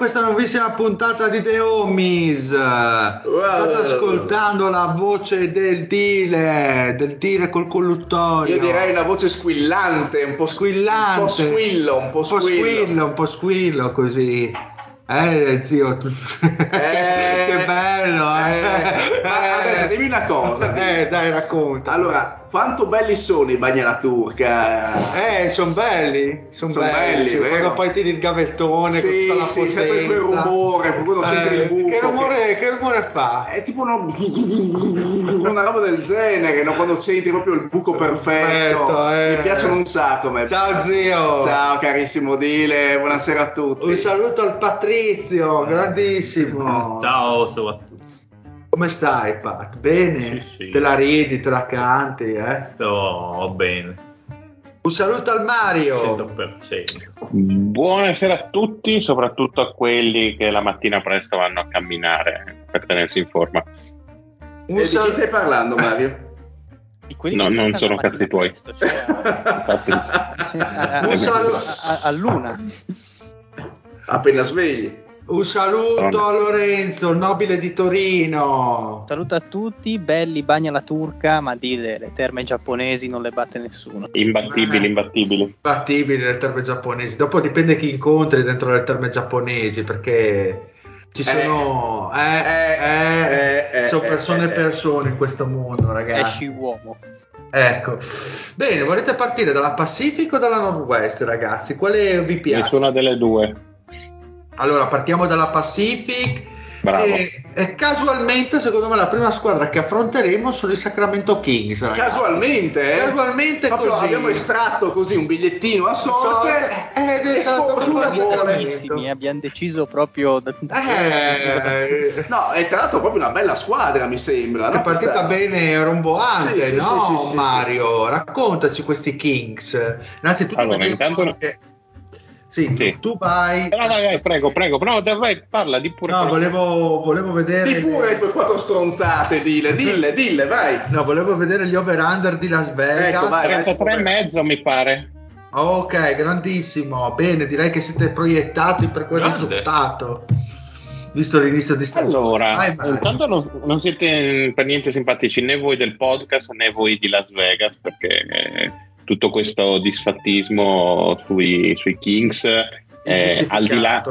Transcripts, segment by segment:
questa nuovissima puntata di The Homies. State ascoltando la voce del Tile, del Tile col colluttorio. Io direi una voce squillante, un po' squillante, un po' squillo, un po' un po' squillo, un po' squillo così. Eh, zio, tu... Eh, che bello, eh. eh. Ma adesso dimmi una cosa. Eh, dai, racconta. Allora, quanto belli sono i bagni alla turca? Eh, sono belli, sono Son belli. belli, quando poi tiri il gavettone Sì, con tutta la sì, potenza. sempre quel rumore, quando senti il buco. Che rumore, che rumore fa? È tipo uno- una roba del genere, no? quando senti proprio il buco perfetto. Perfetto, eh. Mi piacciono un sacco. a me. Ciao zio. Ciao carissimo Dile, buonasera a tutti. Un saluto al Patrizio, grandissimo. Ciao soprattutto. Come stai, Pat? Bene? Sì, sì. Te la ridi, te la canti, eh? Sto bene, Un saluto al Mario. 100%. Buonasera a tutti, soprattutto a quelli che la mattina presto vanno a camminare per tenersi in forma. Un E di sal- chi stai parlando, Mario? Di No, non sono cazzi tuoi. cioè, a, Un saluto- a- a- a luna. Appena svegli. Un saluto a Lorenzo, il nobile di Torino. Saluto a tutti, belli bagni alla turca, ma di le, le terme giapponesi non le batte nessuno. imbattibili, Eh. imbattibili. Battibili nelle terme giapponesi. Dopo dipende chi incontri dentro le terme giapponesi, perché ci Eh. sono... Eh, Eh, eh, eh, eh, sono persone e eh, persone in questo mondo, ragazzi. Esci uomo. Ecco. Bene, volete partire dalla Pacific o dalla Northwest, ragazzi? Quale vi piace? Nessuna delle due. Allora, partiamo dalla Pacific. Bravo. E, e casualmente, secondo me, la prima squadra che affronteremo sono i Sacramento Kings. ragazzi. Casualmente, eh? Casualmente Proprio così. abbiamo estratto così un bigliettino a sorte. Ed è e stato sfortuna. Sacramento. Abbiamo deciso proprio. da- Eh, No, è tra l'altro proprio una bella squadra, mi sembra. no? è partita Questa- bene romboante, Sì, sì, no sì, sì, sì, Mario? Raccontaci questi Kings. Innanzitutto Allora, intanto- anche- Sì, Sì. tu vai. No, vai, vai, prego, prego. No, dai, vai, parla di pure. No, volevo, volevo vedere. Di pure le tue quattro stronzate, dille, dille, dille, vai. No, volevo vedere gli over-under di Las Vegas. Ecco, vai. 33 e mezzo mi pare. Ok, grandissimo. Bene, direi che siete proiettati per quel Grande. risultato. Visto l'inizio di stagione. Allora, Vai, Mario. intanto non, non siete per niente simpatici né voi del podcast né voi di Las Vegas perché eh, tutto questo disfattismo sui, sui Kings eh, al di là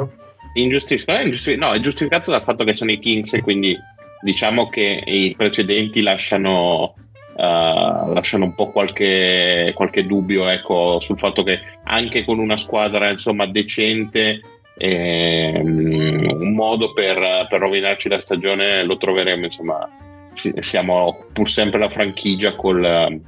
Ingiustificato. ingiustificato, no, è giustificato dal fatto che sono i Kings e quindi diciamo che i precedenti lasciano, eh, lasciano un po' qualche, qualche dubbio ecco, sul fatto che anche con una squadra insomma decente ehm, un modo per, per rovinarci la stagione lo troveremo insomma si- siamo pur sempre la franchigia col,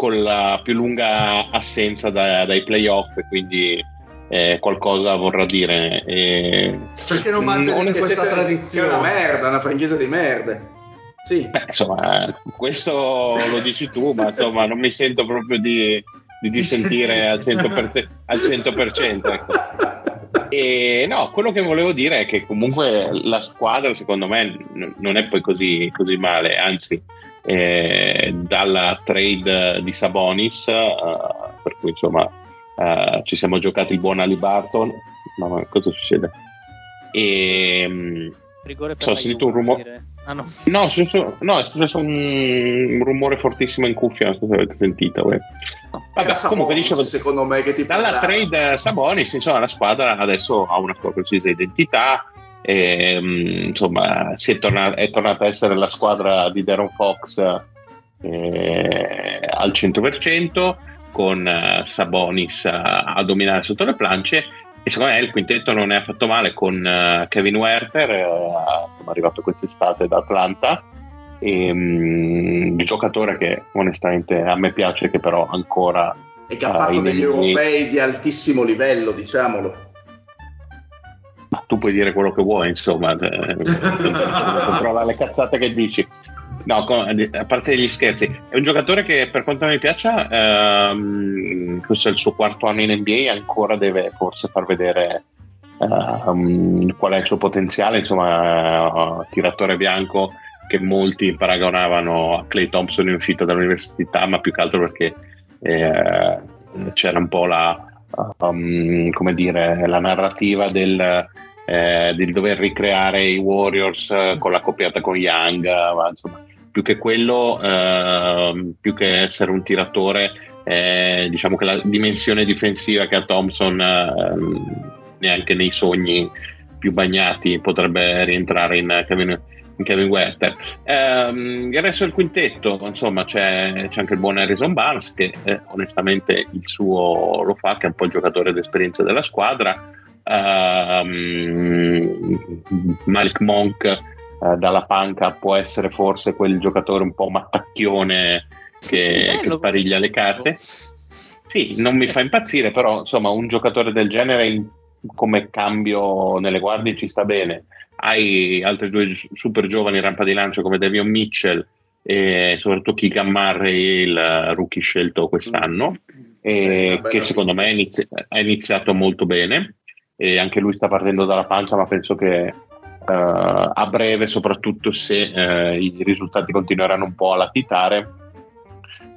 con la più lunga assenza da- dai playoff e quindi eh, qualcosa vorrà dire e, Perché non Che questa siete- tradizione? Che è una merda, una franchigia di merde. Sì. Beh, insomma, questo lo dici tu, ma insomma, non mi sento proprio di, di dissentire al 100%. al 100%, ecco. E no, quello che volevo dire è che comunque la squadra, secondo me, n- non è poi così, così male, anzi, eh, dalla trade di Sabonis, eh, per cui insomma eh, ci siamo giocati il buon Ali Barton. Ma cosa succede? E, mm, Rigore per so, ho sentito un rumore. Ah, no. No, no, è successo un, rumore fortissimo in cuffia, non so se avete sentito. eh. Vabbè, Era comunque Sabonis, dicevo, secondo me che ti dalla parlava. trade Sabonis, insomma, la squadra adesso ha una sua precisa identità. E, mm, insomma, si è, torna- è tornata a essere la squadra di Darren Fox eh, al 100% con eh, Sabonis a, dominare sotto le plance e secondo me il quintetto non è affatto male con eh, Kevin Werther eh, insomma, arrivato quest'estate da Atlanta e, mm, il giocatore che onestamente a me piace che però ancora E che ha fatto degli europei di altissimo livello, diciamolo. Ma tu puoi dire quello che vuoi, insomma, eh, controlla le cazzate che dici. No, a parte gli scherzi, è un giocatore che per quanto mi piaccia, ehm, questo è il suo quarto anno in NBA, ancora deve forse far vedere ehm, qual è il suo potenziale, insomma, eh, tiratore bianco che molti paragonavano a Clay Thompson in uscita dall'università, ma più che altro perché eh, c'era un po' la, um, come dire, la narrativa del, eh, del dover ricreare i Warriors eh, con la coppiata con Young, eh, ma insomma, più che quello, eh, più che essere un tiratore, diciamo che la dimensione difensiva che ha Thompson ehm, neanche nei sogni più bagnati potrebbe rientrare in Kevin, in Kevin Werther. Ehm, il resto del quintetto, insomma, c'è, c'è anche il buon Harrison Barnes che eh, onestamente il suo lo fa, che è un po' il giocatore d'esperienza della squadra. Ehm, Malik Monk eh, dalla panca può essere forse quel giocatore un po' mattacchione che, che spariglia le carte. Sì, non mi fa impazzire, però insomma un giocatore del genere in- come cambio nelle guardie ci sta bene. Hai altri due super giovani rampa di lancio come Devion Mitchell e soprattutto Keegan Murray, il rookie scelto quest'anno, e bella che secondo me ha inizi- ha iniziato molto bene. E anche lui sta partendo dalla pancia, ma penso che eh, a breve, soprattutto se eh, i risultati continueranno un po' a latitare,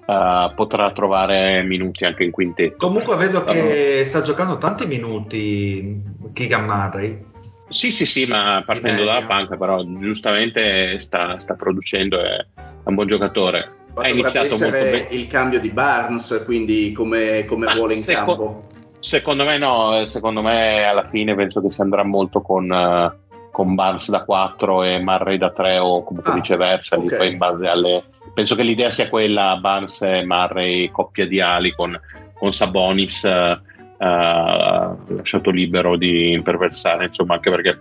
eh, potrà trovare minuti anche in quintetto. Comunque vedo che sta giocando tanti minuti Keegan Murray. Sì, sì, sì, ma partendo dalla panca, però giustamente sta, sta producendo, è, è un buon giocatore. Ha iniziato molto bene. il cambio di Barnes, quindi come, come vuole in seco- campo. Secondo me no, eh, secondo me alla fine penso che si andrà molto con, eh, con Barnes da 4 e Murray da 3 o comunque Ah, viceversa, lì ok. poi in base alle... Penso che l'idea sia quella, Barnes e Murray coppia di ali con, con Sabonis eh, eh, lasciato libero di imperversare, insomma anche perché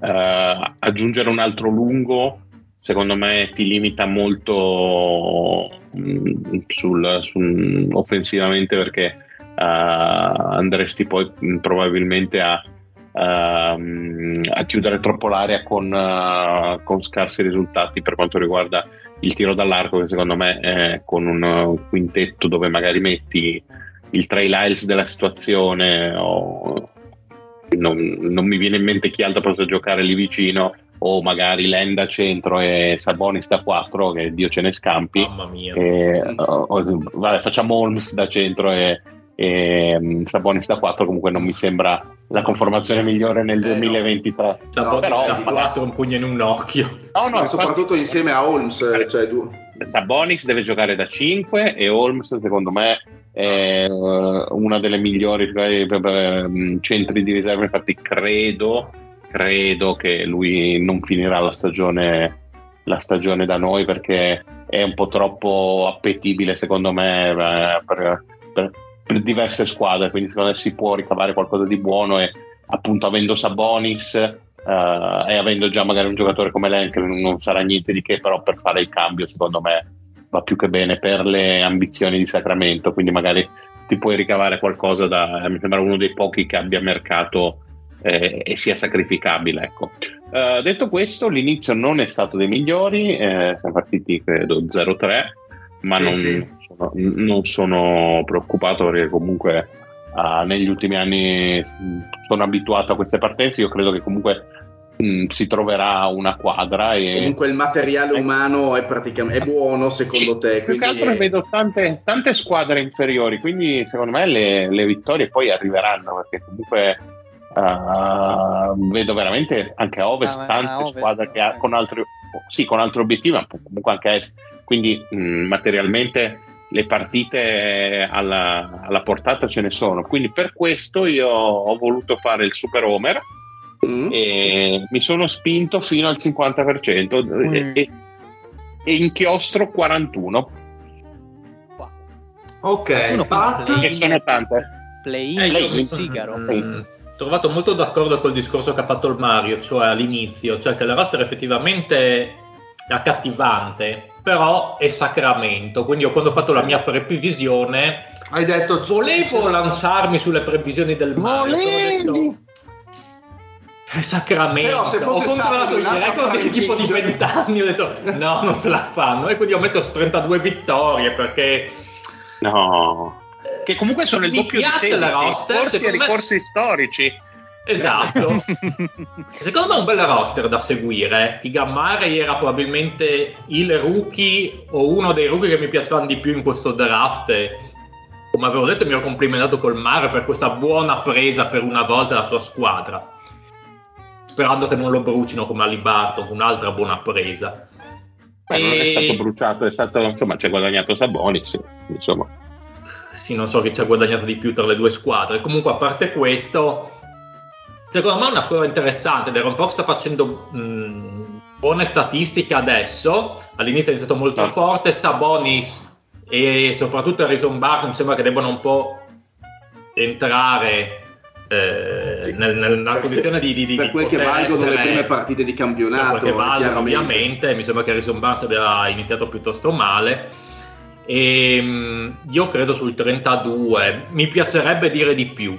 eh, aggiungere un altro lungo secondo me ti limita molto mm, sul, sul- offensivamente perché eh, andresti poi mm, probabilmente a, ehm, a chiudere troppo l'area con, eh, con scarsi risultati per quanto riguarda il tiro dall'arco che secondo me eh, con un uh, quintetto dove magari metti il Trey Lyles della situazione o non, non mi viene in mente chi altro possa giocare lì vicino o magari Lenda centro e Sabonis da 4 che Dio ce ne scampi Mamma mia. e, o- o- vabbè, facciamo Holmes da centro e, e, Sabonis da 4 comunque non mi sembra la conformazione migliore nel Eh, no. 2023 Sabonis però- da 4 un pugno in un occhio. no, no, soprattutto insieme a Holmes, cioè du- Sabonis deve giocare da 5 e Holmes secondo me è eh, una delle migliori eh, eh, centri di riserva. Infatti credo credo che lui non finirà la stagione la stagione da noi perché è un po' troppo appetibile secondo me eh, per, per- per diverse squadre. Quindi secondo me si può ricavare qualcosa di buono e appunto avendo Sabonis eh, e avendo già magari un giocatore come che non sarà niente di che però per fare il cambio secondo me va più che bene per le ambizioni di Sacramento quindi magari ti puoi ricavare qualcosa da mi sembra uno dei pochi che abbia mercato eh, e sia sacrificabile ecco. Eh, detto questo l'inizio non è stato dei migliori eh, siamo partiti credo 0-3 ma non, sì. Sono, non sono preoccupato perché comunque ah, negli ultimi anni sono abituato a queste partenze io credo che comunque mh, si troverà una quadra e Comunque il materiale umano è praticamente è buono secondo te. più che altro è- vedo tante, tante squadre inferiori, quindi secondo me le, le vittorie poi arriveranno perché comunque eh, vedo veramente anche a ovest Ah, tante a ovest, squadre che ha, con, altri, sì, con altri obiettivi, ma comunque anche a est. Quindi mh, materialmente le partite alla, alla portata ce ne sono. Quindi per questo io ho voluto fare il Super Homer Mm. e mi sono spinto fino al 50% Mm. e, e, e inchiostro 41 Ok, Uno Pat. che sono tante Play-in Eh, mi Sigaro. Mm, trovato molto d'accordo col discorso che ha fatto il Mario, cioè all'inizio, cioè che la roster effettivamente è accattivante, però è sacramento. Quindi io quando ho fatto la mia previsione Hai detto volevo lanciarmi sulle previsioni del Mario, però ho detto sacramento. Però se ho controllato i record di tipo di franchigia- 20 anni, ho detto no, non ce la fanno. E quindi ho messo 32 vittorie perché no che comunque sono il Mi doppio di piace 16 la roster, corsi e me- ricorsi storici Esatto. Secondo me è un bel roster da seguire. Keegan Murray era probabilmente il rookie o uno dei rookie che mi piacevano di più in questo draft. Come avevo detto, mi ero complimentato col Murray per questa buona presa per una volta della sua squadra. Sperando che non lo brucino come Ali Barton, un'altra buona presa. Beh, non è E- stato bruciato è stato insomma ci ha guadagnato Sabonis insomma sì, non so chi ci ha guadagnato di più tra le due squadre. Comunque, a parte questo, secondo me è una squadra interessante. Deron Fox sta facendo mh, buone statistiche adesso. All'inizio è iniziato molto Ah. forte. Sabonis e soprattutto Harrison Barnes mi sembra che debbano un po' entrare eh, Sì. nel- nella condizione di, di, di per quel che valgono le essere- prime partite di campionato, che valgono, ovviamente. Mi sembra che Harrison Barnes abbia iniziato piuttosto male. E, mh, io credo sul 32. Mi piacerebbe dire di più,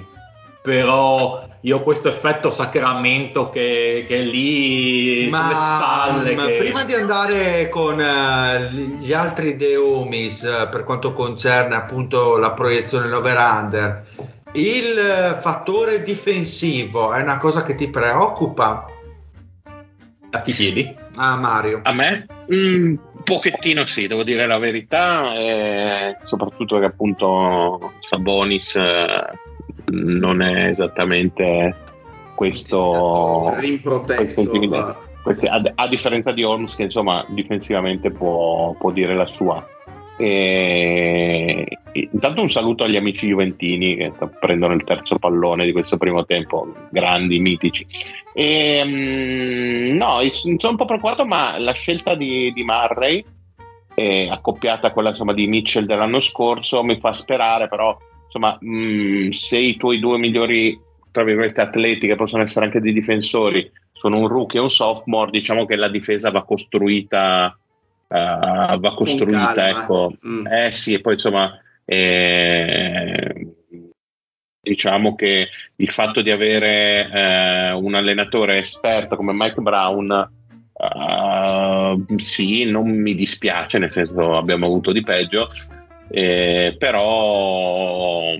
però io ho questo effetto sacramento che, che è lì sulle spalle. ma che- prima di andare con eh, gli altri Deomis eh, per quanto concerne appunto la proiezione l'over-under, il fattore difensivo è una cosa che ti preoccupa? A chi chiedi? Ah, Mario. a me un pochettino sì devo dire la verità eh, soprattutto che appunto Sabonis eh, non è esattamente questo Rimprotetto. questo a, a differenza di Holmes che insomma difensivamente può, può dire la sua e, intanto un saluto agli amici juventini che prendono il terzo pallone di questo primo tempo grandi, mitici. E, mm, no, sono un po' preoccupato ma la scelta di, di Murray eh, accoppiata a quella insomma, di Mitchell dell'anno scorso mi fa sperare però insomma mm, se i tuoi due migliori tra virgolette atleti che possono essere anche dei difensori sono un rookie e un sophomore diciamo che la difesa va costruita eh, va costruita ecco Mm. eh sì e poi insomma eh, diciamo che il fatto di avere eh, un allenatore esperto come Mike Brown eh, sì non mi dispiace nel senso abbiamo avuto di peggio eh, però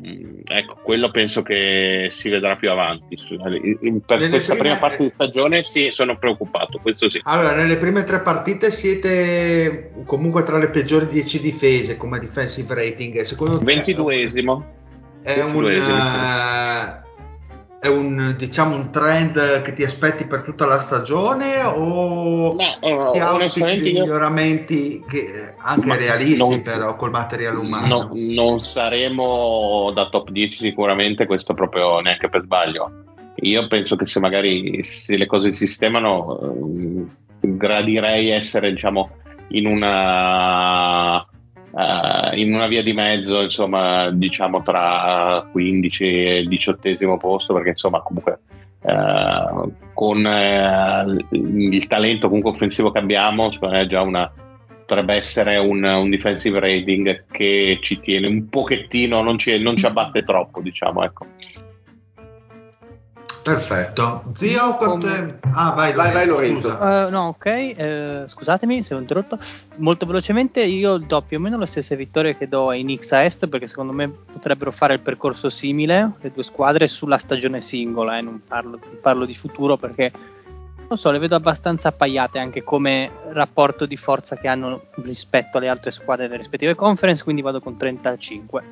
ecco quello penso che si vedrà più avanti per Nelle questa prime- prima parte di stagione sì sono preoccupato questo sì Allora, nelle prime tre partite siete comunque tra le peggiori 10 difese come defensive rating. Secondo te 22esimo è un, 22esimo. eh, è un diciamo un trend che ti aspetti per tutta la stagione o Ma, eh, ti auspichi dei io- miglioramenti che- anche Ma realisti però col materiale umano? No, non saremo da top 10 sicuramente, questo proprio neanche per sbaglio. Io penso che se magari se le cose si sistemano, ehm, gradirei essere diciamo in una eh, in una via di mezzo, insomma, diciamo tra 15 e il diciottesimo posto, perché insomma comunque eh, con eh, il talento comunque offensivo che abbiamo, secondo me è già una potrebbe essere un, un defensive rating che ci tiene un pochettino, non ci, non ci abbatte troppo, diciamo, ecco. Perfetto. Zio, quante... Come- Ah, vai, Vai, vai, Lorenzo. Eh, no, ok, eh, scusatemi se ho interrotto. Molto velocemente io do più o meno le stesse vittorie che do ai Knicks a Est perché secondo me potrebbero fare il percorso simile, le due squadre, sulla stagione singola, eh, non, parlo, non parlo di futuro perché Non so, le vedo abbastanza appaiate anche come rapporto di forza che hanno rispetto alle altre squadre delle rispettive conference, quindi vado con 35.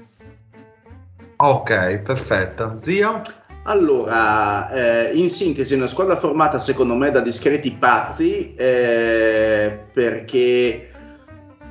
Ok, perfetto. Zio? Allora, eh, in sintesi, una squadra formata secondo me da discreti pazzi eh, perché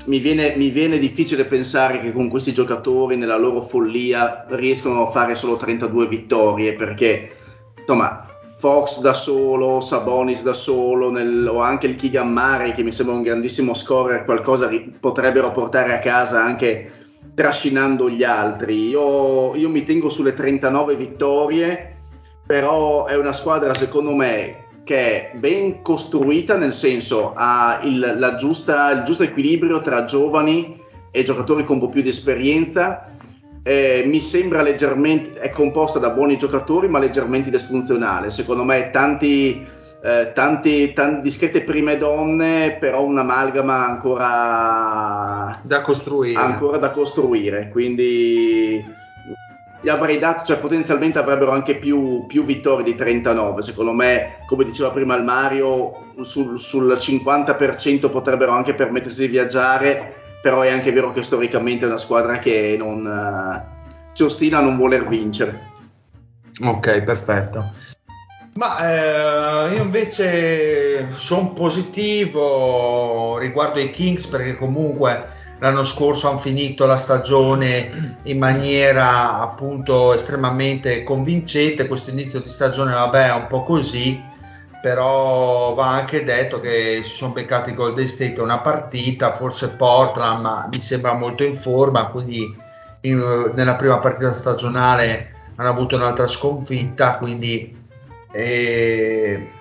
mi viene, mi viene, difficile pensare che con questi giocatori nella loro follia riescano a fare solo 32 vittorie perché insomma Fox da solo, Sabonis da solo nel, o anche il Keegan Murray che mi sembra un grandissimo scorer qualcosa potrebbero portare a casa anche trascinando gli altri io, io mi tengo sulle 39 vittorie però è una squadra secondo me che è ben costruita, nel senso ha il, giusta, il giusto equilibrio tra giovani e giocatori con un po' più di esperienza. Eh, mi sembra leggermente, è composta da buoni giocatori ma leggermente disfunzionale. Secondo me tanti, eh, tanti, tanti discrete prime donne, però un'amalgama ancora da costruire. Ancora da costruire. Quindi gli avrei dato, cioè potenzialmente avrebbero anche più, più vittorie di 39. Secondo me, come diceva prima il Mario, sul, sul 50% potrebbero anche permettersi di viaggiare, però è anche vero che storicamente è una squadra che non, uh, si ostina a non voler vincere. Ok, perfetto. Ma eh, io invece sono positivo riguardo ai Kings perché comunque l'anno scorso hanno finito la stagione in maniera appunto estremamente convincente. Questo inizio di stagione vabbè è un po' così però va anche detto che si sono beccati Golden State una partita forse Portland ma mi sembra molto in forma quindi in, nella prima partita stagionale hanno avuto un'altra sconfitta quindi eh,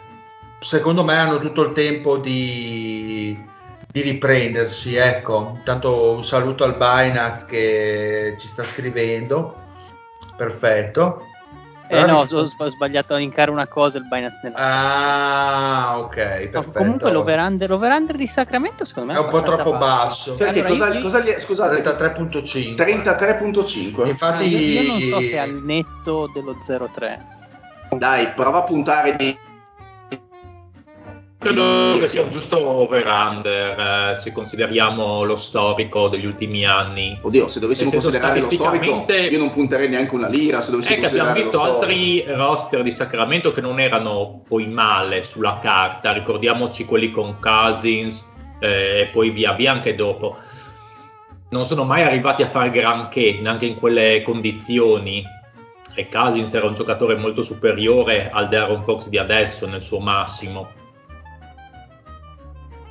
secondo me hanno tutto il tempo di di riprendersi. Ecco, intanto un saluto al Binance che ci sta scrivendo. Perfetto. Eh no, ho, ho sbagliato a linkare una cosa il Binance nella Ah, ok, perfetto. No, comunque l'over-under, l'over-under, di Sacramento secondo me è, è un po' troppo basso. basso. Perché allora, cosa, io, cosa gli è, scusate, 33.5. 33.5. Infatti io, io, non so se è al netto dello 0,3. Dai, prova a puntare di Credo che sia un giusto over-under eh, se consideriamo lo storico degli ultimi anni. Oddio, se dovessimo considerare lo storico, io non punterei neanche una lira. Se è che abbiamo visto altri roster di Sacramento che non erano poi male sulla carta. Ricordiamoci quelli con Cousins eh, e poi via via anche dopo. Non sono mai arrivati a fare granché, neanche in quelle condizioni. E Cousins era un giocatore molto superiore al Darren Fox di adesso nel suo massimo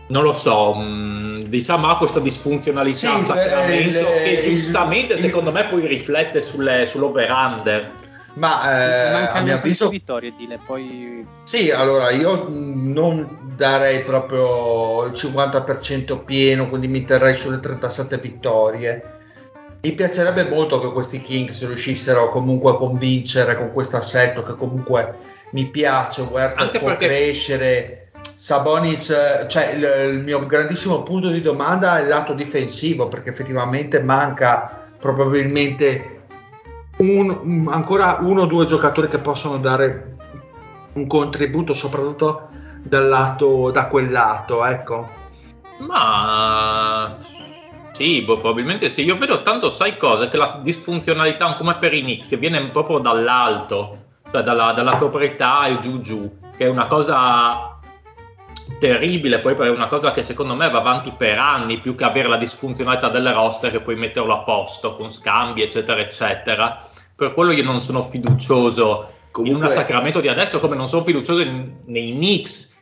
non lo so, mh, mm, diciamo ha questa disfunzionalità sì, Sacramento il, che giustamente il, secondo il, me poi riflette sulle, sull'over-under. Ma eh, a mio avviso vittorie, dile, poi Sì, allora io non darei proprio il 50% pieno, quindi mi terrei sulle 37 vittorie. Mi piacerebbe molto che questi Kings riuscissero comunque a convincere con questo assetto che comunque mi piace, Huerta può perché... crescere Sabonis, cioè il, il, mio grandissimo punto di domanda è il lato difensivo, perché effettivamente manca probabilmente un, un, ancora uno o due giocatori che possono dare un contributo, soprattutto dal lato, da quel lato, ecco. Ma sì, boh, probabilmente sì. Io vedo tanto, sai cosa? Che la disfunzionalità, come per i Knicks, che viene proprio dall'alto, cioè dalla, dalla proprietà e giù giù, che è una cosa terribile poi per una cosa che secondo me va avanti per anni più che avere la disfunzionalità delle roster che puoi metterlo a posto con scambi eccetera eccetera per quello io non sono fiducioso Comunque... in un Sacramento di adesso come non sono fiducioso in, nei Knicks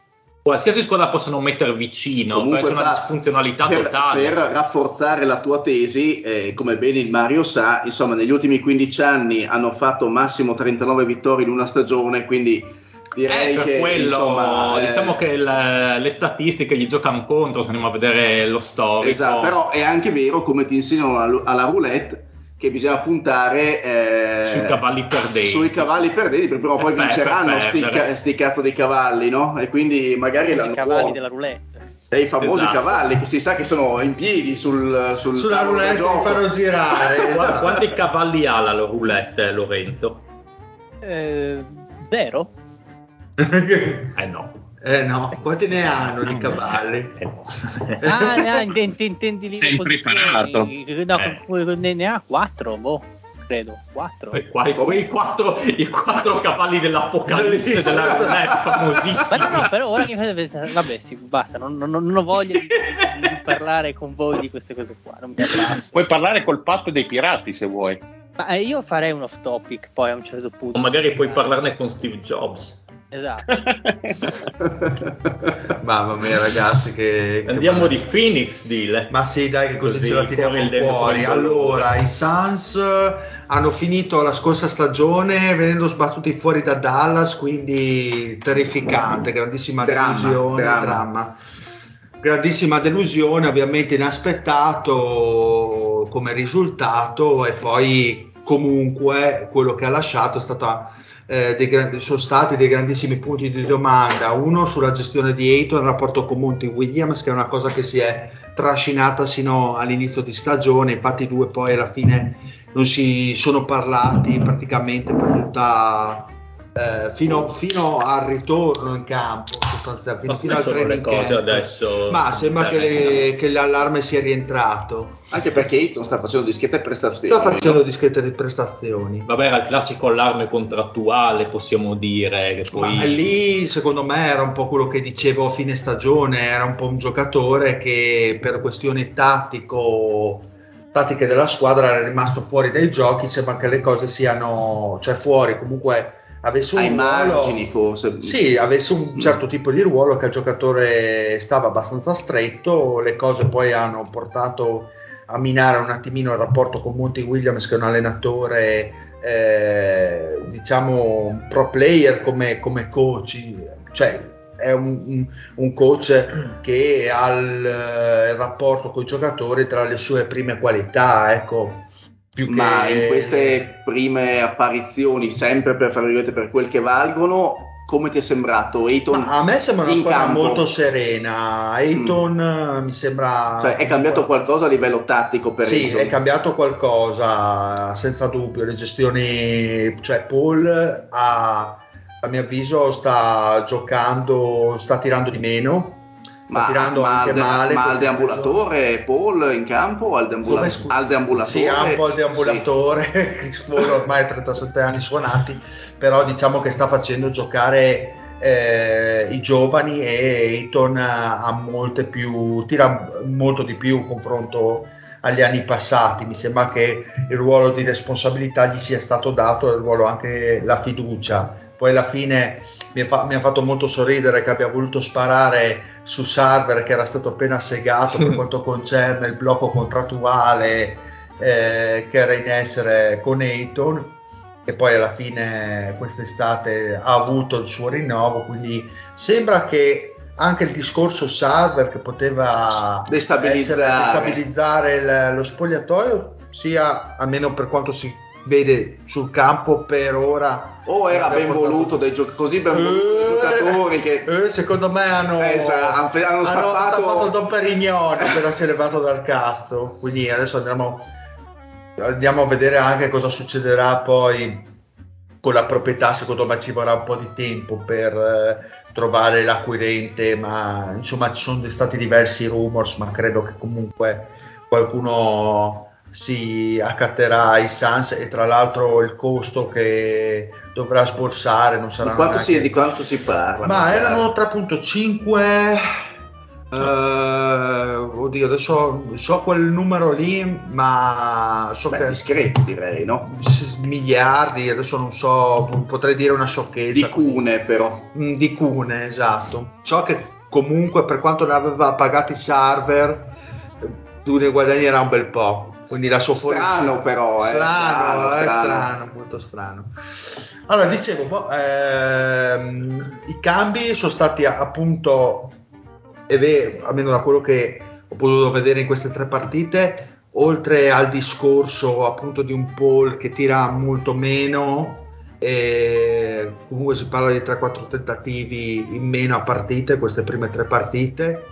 qualsiasi squadra possono mettere vicino Comunque, c'è una disfunzionalità per, totale per rafforzare la tua tesi eh, come bene il Mario sa insomma negli ultimi 15 anni hanno fatto massimo 39 vittorie in una stagione quindi direi eh, per che quello, insomma, diciamo eh, che il, le statistiche gli giocano contro se andiamo a vedere lo storico. Esatto, però è anche vero, come ti insegnano alla roulette, che bisogna puntare eh, sui cavalli perdenti. Sui cavalli perdenti, perché prima o poi vinceranno sti, sti, cazzo di cavalli, no? E quindi magari I cavalli buono. della roulette. E i famosi esatto. cavalli che si sa che sono in piedi sul, sul sulla roulette che fanno girare. esatto. Quanti cavalli ha la roulette, Lorenzo? Eh, zero. eh no. Eh no, quanti ne hanno di cavalli? Ah, ne ha, intendi, intendi lì Sei impreparato. No, ne, ne ha quattro, boh, credo, quattro. Poi qua- come i quattro, i quattro cavalli dell'Apocalisse della Roulette, Ma no, no, però ora che fate pensare, vabbè, sì, basta, non, non- non ho voglia di, di- di parlare con voi di queste cose qua, non mi. Puoi parlare col patto dei pirati se vuoi. Ma eh, io farei un off topic poi a un certo punto. O magari puoi parlarne con Steve Jobs. Esatto. Mamma mia ragazzi che... che Andiamo bello. di Phoenix, dile. Ma sì, dai, che così, Così, ce la tiriamo fuori fuori. Allora, i Suns hanno finito la scorsa stagione venendo sbattuti fuori da Dallas, quindi terrificante, grandissima Dramma, delusione. dramma. dramma. Grandissima delusione, ovviamente inaspettato come risultato, e poi comunque quello che ha lasciato è stata. Eh, grandi- sono stati dei grandissimi punti di domanda. Uno sulla gestione di Ayton, il rapporto con Monty Williams, che è una cosa che si è trascinata sino all'inizio di stagione. Infatti, i due poi alla fine non si sono parlati praticamente per tutta. Eh, fino, fino al ritorno in campo, fino, come al le training cose camp. adesso? Ma sembra che, Interessano. che l'allarme sia rientrato. Anche perché Ayton sta facendo discrete prestazioni. Sta facendo discrete prestazioni. Vabbè, era il classico allarme contrattuale, possiamo dire. Che poi... Ma lì secondo me era un po' quello che dicevo a fine stagione, era un po' un giocatore che per questioni tattico, tattiche della squadra era rimasto fuori dai giochi, sembra che le cose siano, cioè fuori comunque avesse un ai ruolo, margini forse. sì, avesse un certo tipo di ruolo che al giocatore stava abbastanza stretto, le cose poi hanno portato a minare un attimino il rapporto con Monty Williams che è un allenatore eh, diciamo un pro player come, come coach, cioè è un, un- un coach che ha il, eh, il rapporto con i giocatori tra le sue prime qualità, ecco. Più che Ma in queste prime apparizioni, sempre per, per quel che valgono, come ti è sembrato Ayton? A me sembra una in squadra campo? molto serena. Ayton eh, mi sembra. Cioè, è cambiato qualcosa a livello tattico per Sì, Ayton? è cambiato qualcosa, senza dubbio. Le gestioni, cioè Paul ha, a mio avviso sta giocando, sta tirando di meno, sta ma, tirando ma anche al, male. ma al deambulatore Paul in campo o al, deambula- al deambulatore? Sì, ha un po' il deambulatore, Paul ormai ha 37 anni suonati, però diciamo che sta facendo giocare eh, i giovani e Ayton ha molte più, tira molto di più in confronto agli anni passati. Mi sembra che il ruolo di responsabilità gli sia stato dato e il ruolo anche la fiducia. Poi alla fine mi ha, fa- mi ha fatto molto sorridere che abbia voluto sparare su Sarver che era stato appena segato per quanto concerne il blocco contrattuale eh, che era in essere con Ayton e poi alla fine quest'estate ha avuto il suo rinnovo quindi sembra che anche il discorso Sarver che poteva Destabilizzare. essere- destabilizzare il- lo spogliatoio sia almeno per quanto si vede sul campo per ora. O era ben portato- voluto dai gioc- così ben Eh, giocatori che eh, secondo me hanno, Eh, sa- hanno fe- hanno stappato- il Don Perignon appena si è levato dal cazzo. Quindi adesso andiamo andiamo a vedere anche cosa succederà poi con la proprietà secondo me ci vorrà un po' di tempo per eh, trovare l'acquirente ma insomma ci sono stati diversi rumors ma credo che comunque qualcuno si accatterà ai Sans e tra l'altro il costo che dovrà sborsare non sarà di quanto, si, neanche- di quanto si parla? ma Michele? erano 3.5 eh, oddio adesso so quel numero lì ma so Beh, che discreto direi, no? miliardi adesso non so potrei dire una sciocchezza Di cune però. Mm, di cune esatto so che comunque per quanto ne aveva pagati Sarver eh, tu ne guadagnerà un bel po' quindi la sua Strano però, eh, strano, strano, eh, strano. strano, molto strano. Allora, dicevo, boh, ehm, i cambi sono stati appunto, e ve- almeno da quello che ho potuto vedere in queste tre partite, oltre al discorso appunto di un Paul che tira molto meno, e comunque si parla di 3-4 tentativi in meno a partite, queste prime tre partite,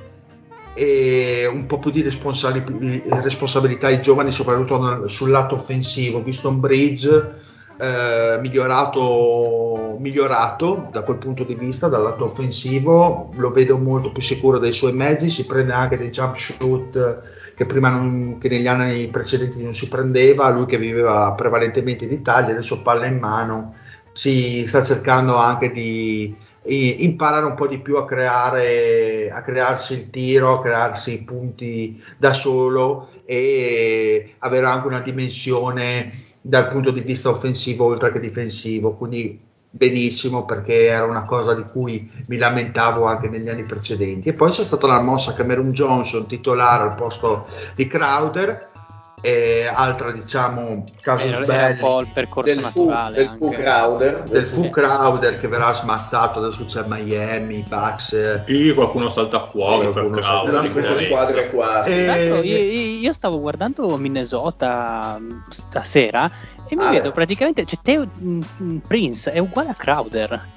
e un po' più di responsabili- responsabilità ai giovani, soprattutto sul lato offensivo. Visto un Bridge eh, migliorato, migliorato da quel punto di vista, dal lato offensivo, lo vedo molto più sicuro dei suoi mezzi, si prende anche dei jump shoot che prima non, che negli anni precedenti non si prendeva, lui che viveva prevalentemente in Italia, adesso palla in mano, si sta cercando anche di imparare un po' di più a creare a crearsi il tiro, a crearsi i punti da solo e avere anche una dimensione dal punto di vista offensivo oltre che difensivo, quindi benissimo perché era una cosa di cui mi lamentavo anche negli anni precedenti. E poi c'è stata la mossa Cameron Johnson titolare al posto di Crowder e altra diciamo caso Eh, belli del fu, naturale. del fu Crowder. del fu Crowder che verrà smazzato adesso c'è Miami, Bucks eh, Sì, qualcuno salta fuori per Qualcuno Crowder, salta Una di queste squadre qua. sì. Eh, Tra l'altro, io, io stavo guardando Minnesota mh, stasera e mi Ah, vedo beh. praticamente, cioè Teo mh, mh, Prince è uguale a Crowder.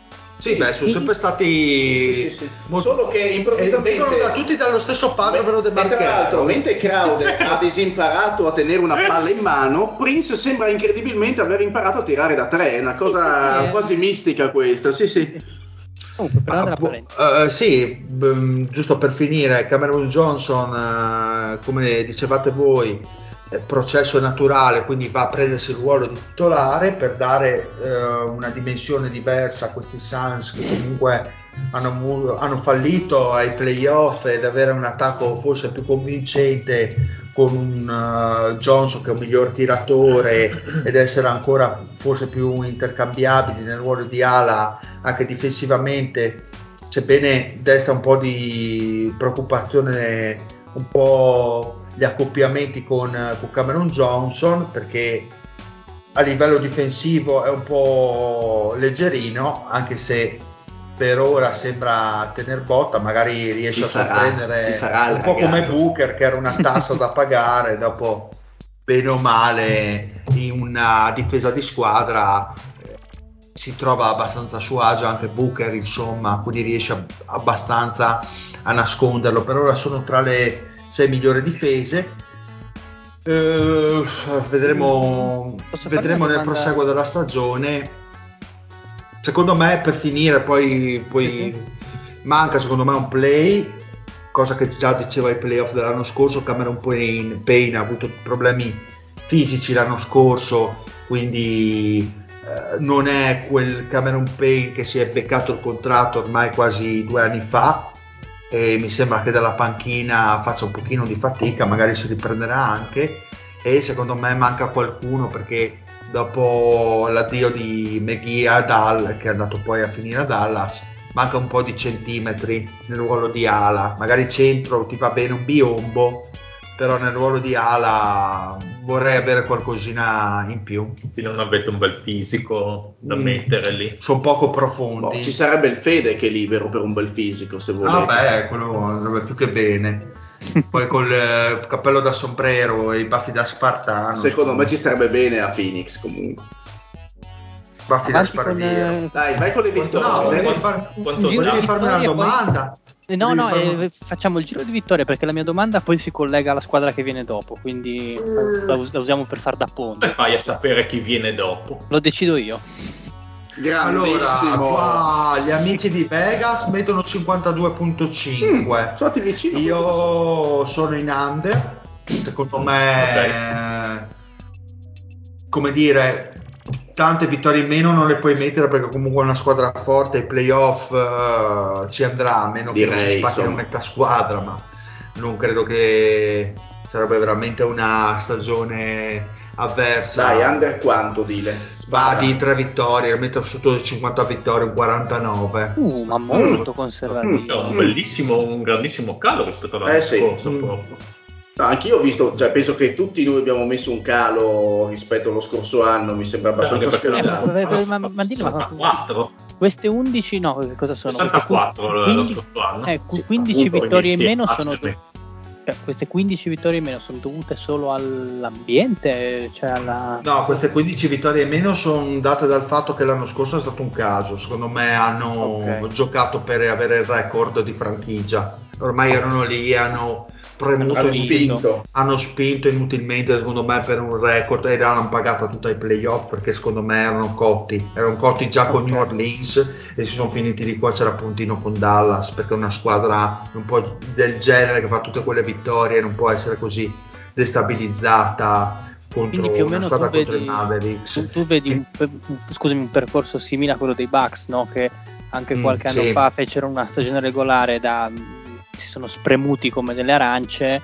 Sì, beh, sono sempre stati Sì, sì, sì. molto- Solo che eh, improvvisamente vengono da tutti dallo stesso padre ovvero De E tra l'altro, mentre Crowder ha disimparato a tenere una palla in mano, Prince sembra incredibilmente aver imparato a tirare da tre. È una cosa Sì, sì, eh. quasi mistica questa. Sì, sì. Comunque, Ah, parente. eh, sì, b- giusto per finire, Cameron Johnson, eh, come dicevate voi, processo naturale, quindi va a prendersi il ruolo di titolare per dare eh, una dimensione diversa a questi Suns che comunque hanno, hanno fallito ai playoff ed avere un attacco forse più convincente con un eh, Johnson che è un miglior tiratore ed essere ancora forse più intercambiabili nel ruolo di ala anche difensivamente sebbene desta un po' di preoccupazione un po' gli accoppiamenti con, con Cameron Johnson perché a livello difensivo è un po' leggerino anche se per ora sembra tener botta magari riesce Si a sorprendere farà un po' come. Booker che era una tassa da pagare dopo bene o male in una difesa di squadra eh, si trova abbastanza a suo agio anche Booker insomma quindi riesce ab- abbastanza a nasconderlo per ora sono tra le sei migliori difese. Eh, vedremo, vedremo nel proseguo della stagione. Secondo me per finire poi, poi sì. manca secondo me un play cosa che già diceva ai playoff dell'anno scorso Cameron Payne, Payne ha avuto problemi fisici l'anno scorso quindi eh, non è quel Cameron Payne che si è beccato il contratto ormai quasi due anni fa e mi sembra che dalla panchina faccia un pochino di fatica magari si riprenderà anche. E secondo me manca qualcuno perché dopo l'addio di McGee a Dallas che è andato poi a finire a Dallas manca un po' di centimetri nel ruolo di ala. Magari centro ti va bene un biombo però nel ruolo di ala vorrei avere qualcosina in più Se non avete un bel fisico da Mm. mettere lì. sono poco Boh, profondi ci sarebbe il Fede che è libero per un bel fisico, se volete. Ah beh, quello andrebbe più che bene. Poi col eh, cappello da sombrero e i baffi da spartano. Secondo me ci starebbe bene a Phoenix comunque. baffi da Avanti con, sparviero. Dai, vai con le No, vittorie. volevi, quanto- far- volevi farmi una poi- domanda? Eh, No, Volevi no, farmi- eh, facciamo il giro di vittoria perché la mia domanda poi si collega alla squadra che viene dopo, quindi la, us- la usiamo per far da ponte. Come fai a sapere chi viene dopo? Lo decido io. Allora, Grandissimo. qua gli amici di Vegas mettono 52.5. Sono stati vicino. Io sono in under, secondo me, come dire, tante vittorie in meno non le puoi mettere perché comunque è una squadra forte, ai playoff eh, ci andrà, a meno che non Direi, si spacchino insomma. metà squadra, ma non credo che sarebbe veramente una stagione avversa. Dai, under quanto, dile? Va di tre vittorie, metto sotto le 50 vittorie, un 49. Uh, ma molto C'è conservativo. un bellissimo, un grandissimo calo rispetto all'anno Eh sì. scorso. Mm. proprio. No, anch'io ho visto, cioè penso che tutti noi abbiamo messo un calo rispetto allo scorso anno, mi sembra abbastanza Eh, scontato. ma- ma- ma- ma ma- 64, Queste 11 no, che cosa sono? 64 Queste lo 15 scorso anno. eh, qu- Sì, 15 appunto, vittorie in sì, meno sono assolutamente. cioè, queste 15 vittorie in meno sono dovute solo all'ambiente, cioè alla No, queste 15 vittorie in meno sono date dal fatto che l'anno scorso è stato un caso. Secondo me hanno Ok. giocato per avere il record di franchigia. Ormai erano lì, hanno premuto Hanno spinto. hanno spinto inutilmente secondo me per un record e l'hanno pagata tutta ai playoff perché secondo me erano cotti erano cotti già con Ok. New Orleans e si sono finiti di qua c'era puntino con Dallas perché una squadra un po' del genere che fa tutte quelle vittorie non può essere così destabilizzata contro Quindi più o una meno squadra tu contro vedi, i Mavericks tu, tu vedi un, scusami, un percorso simile a quello dei Bucks, no? che anche Mm, qualche anno sì. fa fecero una stagione regolare da si sono spremuti come delle arance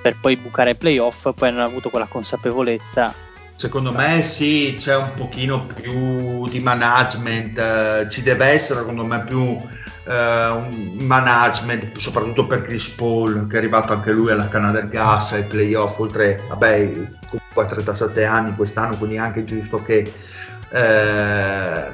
per poi bucare ai playoff, poi hanno avuto quella consapevolezza. Secondo me sì, c'è un pochino più di management, eh, ci deve essere secondo me più eh, un management, soprattutto per Chris Paul, che è arrivato anche lui alla canna del gas, ai playoff, oltre, vabbè, a 37 anni quest'anno, quindi anche giusto che eh,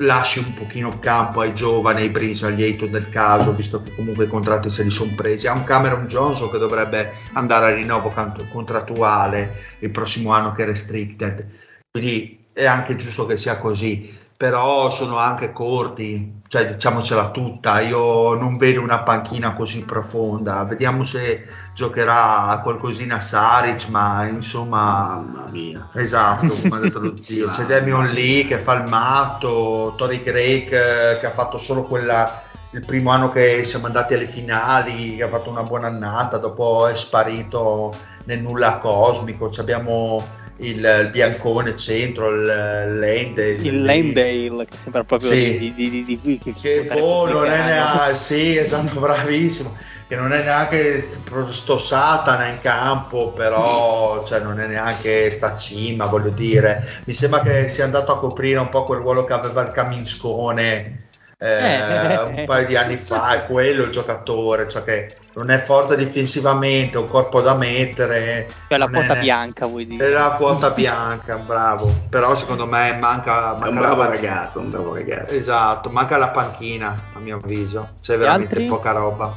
lasci un pochino campo ai giovani, ai Breeze, agli Ayton del caso, visto che comunque i contratti se li sono presi. Ha un Cameron Johnson che dovrebbe andare a rinnovo contrattuale il prossimo anno che è restricted, quindi è anche giusto che sia così. Però sono anche corti, cioè diciamocela tutta, io non vedo una panchina così profonda, vediamo se giocherà qualcosina Saric, ma insomma Mamma mia. Esatto, come ha detto lo zio. C'è Damian Lee che fa il matto, Tori Craig eh, che ha fatto solo quella, il primo anno che siamo andati alle finali, che ha fatto una buona annata, dopo è sparito nel nulla cosmico. Ci abbiamo il, il biancone centro, il Lende. Il Landale, che sembra proprio Sì. di, di, di, di, di- che boh, non è neanche, sì, esatto, bravissimo. Che non è neanche sto Satana in campo, però cioè, non è neanche sta cima, voglio dire. Mi sembra che sia andato a coprire un po' quel ruolo che aveva il Caminscone eh, Eh. un paio di anni fa, è quello il giocatore, cioè che non è forte difensivamente, un corpo da mettere. Cioè la è quota ne- bianca, vuoi È dire? la quota bianca, bravo. Però secondo me manca, È un manca bravo la ragazzo, un bravo ragazzo. Esatto, manca la panchina a mio avviso, c'è veramente altri? poca roba.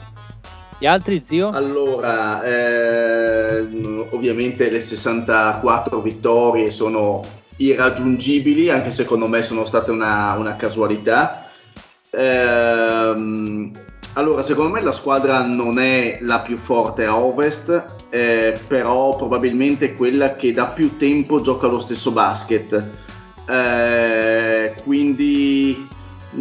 Gli altri, zio? Allora, ehm, ovviamente le 64 vittorie sono irraggiungibili, anche secondo me sono state una, una casualità. Ehm, allora, secondo me la squadra non è la più forte a ovest, eh, però probabilmente è quella che da più tempo gioca lo stesso basket. Eh, quindi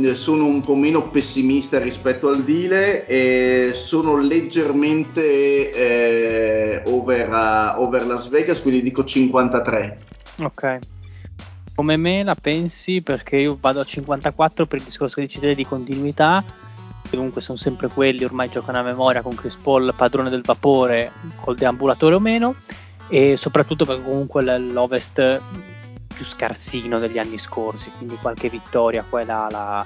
eh, sono un po' meno pessimista rispetto al Dile e sono leggermente eh, over, a- over Las Vegas, quindi dico 53. Ok. Come me la pensi? Perché io vado a 54 per il discorso che dici di continuità. che Comunque sono sempre quelli, ormai giocano a memoria con Chris Paul, padrone del vapore, col deambulatore o meno. E soprattutto perché comunque l'Ovest più scarsino degli anni scorsi, quindi qualche vittoria qua e là la,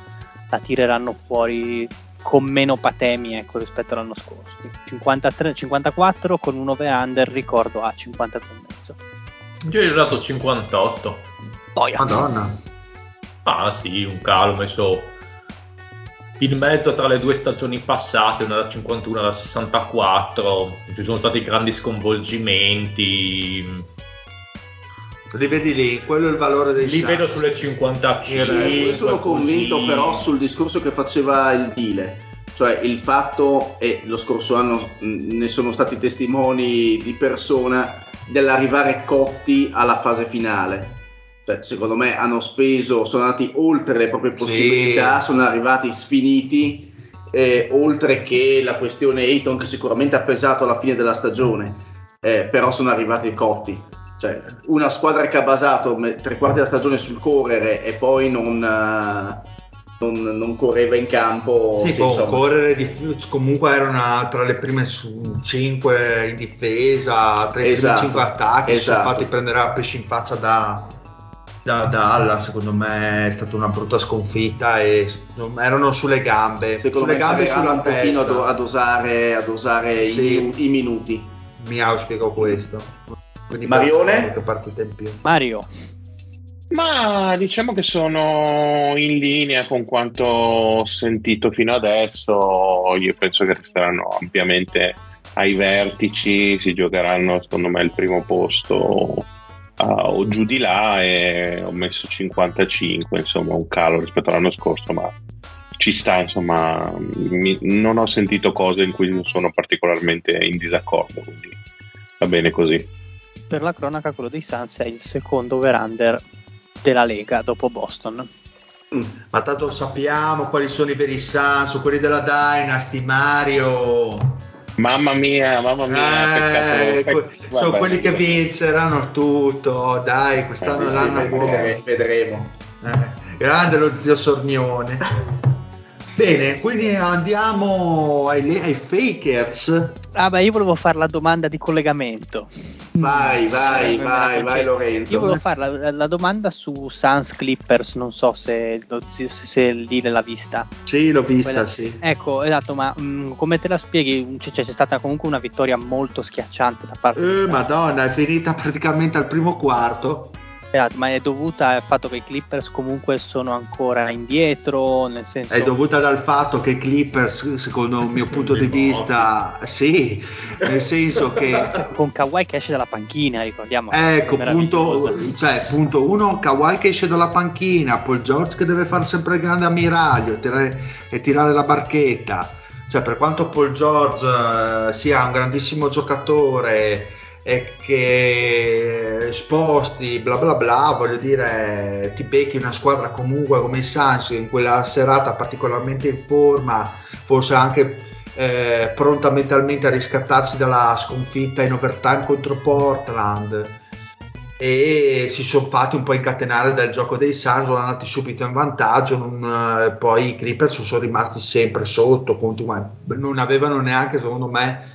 la tireranno fuori con meno patemi ecco, rispetto all'anno scorso. Quindi 53, 54 con un over under, ricordo a 53,5. Io gli ho dato 58. Boia. Madonna. Ah sì, un calo messo in mezzo tra le due stagioni passate, una da 51 e da 64. Ci sono stati grandi sconvolgimenti. Li vedi lì, quello è il valore dei Li vedo sulle 55. Io sono convinto così. però sul discorso che faceva il Dile, cioè il fatto, e lo scorso anno ne sono stati testimoni di persona, dell'arrivare cotti alla fase finale. Cioè, secondo me hanno speso, sono andati oltre le proprie possibilità, sono arrivati sfiniti, eh, oltre che la questione Ayton che sicuramente ha pesato alla fine della stagione, eh, però sono arrivati cotti. Cioè, una squadra che ha basato tre quarti della stagione sul correre e poi non, eh, non, non correva in campo. Sì, sì, boh, correre di- comunque era una, tra le prime 5 in difesa, tra i Esatto, primi 5 attacchi, si sono esatto. fatti prendere a pesci in faccia da, da, da Alla, secondo me è stata una brutta sconfitta e erano sulle gambe, Secondo sulle me gambe e sulla un pochino a, do- testa. a dosare, a dosare i Sì. minu- i, minuti. Mi auspico questo. Quindi Marione? partita in più. Mario, Ma diciamo che sono in linea con quanto ho sentito fino adesso. Io penso che resteranno ampiamente ai vertici, si giocheranno secondo me il primo posto ah, o giù di là e ho messo 55, insomma un calo rispetto all'anno scorso, ma ci sta, insomma, mi- non ho sentito cose in cui sono particolarmente in disaccordo, quindi va bene così. Per la cronaca, quello dei Suns è il secondo over-under della Lega dopo Boston. Mm. Ma tanto sappiamo quali sono i veri Sans, quelli della Dynasty, Mario. Mamma mia, mamma mia, Eh, peccato. que- Pe- sono vabbè, quelli che vinceranno tutto. Dai, quest'anno Eh, sì, l'anno vedere- vedremo. Eh, grande lo zio Sornione. Bene, quindi andiamo ai, ai Fakers. Ah, beh, io volevo fare la domanda di collegamento. Vai, vai, Eh, vai, vai. Lorenzo. Io volevo fare la, la domanda su Suns Clippers, non so se, se, se lì l'ha vista. Sì, l'ho vista, Quella- sì. Ecco, esatto, ma mh, come te la spieghi? Cioè, c'è stata comunque una vittoria molto schiacciante da parte Eh, di madonna, è finita praticamente al primo quarto. Esatto, ma è dovuta al fatto che i Clippers comunque sono ancora indietro, nel senso... È dovuta dal fatto che i Clippers, secondo il mio punto di vista, sì, nel senso che Con Kawhi che esce dalla panchina, ricordiamo. Ecco, punto, cioè, punto uno, Kawhi che esce dalla panchina, Paul George che deve fare sempre il grande ammiraglio tirare- e tirare la barchetta. Cioè, per quanto Paul George eh, sia un grandissimo giocatore e che sposti, bla bla bla, voglio dire, ti becchi una squadra comunque come i Suns in quella serata particolarmente in forma, forse anche eh, pronta mentalmente a riscattarsi dalla sconfitta in overtime contro Portland. E si sono fatti un po' incatenare dal gioco dei Suns, sono andati subito in vantaggio, non, eh, poi i Clippers sono rimasti sempre sotto, continua- non avevano neanche secondo me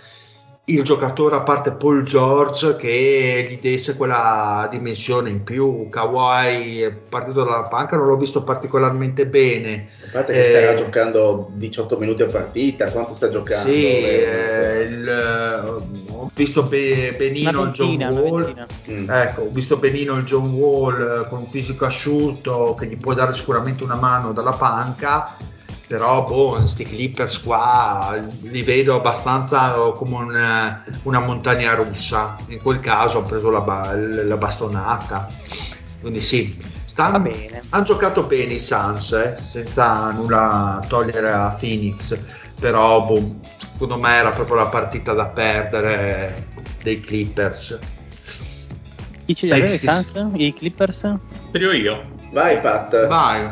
il giocatore a parte Paul George che gli desse quella dimensione in più, Kawhi è partito dalla panca, non l'ho visto particolarmente bene, A parte che Eh, starà giocando 18 minuti a partita, quanto sta giocando? sì, Eh, eh, il- ho visto be- benino Una il John ventina, Wall, ventina. mm. Ecco, ho visto benino il John Wall eh, con un fisico asciutto che gli può dare sicuramente una mano dalla panca, però boh, questi Clippers qua li vedo abbastanza come un- una montagna russa. In quel caso ho preso la, la bastonata. Quindi sì, Va stanno, bene. hanno giocato bene i Suns, eh, senza nulla togliere a Phoenix, però boh, secondo me era proprio la partita da perdere dei Clippers. Chi ce li aveva i Suns? I Clippers? Trio io. Vai Pat. Vai.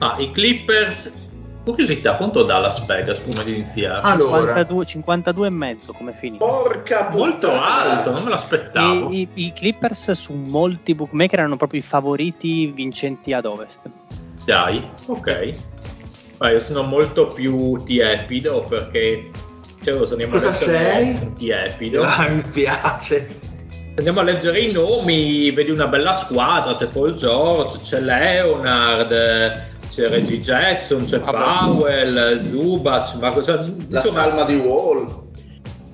Ah, i Clippers. Curiosità, quanto dà Las Vegas prima di iniziare? Allora, 52, 52 e mezzo come finito. Porca Molto puttana. alto, non me l'aspettavo. I, i- i Clippers su molti bookmaker erano proprio i favoriti vincenti ad ovest. Dai, ok. Ma io sono molto più tiepido perché. Cioè, lo so, andiamo Cosa sei? Tiepido. Ah, mi piace. Andiamo a leggere i nomi, vedi una bella squadra, c'è Paul George, c'è Leonard, c'è Reggie Jackson, c'è Vabbè. Powell, Zubas, ma cioè, La insomma, salma di Wall.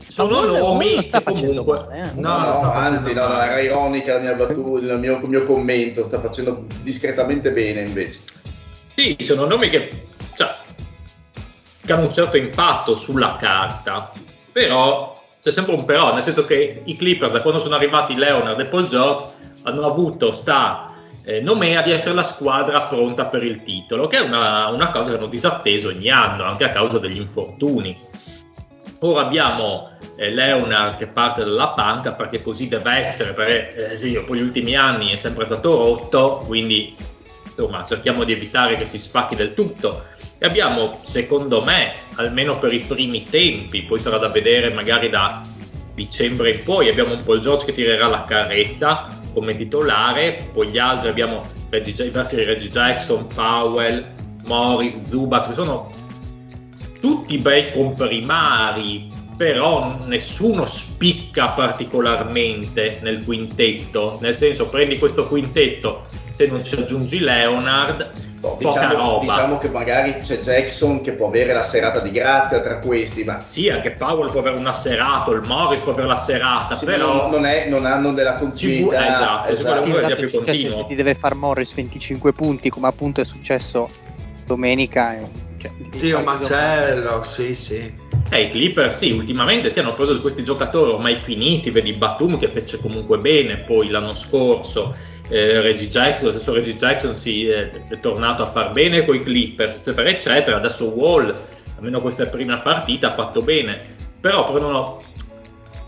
sono nomi non sta che facendo comunque... male, eh. No, No, no, anzi, no, no, era ironica la mia battuta, il mio, il mio commento, sta facendo discretamente bene invece. Sì, sono nomi che, cioè, che hanno un certo impatto sulla carta, però c'è sempre un però, nel senso che i Clippers, da quando sono arrivati Leonard e Paul George, hanno avuto sta eh, nomea di essere la squadra pronta per il titolo, che è una, una cosa che hanno disatteso ogni anno, anche a causa degli infortuni. Ora abbiamo eh, Leonard che parte dalla panca perché così deve essere, perché eh, sì, dopo gli ultimi anni è sempre stato rotto, quindi insomma cerchiamo di evitare che si spacchi del tutto. E abbiamo, secondo me, almeno per i primi tempi, poi sarà da vedere magari da dicembre in poi, abbiamo un Paul George che tirerà la carretta come titolare, poi gli altri abbiamo Reggie, diversi Reggie Jackson, Powell, Morris, Zubac, che sono tutti bei comprimari, però nessuno spicca particolarmente nel quintetto, nel senso prendi questo quintetto, se non ci aggiungi Leonard, Boh, diciamo, diciamo che magari c'è Jackson che può avere la serata di grazia tra questi, ma Sì, anche Powell può avere una serata, il Morris può avere la serata, sì, però non, è- non hanno della Ci continuità. esatto, ci vuole Sì, uno che esatto, più se- continuo. se ti deve far Morris 25 punti, come appunto è successo domenica, eh, Cioè, Sì, macello, sì, sì. Eh, i Clippers sì, ultimamente si hanno preso questi giocatori ormai finiti, vedi Batum che fece comunque bene poi l'anno scorso, eh, Reggie Jackson, lo stesso Reggie Jackson si è, è tornato a far bene con i Clippers, eccetera, eccetera, adesso Wall, almeno questa prima partita, ha fatto bene, però prendono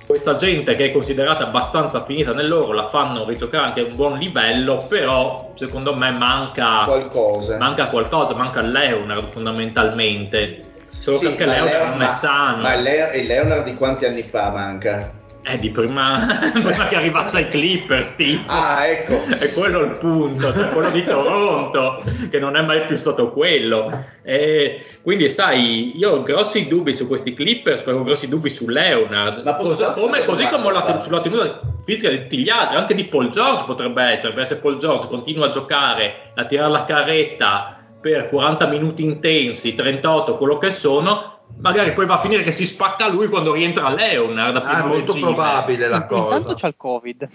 questa gente che è considerata abbastanza finita nell'oro, la fanno rigiocare anche a un buon livello, però secondo me manca Qualcosa. manca qualcosa, manca Leonard fondamentalmente. Solo Sì, perché Leonard Leo- non è ma- sano. Ma Leo- e Leonard di quanti anni fa manca? È di prima, prima che arrivasse ai Clippers, tipo. Ah, ecco. È quello il punto, cioè quello di Toronto, che non è mai più stato quello. E quindi, sai, io ho grossi dubbi su questi Clippers, però ho grossi dubbi su Leonard. Cos- come, così come la, sulla tenuta fisica di tutti gli altri, anche di Paul George potrebbe essere, perché se Paul George continua a giocare, a tirare la carretta per 40 minuti intensi, 38, quello che sono, magari poi va a finire che si spacca lui quando rientra Leonard. a Ah, è molto regime. probabile la In- Intanto cosa. c'è il Covid.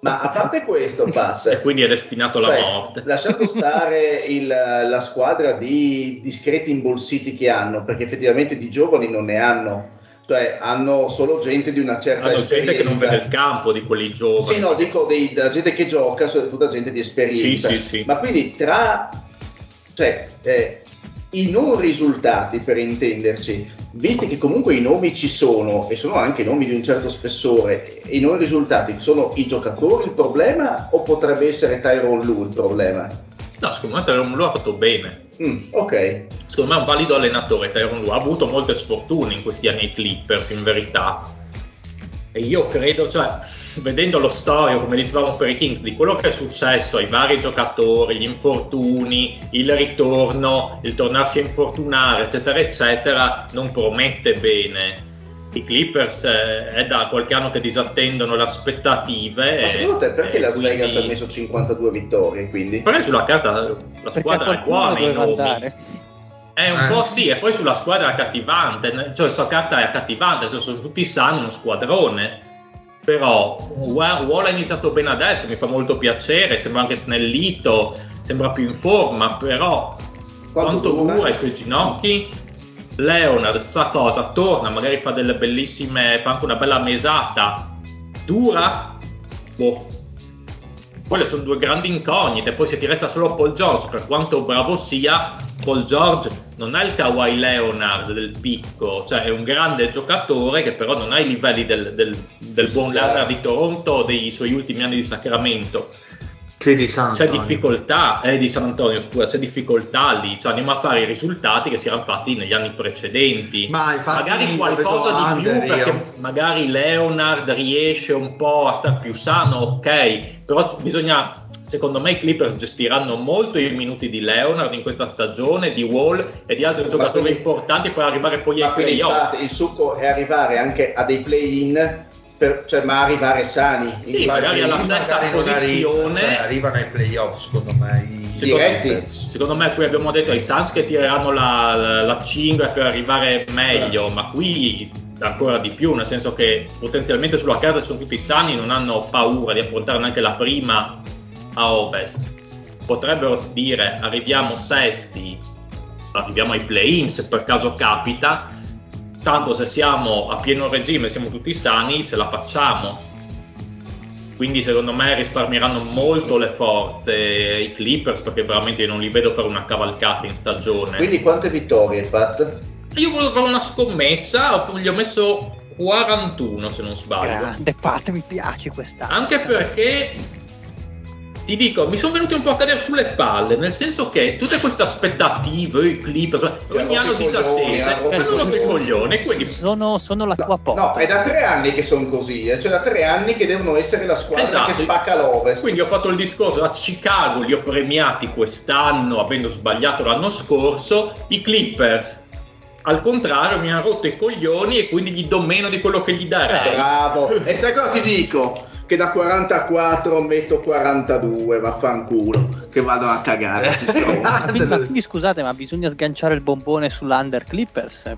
Ma a parte questo, Pat, E quindi è destinato alla cioè, morte. lasciando stare il- la squadra di discreti imbolsiti che hanno, perché effettivamente di giovani non ne hanno, cioè hanno solo gente di una certa Hanno esperienza. gente che non vede il campo di quelli giovani. Sì, no, dico dei- della gente che gioca, soprattutto gente di esperienza. Sì, sì, sì. Ma quindi tra cioè, eh, i non risultati, per intenderci, visti che comunque i nomi ci sono e sono anche nomi di un certo spessore, i non risultati sono i giocatori il problema o potrebbe essere Tyrone Lu il problema? No, secondo me Tyronn Lue ha fatto bene. Mm, ok, Secondo me è un valido allenatore. Tyronn Lue ha avuto molte sfortune in questi anni ai Clippers, in verità. E io credo, cioè, vedendo lo storia, come dicevamo per i Kings, di quello che è successo ai vari giocatori, gli infortuni, il ritorno, il tornarsi a infortunare, eccetera, eccetera, non promette bene. I Clippers eh, è da qualche anno che disattendono le aspettative. ma secondo te perché e Las quindi- Vegas ha messo 52 vittorie quindi? Però sulla carta la Perché squadra è buona, i nomi. andare. È un Eh. po' sì, e poi sulla squadra è accattivante, cioè sulla carta è accattivante, cioè, sono tutti sani, uno squadrone. Però Wa- Wall ha iniziato bene adesso, mi fa molto piacere, sembra anche snellito, sembra più in forma, però Quanto quanto, dura? dura? i suoi ginocchi? Leonard sa cosa, torna, magari fa delle bellissime, fa anche una bella mesata. Dura? Boh. Quelle sono due grandi incognite, poi se ti resta solo Paul George, per quanto bravo sia, Paul George non è il Kawhi Leonard del picco, cioè è un grande giocatore che però non ha i livelli del, del- del buon. Leonard di Toronto o dei suoi ultimi anni di Sacramento. Sì, di San C'è Antonio. difficoltà, eh, di San Antonio, scusa, c'è difficoltà lì, cioè andiamo a fare i risultati che si erano fatti negli anni precedenti. Ma infatti magari qualcosa di più under perché magari Leonard riesce un po' a star più sano, ok, però bisogna, secondo me i Clippers gestiranno molto i minuti di Leonard in questa stagione, di Wall e di altri Ma giocatori quindi- importanti per arrivare poi ai playoff. Il succo è arrivare anche a dei play-in, per- cioè, ma arrivare sani. Sì, Ma magari alla sesta arriva- posizione. cioè, arrivano ai playoff, secondo me. i Secondo, secondo me qui abbiamo detto ai Suns che tireranno la, la, la cinghia per arrivare meglio, ma qui ancora di più, nel senso che potenzialmente sulla carta sono tutti sani, non hanno paura di affrontare neanche la prima a ovest. Potrebbero dire arriviamo sesti, arriviamo ai play-in se per caso capita, tanto se siamo a pieno regime, siamo tutti sani, ce la facciamo. Quindi secondo me risparmieranno molto le forze i Clippers perché veramente io non li vedo fare una cavalcata in stagione. Quindi quante vittorie, Pat? Io volevo fare una scommessa, gli ho messo 41 se non sbaglio. Grande Pat, mi piace questa. Anche perché ti dico, mi sono venuti un po' a cadere sulle palle, nel senso che tutte queste aspettative, i Clippers, Ti ogni hanno anno disattese, hanno rotto i hanno rotto i coglioni. quindi Sono, sono la tua porta. No, è da tre anni che sono così, eh, cioè da tre anni che devono essere la squadra Esatto. che spacca l'Ovest. Quindi ho fatto il discorso, a Chicago li ho premiati quest'anno, avendo sbagliato l'anno scorso, i Clippers al contrario mi hanno rotto i coglioni e quindi gli do meno di quello che gli darei. Bravo. E sai cosa ti dico? Che da 44 metto 42, vaffanculo. Che vadano a cagare. Ma quindi, ma quindi scusate, ma bisogna sganciare il bombone sull'Under Clippers?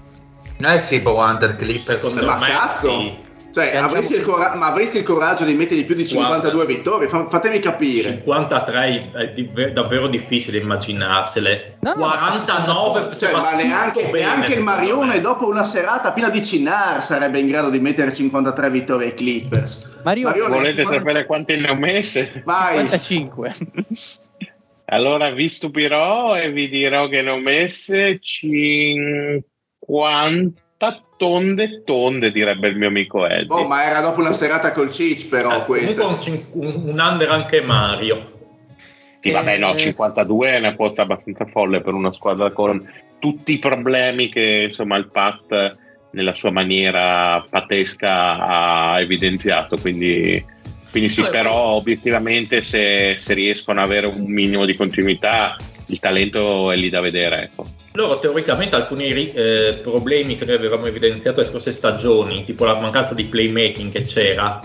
Eh sì, boh, Under Clippers. Secondo ma me cazzo. sì. Cioè, avresti il che- cora- ma avresti il coraggio di mettergli più di 52 vittorie? Fa- fatemi capire. 53 è di- davvero difficile immaginarsele. No, no, 49 se Cioè, ma neanche, bene, neanche il Marione me. dopo una serata piena di Cinar sarebbe in grado di mettere 53 vittorie ai Clippers. Mario, Marione- Volete quando- sapere quante ne ho messe? Vai. 55. Allora vi stupirò e vi dirò che ne ho messe 50 tonde tonde, direbbe il mio amico Eddie. Oh, ma era dopo una serata col Cic però Eh, comunque questa. un, under anche Mario. Sì, vabbè, no, Eh. 52 è una quota abbastanza folle per una squadra con tutti i problemi che insomma il Pat nella sua maniera patesca ha evidenziato. Quindi, quindi sì, Eh, però obiettivamente se, se riescono ad avere un minimo di continuità, il talento è lì da vedere. Ecco. Loro teoricamente alcuni eh, problemi che noi avevamo evidenziato le scorse stagioni, tipo la mancanza di playmaking che c'era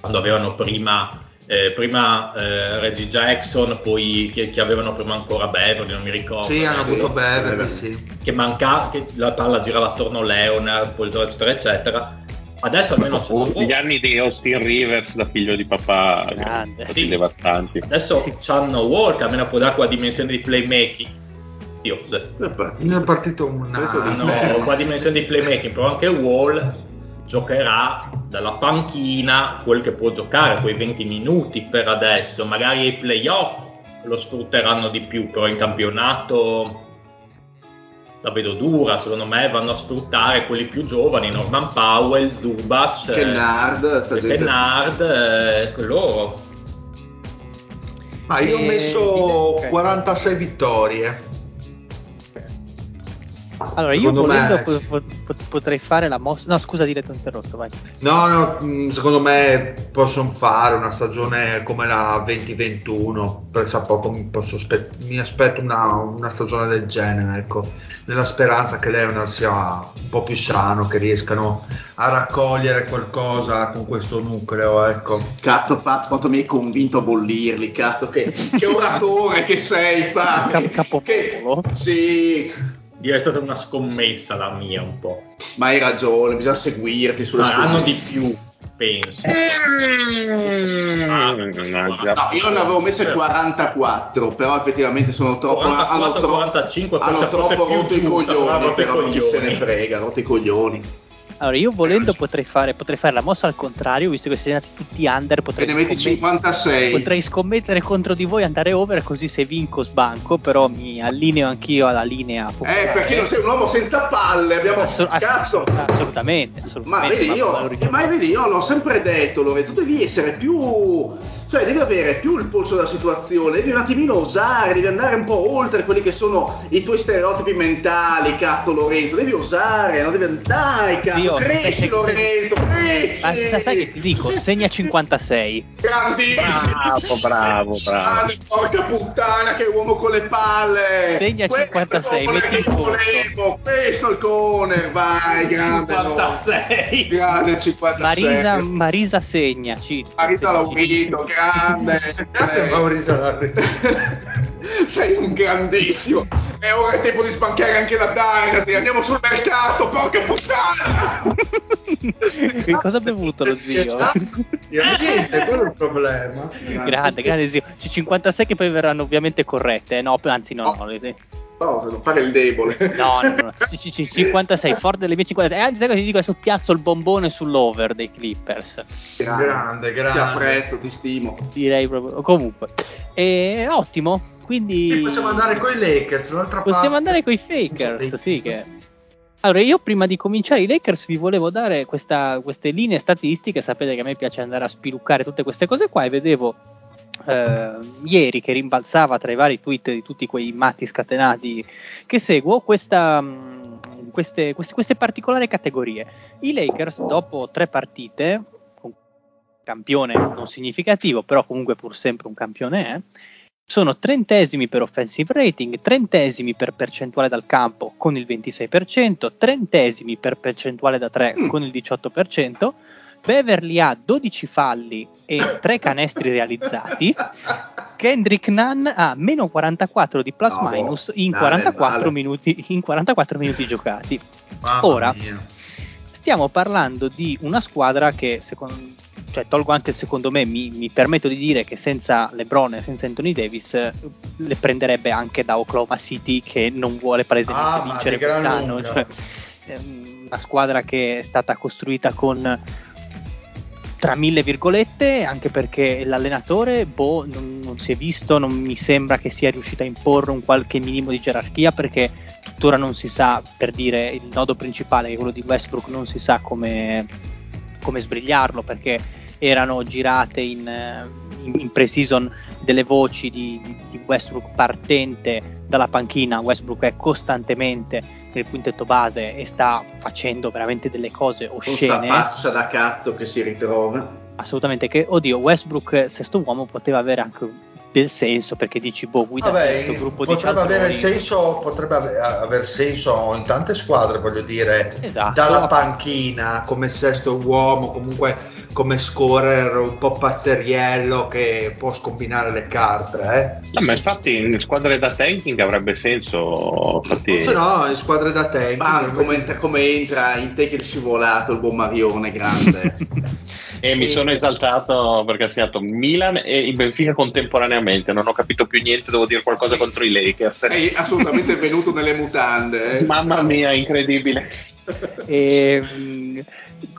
quando avevano prima, eh, prima eh, Reggie Jackson, poi che, che avevano prima ancora Beverly, non mi ricordo. Sì, hanno avuto Beverly, sì. che mancava, che la palla girava attorno a Leonard, poi eccetera, eccetera. Adesso almeno c'è Oh, gli anni di Austin Rivers da figlio di papà sono Grande. stati Sì. devastanti. Adesso c'hanno Wall che almeno può dare quella dimensione di playmaking. Dio? Ne è partito un Detto di- hanno Fermo. qua dimensione di playmaking, però anche Wall giocherà dalla panchina quel che può giocare, quei 20 minuti per adesso, magari ai playoff lo sfrutteranno di più, però in campionato la vedo dura, secondo me vanno a sfruttare quelli più giovani, Norman Powell, Zubac, Che nard, sta eh. Kennard, eh, loro. Ma io ho Eh, messo ok. 46 vittorie. Allora, io Secondo volendo me- po- po- po- potrei fare la mossa. No, scusa, diretto interrotto, vai. No, no, mh, secondo me possono fare una stagione come la 2021. Pensa poco, mi, posso aspe- mi aspetto una, una stagione del genere, ecco, nella speranza che Leonard sia un po' più sano, che riescano a raccogliere qualcosa con questo nucleo, ecco. Cazzo Pat, quanto mi hai convinto a bollirli, cazzo, che, che oratore che sei Pat. Cap- capopolo. che- sì, è stata una scommessa la mia un po'. ma hai ragione, bisogna seguirti sulle Saranno scuole. di più, penso. Mm, no, già. No, io ne avevo messe 44, però effettivamente sono troppo. 44, hanno tro- 45, hanno troppo rotto i coglioni, i però chi se ne frega, rotto i coglioni. Allora, io volendo potrei fare, potrei fare la mossa al contrario, visto che siete andati tutti under, potrei, scommet- 56. potrei scommettere contro di voi, andare over, così se vinco sbanco, però mi allineo anch'io alla linea Eh, popolare. perché non sei un uomo senza palle, abbiamo... Assolut- ass- Cazzo! assolutamente, Ma assolutamente. vedi, io, lo riconosco. ma vedi, io l'ho sempre detto, Lorenzo, tu devi essere più, cioè devi avere più il polso della situazione, devi un attimino osare, devi andare un po' oltre quelli che sono i tuoi stereotipi mentali, cazzo Lorenzo, devi osare, non devi dai, cazzo, Io- cresci Lorenzo, cresci! Ma sa- sai che ti dico, segna 56. Grandissimo! Bravo, bravo, bravo. Porca puttana, che uomo con le palle! Segna Questo 56, è il corner metti il che io voto. volevo, questo è il corner, vai, grande, no. 56. grande 56. Marisa, Marisa segna. ci- Marisa Laurito, grande. Grazie Maurizio Larri. Sei un grandissimo. E ora è tempo di sbancare anche la Dynasty. Andiamo sul mercato, porca puttana. che cosa ha bevuto lo zio? Niente, quello è il problema. grande, grande zio. C- 56 che poi verranno ovviamente corrette, eh? no, anzi no, Oh. no, le- No, se non fare il debole. no, no, no, C- c- c- 56, forte delle mie 56. E anzi, sai cosa ti dico? Adesso piazzo il bombone sull'over dei Clippers. Grande, Ti grande. apprezzo, ti stimo. Direi proprio. Comunque, e, ottimo. Quindi E possiamo andare con i Lakers, l'altra parte. Possiamo andare con i Fakers, sì che... Allora, io prima di cominciare i Lakers vi volevo dare questa- queste linee statistiche, sapete che a me piace andare a spiluccare tutte queste cose qua e vedevo eh, ieri che rimbalzava tra i vari tweet di tutti quei matti scatenati che seguo questa, mh, queste, queste- queste particolari categorie. I Lakers dopo tre partite, con campione non significativo, però comunque pur sempre un campione è, sono trentesimi per offensive rating, trentesimi per percentuale dal campo con il 26%, trentesimi per percentuale da 3 Mm. con il 18%, Beverly ha 12 falli e 3 canestri realizzati, Kendrick Nunn ha meno 44 di plus No, minus in dai, 44, vale. minuti, in 44 minuti giocati. Mamma Ora, mia. stiamo parlando di una squadra che, secondo, cioè, tolgo anche il secondo me, mi, mi, permetto di dire che senza LeBron e senza Anthony Davis le prenderebbe anche da Oklahoma City che non vuole palesemente ah, vincere quest'anno. Cioè, una squadra che è stata costruita con tra mille virgolette, anche perché l'allenatore boh, non, non, si è visto, non mi sembra che sia riuscito a imporre un qualche minimo di gerarchia perché tuttora non si sa, per dire il nodo principale, quello di Westbrook, non si sa come, come sbrigliarlo perché erano girate in, in, in pre-season delle voci di, di Westbrook partente dalla panchina, Westbrook è costantemente nel quintetto base e sta facendo veramente delle cose oscene. Questa pazza da cazzo che si ritrova. Assolutamente, che oddio, Westbrook, sesto uomo, poteva avere anche del senso perché dici boh guida Vabbè, questo gruppo di potrebbe avere senso potrebbe aver senso in tante squadre voglio dire esatto. dalla panchina come sesto uomo comunque come scorer un po' pazzeriello che può scombinare le carte eh? no, ma infatti in squadre da tanking avrebbe senso infatti... se no in squadre da tanking ah, come, entra, come entra in te che il scivolato il buon Marione grande E mi sono esaltato perché ha segnato Milan e il Benfica contemporaneamente. Non ho capito più niente, devo dire qualcosa contro i Lakers. È assolutamente venuto nelle mutande. Eh. Mamma mia, incredibile. E,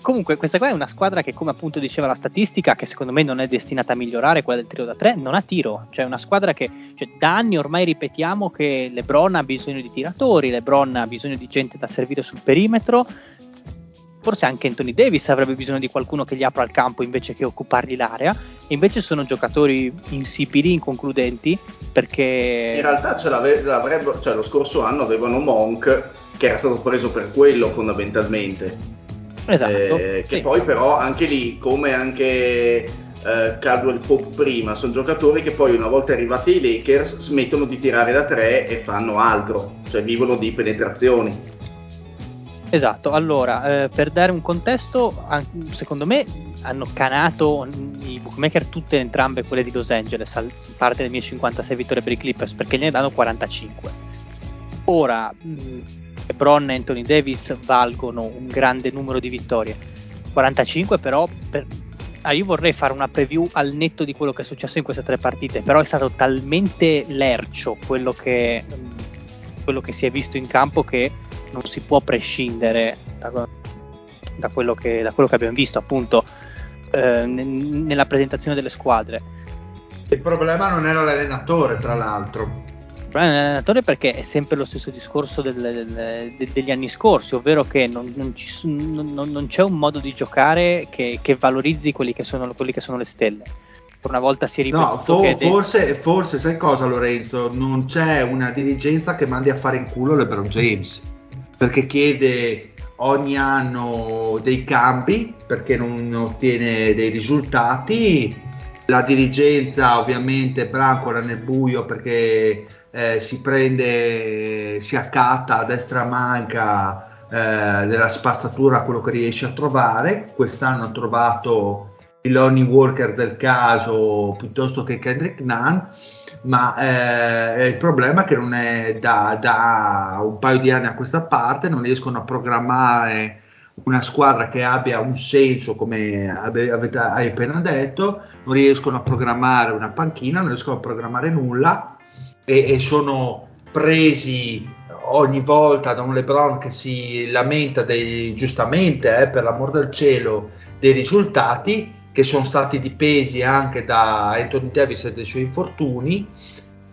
comunque, questa qua è una squadra che, come appunto diceva la statistica, che secondo me non è destinata a migliorare, quella del tiro da tre, non ha tiro. Cioè, una squadra che cioè, da anni ormai ripetiamo che LeBron ha bisogno di tiratori, LeBron ha bisogno di gente da servire sul perimetro forse anche Anthony Davis avrebbe bisogno di qualcuno che gli apra il campo invece che occupargli l'area. E invece sono giocatori insipidi, inconcludenti, perché... In realtà ce l'avrebbero, cioè lo scorso anno avevano Monk, che era stato preso per quello fondamentalmente. Esatto. Eh, che sì. poi però anche lì, come anche eh, Caldwell Pope prima, sono giocatori che poi una volta arrivati ai Lakers smettono di tirare da tre e fanno altro, cioè vivono di penetrazioni. Esatto, allora eh, per dare un contesto, secondo me hanno canato i bookmaker tutte e entrambe quelle di Los Angeles, a parte delle mie 56 vittorie per i Clippers, perché ne danno 45. Ora, LeBron e Anthony Davis valgono un grande numero di vittorie, 45 però per, ah, io vorrei fare una preview al netto di quello che è successo in queste tre partite, però è stato talmente lercio quello che, quello che si è visto in campo che non si può prescindere da, da, quello, che, da quello, che, abbiamo visto appunto eh, nella presentazione delle squadre. Il problema non era l'allenatore, tra l'altro. Problema è l'allenatore perché è sempre lo stesso discorso del, del, del, degli anni scorsi, ovvero che non, non, ci, non, c'è un modo di giocare che, che valorizzi quelli che, sono, quelli che sono le stelle una volta si ripetuto no, fo- forse, forse sai cosa Lorenzo non c'è una dirigenza che mandi a fare in culo LeBron James perché chiede ogni anno dei cambi perché non ottiene dei risultati. La dirigenza ovviamente brancola nel buio perché eh, si prende, si accatta a destra manca eh, della spazzatura quello che riesce a trovare. Quest'anno ha trovato il Lonnie Walker del caso piuttosto che Kendrick Nunn ma eh, il problema è che non è da, da, un paio di anni a questa parte non riescono a programmare una squadra che abbia un senso come avete, hai appena detto non riescono a programmare una panchina non riescono a programmare nulla e, e sono presi ogni volta da un LeBron che si lamenta dei, giustamente eh, per l'amor del cielo dei risultati che sono stati dipesi anche da Anthony Davis e dai suoi infortuni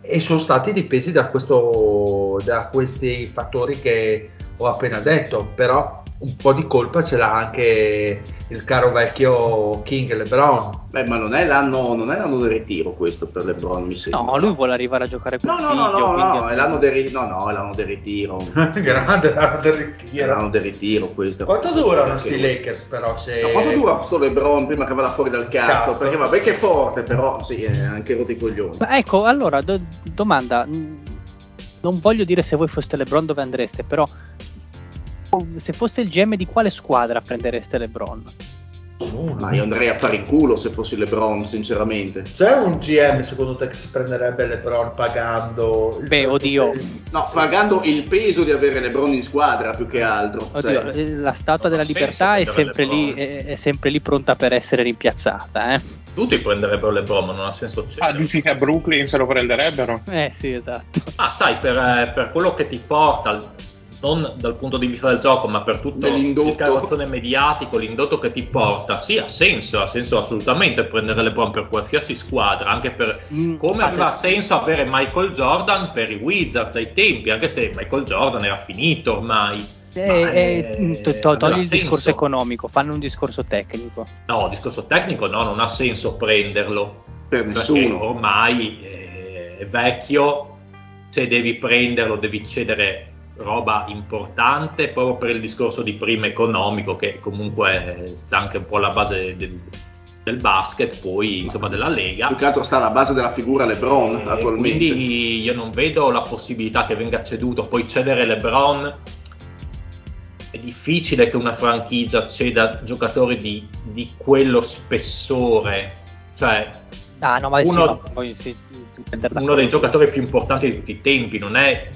e sono stati dipesi da, questo, da questi fattori che ho appena detto, però un po' di colpa ce l'ha anche il caro vecchio King LeBron. Beh, ma non è l'anno, non è l'anno del ritiro questo per LeBron, mi sembra. No, lui vuole arrivare a giocare con no, no, no, no, no, è l'anno del, no, no, è l'anno del ritiro. Grande l'anno del ritiro. È l'anno del ritiro questo. Quanto durano questi Lakers però? Se... No, quanto dura questo LeBron prima che vada fuori dal cazzo? cazzo. Perché vabbè che è forte, però sì, è anche rotto i coglioni. Ma ecco, allora, do- domanda non voglio dire se voi foste LeBron dove andreste, però se foste il GM di quale squadra prendereste LeBron? Nessuno. Ma io andrei a fare in culo se fossi LeBron, sinceramente. C'è un GM secondo te che si prenderebbe LeBron pagando il Beh, oddio. che- No, pagando il peso di avere LeBron in squadra più che altro. Oddio, Cioè, eh, la statua della libertà è sempre, lì, è, è sempre lì pronta per essere rimpiazzata. Eh, Tutti prenderebbero LeBron, ma non ha senso Ah, cedere. dici che a Brooklyn se lo prenderebbero? eh sì, esatto. Ma sai, per, eh, per quello che ti porta, non dal punto di vista del gioco, ma per tutto il calvazione mediatico, l'indotto che ti porta, sì, ha senso, ha senso assolutamente prendere LeBron per qualsiasi squadra, anche per Mm, come aveva senso avere Michael Jordan per i Wizards ai tempi, anche se Michael Jordan era finito ormai. Eh, eh, eh, to- to- togli il discorso senso. economico, fanno un discorso tecnico. No, discorso tecnico no, non ha senso prenderlo. per perché nessuno. ormai eh, è vecchio, se devi prenderlo devi cedere roba importante proprio per il discorso di prima economico che comunque sta anche un po' alla base del, del basket, poi insomma della Lega. Più che altro sta alla base della figura LeBron Eh, attualmente. Quindi io non vedo la possibilità che venga ceduto, poi cedere LeBron è difficile che una franchigia ceda giocatori di, di quello spessore, cioè Ah, no, ma sì, Uno- no, poi sì, uno dei giocatori più importanti di tutti i tempi, non è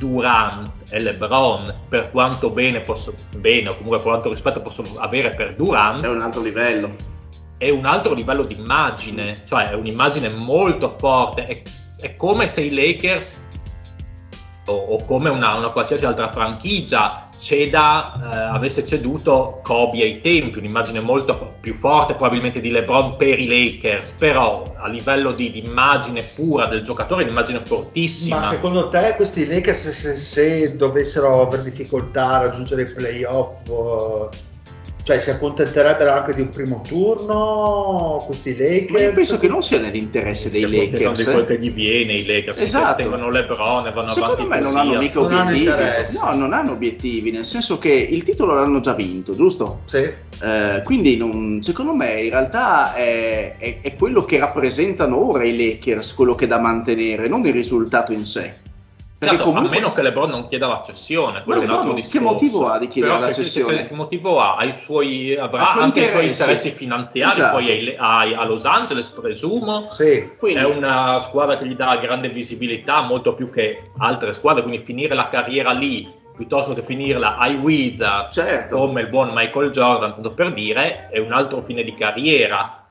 Durant, è LeBron, per quanto bene posso, bene o comunque per quanto rispetto posso avere per Durant, È un altro livello. è un altro livello di immagine, cioè è un'immagine molto forte, è, è come se i Lakers o, o come una, una qualsiasi altra franchigia ceda, eh, avesse ceduto Kobe ai tempi, un'immagine molto più forte probabilmente di LeBron per i Lakers, però a livello di, di immagine pura del giocatore, un'immagine fortissima. Ma secondo te questi Lakers se, se dovessero avere difficoltà a raggiungere i playoff, eh, cioè si accontenterebbero anche di un primo turno questi Lakers? Ma io penso che non sia nell'interesse dei Si accontentano Lakers. di eh. quel che gli viene i Lakers, Esatto. tengono LeBron e vanno Secondo avanti me non hanno mica Non hanno obiettivi. interesse. no, non hanno obiettivi, nel senso che il titolo l'hanno già vinto, giusto? Sì. Eh, quindi non- secondo me in realtà è, è- è quello che rappresentano ora i Lakers, quello che è da mantenere, non il risultato in sé. Perché Certo, comunque- a meno che LeBron non chieda la cessione, quello è un LeBron altro che discorso. motivo ha di chiedere Però la che- che- cessione? Che, che motivo ha? Ha i suoi, avrà anche i suoi interessi. interessi finanziari Esatto. poi ai- ai- a Los Angeles, presumo. Sì. Quindi- È una squadra che gli dà grande visibilità, molto più che altre squadre, quindi finire la carriera lì piuttosto che finirla ai Wizards Certo. come il buon Michael Jordan, tanto per dire, è un altro fine di carriera.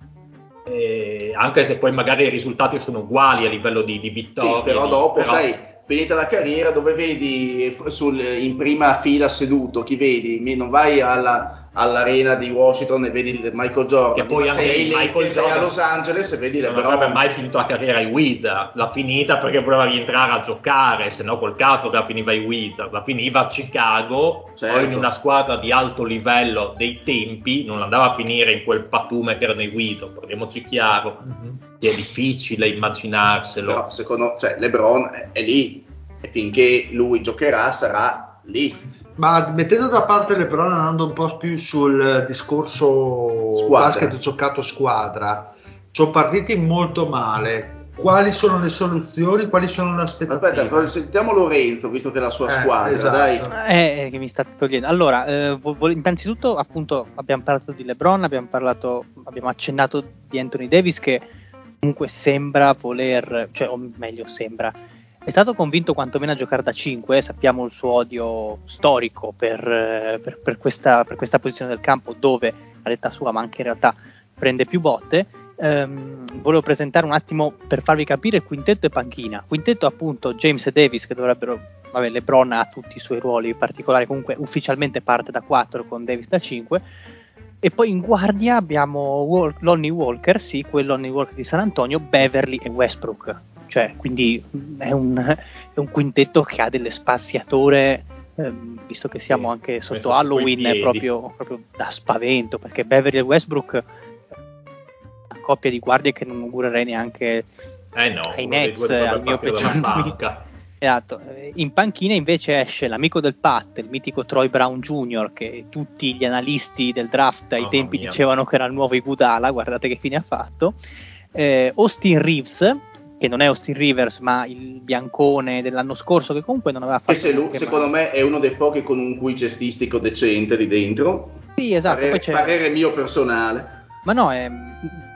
Eh, anche se poi magari i risultati sono uguali a livello di, di vittorie. Sì, però dopo, però- sai, finita la carriera, dove vedi sul- in prima fila seduto, chi vedi? Non vai alla- all'arena di Washington e vedi Michael Jordan, Che poi ma anche sei Michael sei a Jordan- Los Angeles e vedi non LeBron. avrebbe mai finito la carriera ai Wizards, l'ha finita perché voleva rientrare a giocare, se no col cazzo che la finiva ai Wizards, la finiva a Chicago, Certo. poi in una squadra di alto livello dei tempi, non andava a finire in quel patume che erano i Wizards, parliamoci chiaro, Mhm. è difficile immaginarselo. Però secondo cioè, LeBron è, è lì e finché lui giocherà sarà lì. Ma mettendo da parte LeBron andando un po' più sul discorso Squadra. basket giocato squadra, sono partiti molto male. Quali sono le soluzioni? Quali sono le aspettative? Aspetta, sentiamo Lorenzo, visto che è la sua Eh, squadra, esatto. dai. Eh, che mi state togliendo. Allora, eh, vo- innanzitutto, appunto, abbiamo parlato di LeBron, abbiamo parlato, abbiamo accennato di Anthony Davis che comunque sembra voler, cioè, o meglio, sembra. È stato convinto quantomeno a giocare da 5, sappiamo il suo odio storico per, eh, per- per questa, per questa posizione del campo dove, a detta sua, ma anche in realtà prende più botte. Ehm, volevo presentare un attimo per farvi capire quintetto e panchina. Quintetto appunto James e Davis che dovrebbero, vabbè LeBron ha tutti i suoi ruoli particolari, comunque ufficialmente parte da 4 con Davis da 5. E poi in guardia abbiamo Wal- Lonnie Walker, sì, quel Lonnie Walker di San Antonio, Beverly e Westbrook. Cioè, quindi mh, è un, è un quintetto che ha delle spaziature, ehm, visto che siamo anche sotto Halloween, è proprio, proprio da spavento, perché Beverly e Westbrook una coppia di guardie che non augurerei neanche Eh no, ai Nets, al mio peggior. Esatto, in panchina invece esce l'amico del Pat, il mitico Troy Brown Jr., che tutti gli analisti del draft ai Mamma tempi mia. dicevano che era il nuovo Iguodala, guardate che fine ha fatto. Eh, Austin Reeves, che non è Austin Rivers, ma il biancone dell'anno scorso, che comunque non aveva fatto. E se lui, secondo male. me, è uno dei pochi con un cui cestistico decente lì dentro. Sì, esatto. parere, parere mio personale. Ma no, è-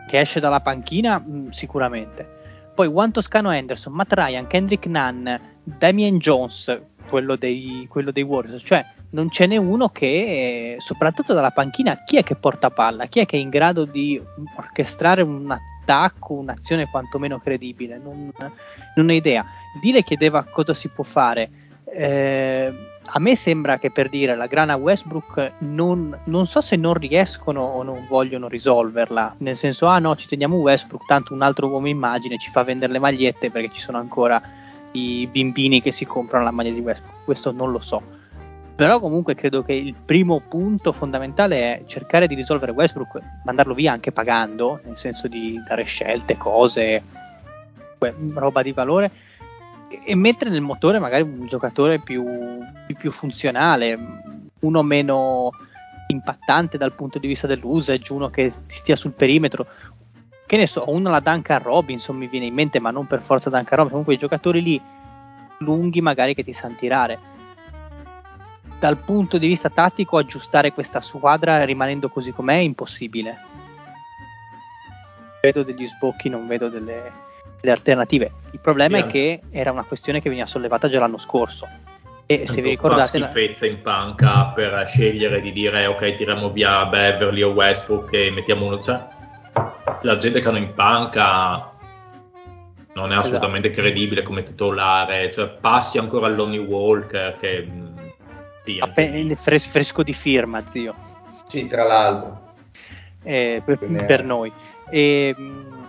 che esce dalla panchina mh, sicuramente. Poi Juan Toscano Anderson, Matt Ryan, Kendrick Nunn, Damien Jones, quello dei, quello dei Warriors, cioè non ce n'è uno che, soprattutto dalla panchina, chi è che porta palla? Chi è che è in grado di orchestrare un attacco, un'azione quantomeno credibile? Non, non ho idea. Dire chiedeva cosa si può fare. Eh, a me sembra che per dire la grana Westbrook non, non so se non riescono o non vogliono risolverla, nel senso ah no ci teniamo Westbrook, tanto un altro uomo immagine ci fa vendere le magliette perché ci sono ancora i bimbini che si comprano la maglia di Westbrook, questo non lo so. Però comunque credo che il primo punto fondamentale è cercare di risolvere Westbrook, mandarlo via anche pagando, nel senso di dare scelte, cose, roba di valore e- mettere nel motore magari un giocatore più- più funzionale, uno meno impattante dal punto di vista dell'usage, uno che stia sul perimetro. Che ne so, uno la Duncan Robinson mi viene in mente, ma non per forza Duncan Robinson, comunque i giocatori lì lunghi magari che ti sanno tirare. Dal punto di vista tattico aggiustare questa squadra rimanendo così com'è è impossibile. Vedo degli sbocchi, non vedo delle, delle alternative. Il problema Sì, è che era una questione che veniva sollevata già l'anno scorso. E se vi ricordate, Una la- schifezza in panca per scegliere di dire ok tiriamo via Beverly o Westbrook e mettiamo uno cioè la gente che hanno in panca non è assolutamente credibile come titolare cioè passi ancora all'Only Walker che mh, sì, anche appe- lì. fres- fresco di firma, zio. Sì, tra l'altro. eh, per, per noi. E, mh,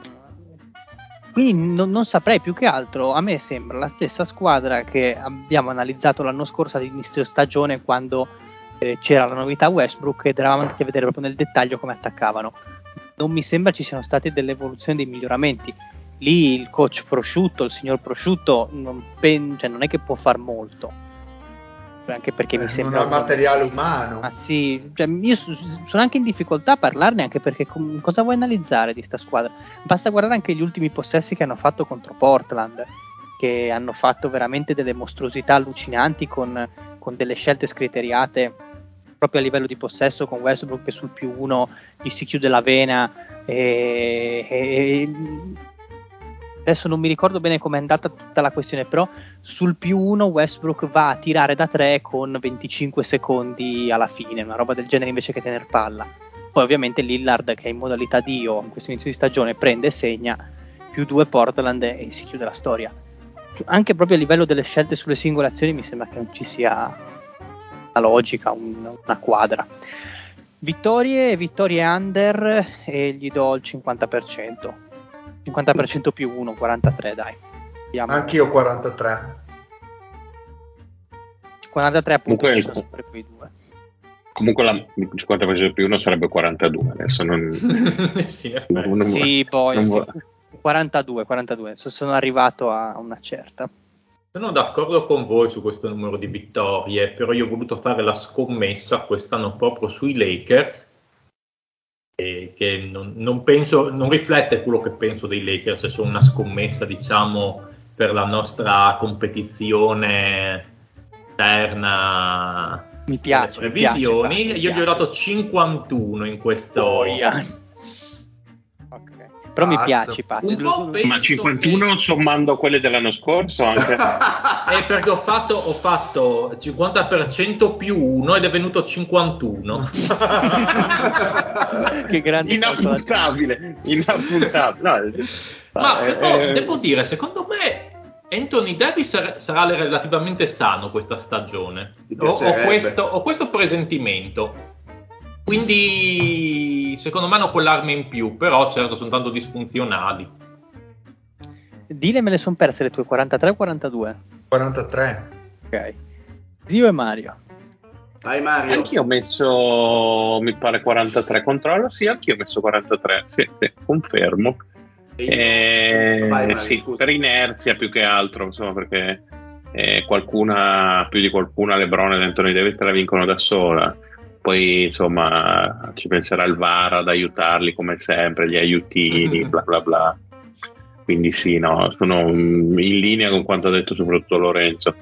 quindi non, non saprei più che altro. A me sembra la stessa squadra che abbiamo analizzato l'anno scorso all'inizio stagione quando eh, c'era la novità Westbrook ed eravamo andati a vedere proprio nel dettaglio come attaccavano. Non mi sembra ci siano state delle evoluzioni, dei miglioramenti. Lì il coach prosciutto, il signor prosciutto, non, pen- cioè, non è che può far molto. Anche perché mi Eh, sembra. non ha materiale umano. Ma sì, cioè, io sono anche in difficoltà a parlarne anche perché com- cosa vuoi analizzare di sta squadra? Basta guardare anche gli ultimi possessi che hanno fatto contro Portland, che hanno fatto veramente delle mostruosità allucinanti con, con delle scelte scriteriate proprio a livello di possesso con Westbrook che sul più uno gli si chiude la vena e, e- adesso non mi ricordo bene com'è andata tutta la questione però sul più uno Westbrook va a tirare da 3 con 25 secondi alla fine, una roba del genere invece che tener palla. Poi ovviamente Lillard che è in modalità Dio in questo inizio di stagione prende e segna, più 2 Portland e si chiude la storia. Anche proprio a livello delle scelte sulle singole azioni mi sembra che non ci sia una logica, un- una quadra. Vittorie, vittorie under e gli do il 50%. 50% più 1, 43 dai. Vediamo. Anch'io 43. 43 appunto Comunque- sono sempre quei due. Comunque la 50% più 1 sarebbe 42. Adesso non, sì, non, non Sì, poi non sì. vuoi- 42, 42, so- sono arrivato a una certa. Sono d'accordo con voi su questo numero di vittorie, però io ho voluto fare la scommessa quest'anno proprio sui Lakers, che non, non penso, non riflette quello che penso dei Lakers, è solo una scommessa, diciamo, per la nostra competizione interna. Mi piace, le mi piace, previsioni. io gli ho dato 51 in questo. Boia. Ok. Però mi Cazzo. piaci, Pat. Un po' penso Ma 51 sommando quelle dell'anno scorso anche. È perché ho fatto, ho fatto 50% più 1 ed è venuto 51. che grande inappuntabile, inappuntabile. No, Ma eh, però eh, devo dire, secondo me Anthony Davis sar- sarà relativamente sano questa stagione. Mi Ho, ho questo, ho questo presentimento. Quindi secondo me hanno quell'arma in più, però certo sono tanto disfunzionali. Dile me le sono perse le tue 43 o 42? 43. Ok. Zio e Mario. Vai Mario. Anch'io ho messo, mi pare 43 controllo, sì, anch'io ho messo 43, sì, sì, confermo. Eh, Vai, Mario, sì, per inerzia più che altro, insomma, perché eh, qualcuna, più di qualcuna, Lebron ed Anthony Davis te la vincono da sola. Poi, insomma, ci penserà il VAR ad aiutarli come sempre, gli aiutini, bla bla bla. Quindi sì, no, sono mm, in linea con quanto ha detto soprattutto Lorenzo.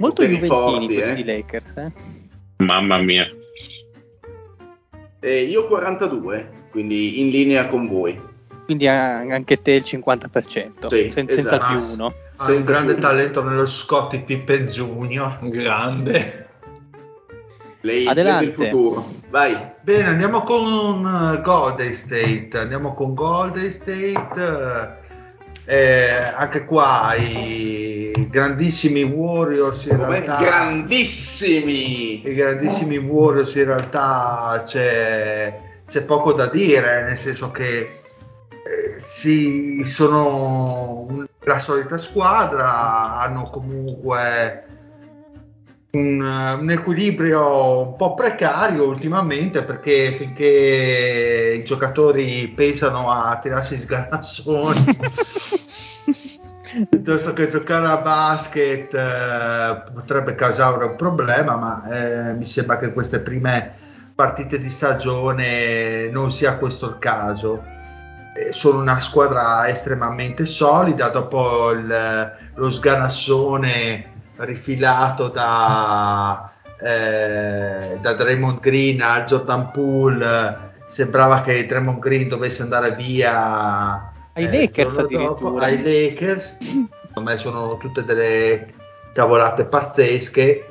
Molto juventini forti, questi eh. Lakers, eh? Mamma mia. Eh, io 42, quindi in linea con voi. Quindi anche te il 50%, Sì, sen- senza esatto. il più uno. Ha un Senza grande talento nello Scottie Pippen Junior. Grande. Lei Adelante. del futuro. Vai. Bene, andiamo con eh, Golden State. Andiamo con Golden State. Eh, anche qua i grandissimi Warriors in Come realtà. grandissimi. I grandissimi Warriors in realtà c'è, c'è poco da dire, nel senso che eh, sì, sono un- la solita squadra, hanno comunque un, un equilibrio un po' precario ultimamente perché finché i giocatori pensano a tirarsi sganassoni piuttosto che giocare a basket eh, potrebbe causare un problema, ma eh, mi sembra che queste prime partite di stagione non sia questo il caso. Eh, sono una squadra estremamente solida dopo il- lo sganassone rifilato da, eh, da Draymond Green a Jordan Poole. Sembrava che Draymond Green dovesse andare via Ai eh, Lakers addirittura. ai Lakers secondo me sono tutte delle cavolate pazzesche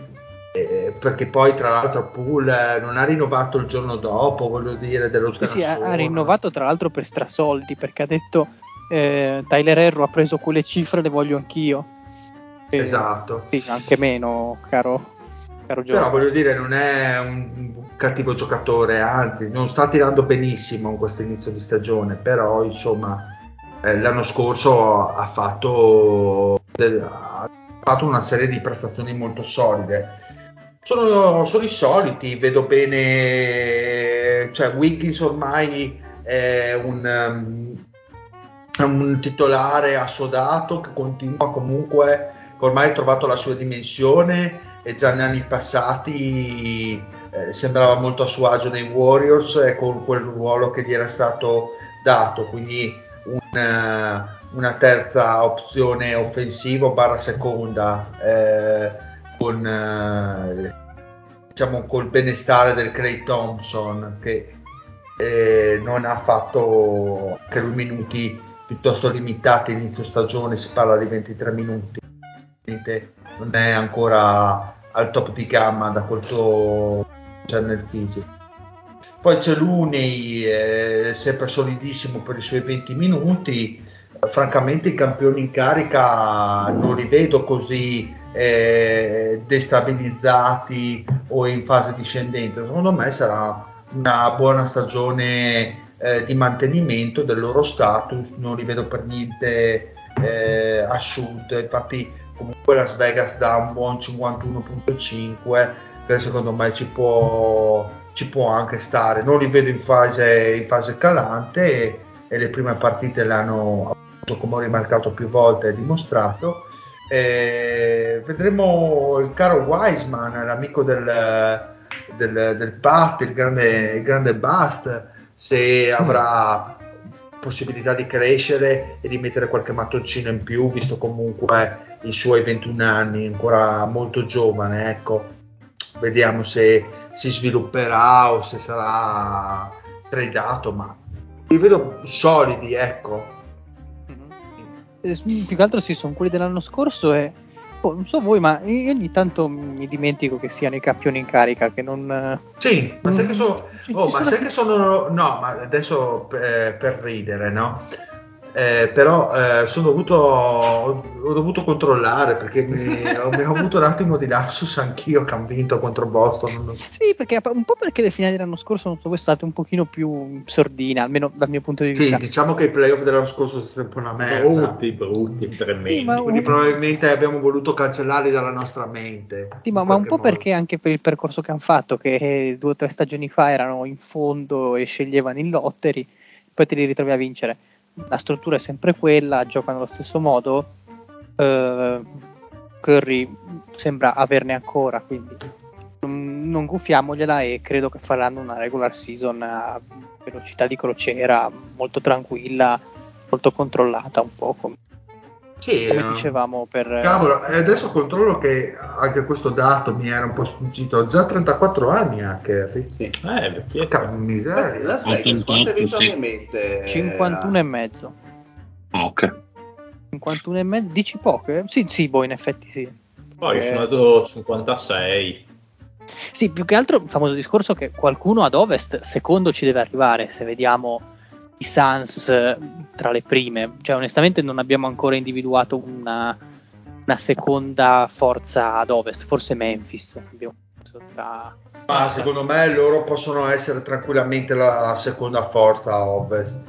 eh, perché poi tra l'altro Poole eh, non ha rinnovato il giorno dopo voglio dire dello Sì, sì, ha, rinnovato tra l'altro per strasoldi perché ha detto eh, Tyler Herro ha preso quelle cifre, le voglio anch'io. Esatto. Sì, anche meno, caro, caro però voglio dire non è un cattivo giocatore anzi non sta tirando benissimo in questo inizio di stagione però insomma eh, l'anno scorso ha fatto, del- ha fatto una serie di prestazioni molto solide. Sono, sono i soliti, vedo bene, cioè Wiggins ormai è un, um, un titolare assodato che continua comunque, ormai ha trovato la sua dimensione e già negli anni passati eh, sembrava molto a suo agio nei Warriors e con quel ruolo che gli era stato dato, quindi un, eh, una terza opzione offensiva barra seconda. eh, con eh, diciamo col benestare del Clay Thompson che eh, non ha fatto anche lui minuti piuttosto limitati inizio stagione si parla di 23 minuti non è ancora al top di gamma da quel cioè nel fisico poi c'è Looney eh, sempre solidissimo per i suoi 20 minuti francamente i campioni in carica non li vedo così eh, destabilizzati o in fase discendente. Secondo me sarà una buona stagione eh, di mantenimento del loro status, non li vedo per niente eh, asciutte. Infatti, comunque Las Vegas dà un buon 51.5 che secondo me ci può, ci può anche stare. Non li vedo in fase, in fase calante e, e le prime partite l'hanno avuto, come ho rimarcato più volte, e dimostrato. Eh, vedremo il caro Wiseman, l'amico del, del, del Pat, il grande, il grande Bust, se avrà possibilità di crescere e di mettere qualche mattoncino in più, visto comunque i suoi 21 anni, ancora molto giovane. Ecco, vediamo se si svilupperà o se sarà tradato, ma li vedo solidi, ecco. Eh, più che altro sì, sono quelli dell'anno scorso e boh, non so voi, ma io ogni tanto mi dimentico che siano i campioni in carica, che non... Sì, ma sai che sono... Ci- Oh, ma sono- sai che sono... No, ma adesso eh, per ridere, no? Eh, però eh, sono dovuto, ho dovuto controllare perché mi, ho, mi ho avuto un attimo di lapsus anch'io che hanno vinto contro Boston. so. Sì, perché un po' perché le finali dell'anno scorso sono state un pochino più sordine, almeno dal mio punto di vista. Sì, diciamo che i playoff dell'anno scorso sono sempre una merda. Brutti, brutti, tremendi. Sì, ma- Quindi probabilmente abbiamo voluto cancellarli dalla nostra mente. Sì, ma, ma un po' modo. perché anche per il percorso che hanno fatto, che eh, due o tre stagioni fa erano in fondo e sceglievano in lotteri, poi te li ritrovi a vincere. La struttura è sempre quella, giocano allo stesso modo. eh, Curry sembra averne ancora, quindi non, guffiamogliela e credo che faranno una regular season a velocità di crociera, molto tranquilla, molto controllata, un po' come Sì, come eh. dicevamo per... Cavolo, e adesso controllo che anche questo dato mi era un po' sfuggito. Già 34 anni a Kerry. Sì. Eh, vecchietto. Porca miseria. Las Vegas, quante 88, sì. vittorie mette? 51 e mezzo. Ah, ok. 51 e mezzo, dici poche? Sì, sì, boh, in effetti sì. Poi Eh, sono andato 56. Sì, più che altro il famoso discorso che qualcuno ad ovest secondo ci deve arrivare, se vediamo i Suns eh, tra le prime. Cioè, onestamente non abbiamo ancora individuato una, una seconda forza ad ovest, forse Memphis. Tra... Ma secondo me loro possono essere tranquillamente la seconda forza a ovest.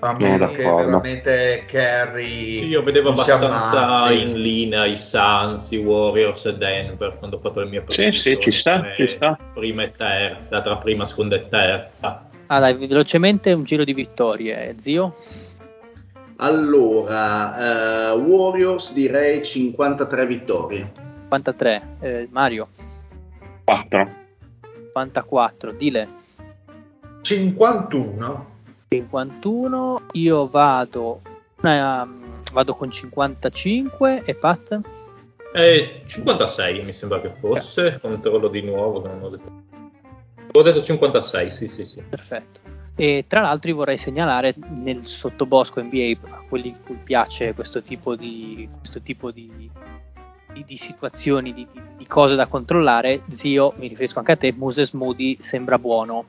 A meno che veramente Kerry. Io vedevo abbastanza in linea i Suns, i Warriors e Denver quando ho fatto le mie Sì, sì, ci sta, previsioni, ci sta. Prima e terza, tra prima, seconda e terza. Ah dai, velocemente un giro di vittorie, zio. Allora, eh, Warriors direi 53 vittorie. 53, eh, Mario. 4. 54, Dile. 51. 51, io vado, ehm, vado con 55 e Pat? Eh, 56 mi sembra che fosse, controllo di nuovo. non ho detto. Ho detto 56, sì, sì, sì. Perfetto. E tra l'altro io vorrei segnalare nel sottobosco NBA a quelli a cui piace questo tipo di, questo tipo di, di- di situazioni, di, di- di cose da controllare, zio, mi riferisco anche a te, Moses Moody sembra buono.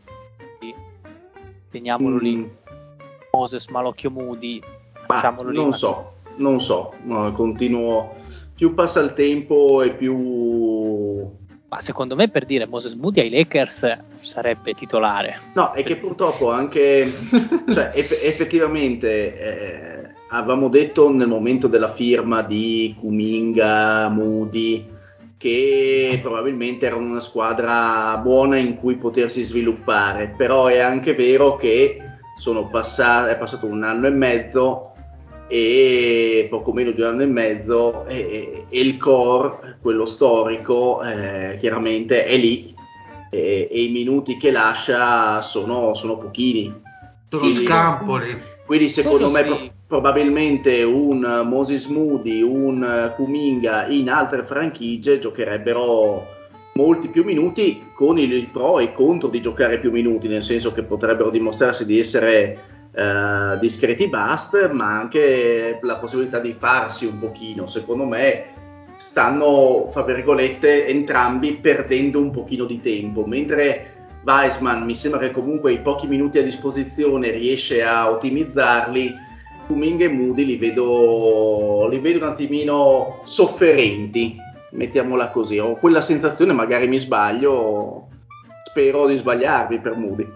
Quindi teniamolo lì. Mm, Moses Malocchio Moody, facciamolo lì. non so, non so, no, continuo. Più passa il tempo e più Ma secondo me per dire Moses Moody ai Lakers sarebbe titolare. No, è che purtroppo anche, cioè, eff- effettivamente, eh, avevamo detto nel momento della firma di Kuminga, Moody, che probabilmente erano una squadra buona in cui potersi sviluppare, però è anche vero che sono passati, è passato un anno e mezzo e poco meno di un anno e mezzo e- e il core, quello storico, eh, chiaramente è lì e, e i minuti che lascia sono, sono pochini. Sono Sì. scampoli. Quindi secondo Quello me sì. pro- probabilmente un Moses Moody, un Kuminga in altre franchigie giocherebbero molti più minuti con i pro e i contro di giocare più minuti, nel senso che potrebbero dimostrarsi di essere eh, discreti bust, ma anche la possibilità di farsi un pochino. Secondo me stanno, fra virgolette, entrambi perdendo un pochino di tempo, mentre Weisman mi sembra che comunque i pochi minuti a disposizione riesce a ottimizzarli. Kuminga e Moody li vedo, li vedo un attimino sofferenti, mettiamola così. Ho quella sensazione, magari mi sbaglio, spero di sbagliarmi per Moody.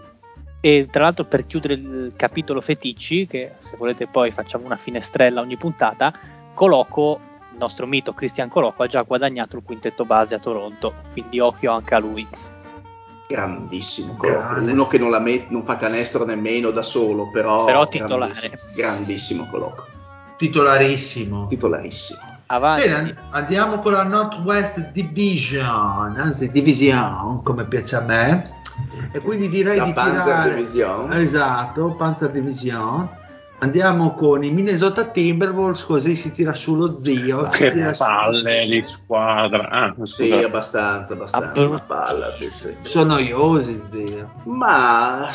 E tra l'altro per chiudere il capitolo feticci, che se volete poi facciamo una finestrella ogni puntata, Coloco, nostro mito Christian Coloco, ha già guadagnato il quintetto base a Toronto, quindi occhio anche a lui. Grandissimo Grande. uno che non, la met- non fa canestro nemmeno da solo, però, Però titolare. grandissimo, grandissimo Coloco, Titolarissimo. titolarissimo. Avanti. Bene, and- andiamo con la Northwest Division, anzi Division, come piace a me. E quindi direi La di Panzer tirare... Division. Esatto, Panzer Division. Andiamo con i Minnesota Timberwolves, così si tira su lo zio. si Che tira su- palle di squadra. Ah, Sì, abbastanza, abbastanza. Una palla, sì, sì. Sono noiosi, zio. Ma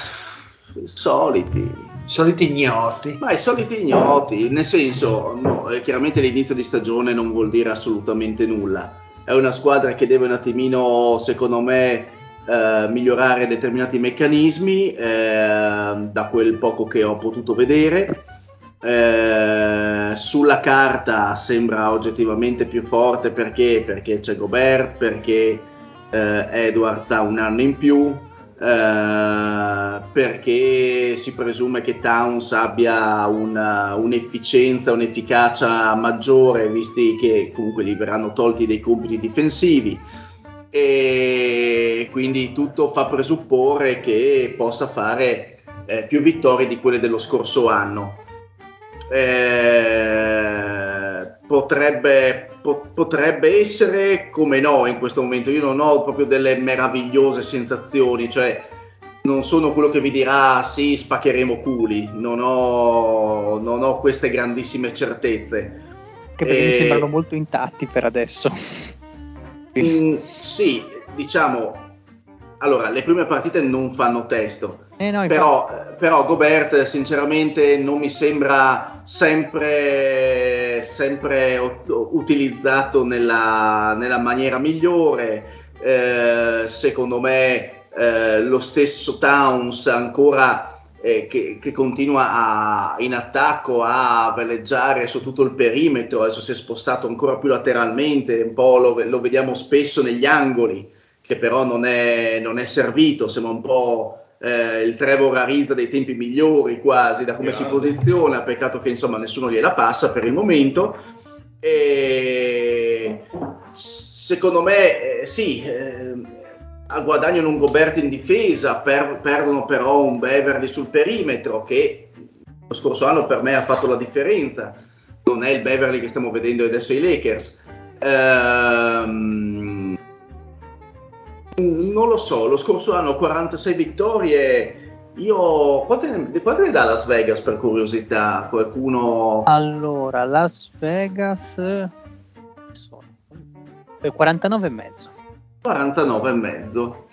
soliti, Soliti ignoti. ma i soliti ignoti, nel senso, no, eh, chiaramente l'inizio di stagione non vuol dire assolutamente nulla. È una squadra che deve un attimino, secondo me, eh, migliorare determinati meccanismi, eh, da quel poco che ho potuto vedere. Eh, sulla carta sembra oggettivamente più forte perché, perché c'è Gobert, perché eh, Edwards ha un anno in più, eh, perché si presume che Towns abbia una- un'efficienza, un'efficacia maggiore, visti che comunque gli verranno tolti dei compiti difensivi. E quindi tutto fa presupporre che possa fare eh, più vittorie di quelle dello scorso anno. Eh, potrebbe, po- potrebbe essere come no in questo momento. Io non ho proprio delle meravigliose sensazioni, cioè non sono quello che vi dirà sì, spaccheremo culi, non ho, non ho queste grandissime certezze. Che perché e... mi sembrano molto intatti per adesso. Mm, sì, diciamo, allora, le prime partite non fanno testo, eh no, però, però, Gobert sinceramente non mi sembra sempre, sempre utilizzato nella, nella maniera migliore. Eh, secondo me eh, lo stesso Towns ancora eh, che, che, continua a, in attacco a veleggiare su tutto il perimetro, adesso si è spostato ancora più lateralmente, un po' lo, lo vediamo spesso negli angoli che però non è, non è servito, sembra un po' eh, il Trevor Ariza dei tempi migliori quasi da come yeah. si posiziona, peccato che insomma nessuno gliela passa per il momento. E secondo me eh, sì, eh, guadagnano un Gobert in difesa, per, perdono però un Beverly sul perimetro che lo scorso anno per me ha fatto la differenza, non è il Beverly che stiamo vedendo adesso ai Lakers. Ehm, non lo so, lo scorso anno 46 vittorie. Io quante ne, quante ne dà Las Vegas per curiosità? Qualcuno. Allora, Las Vegas 49 e mezzo. 49 e mezzo.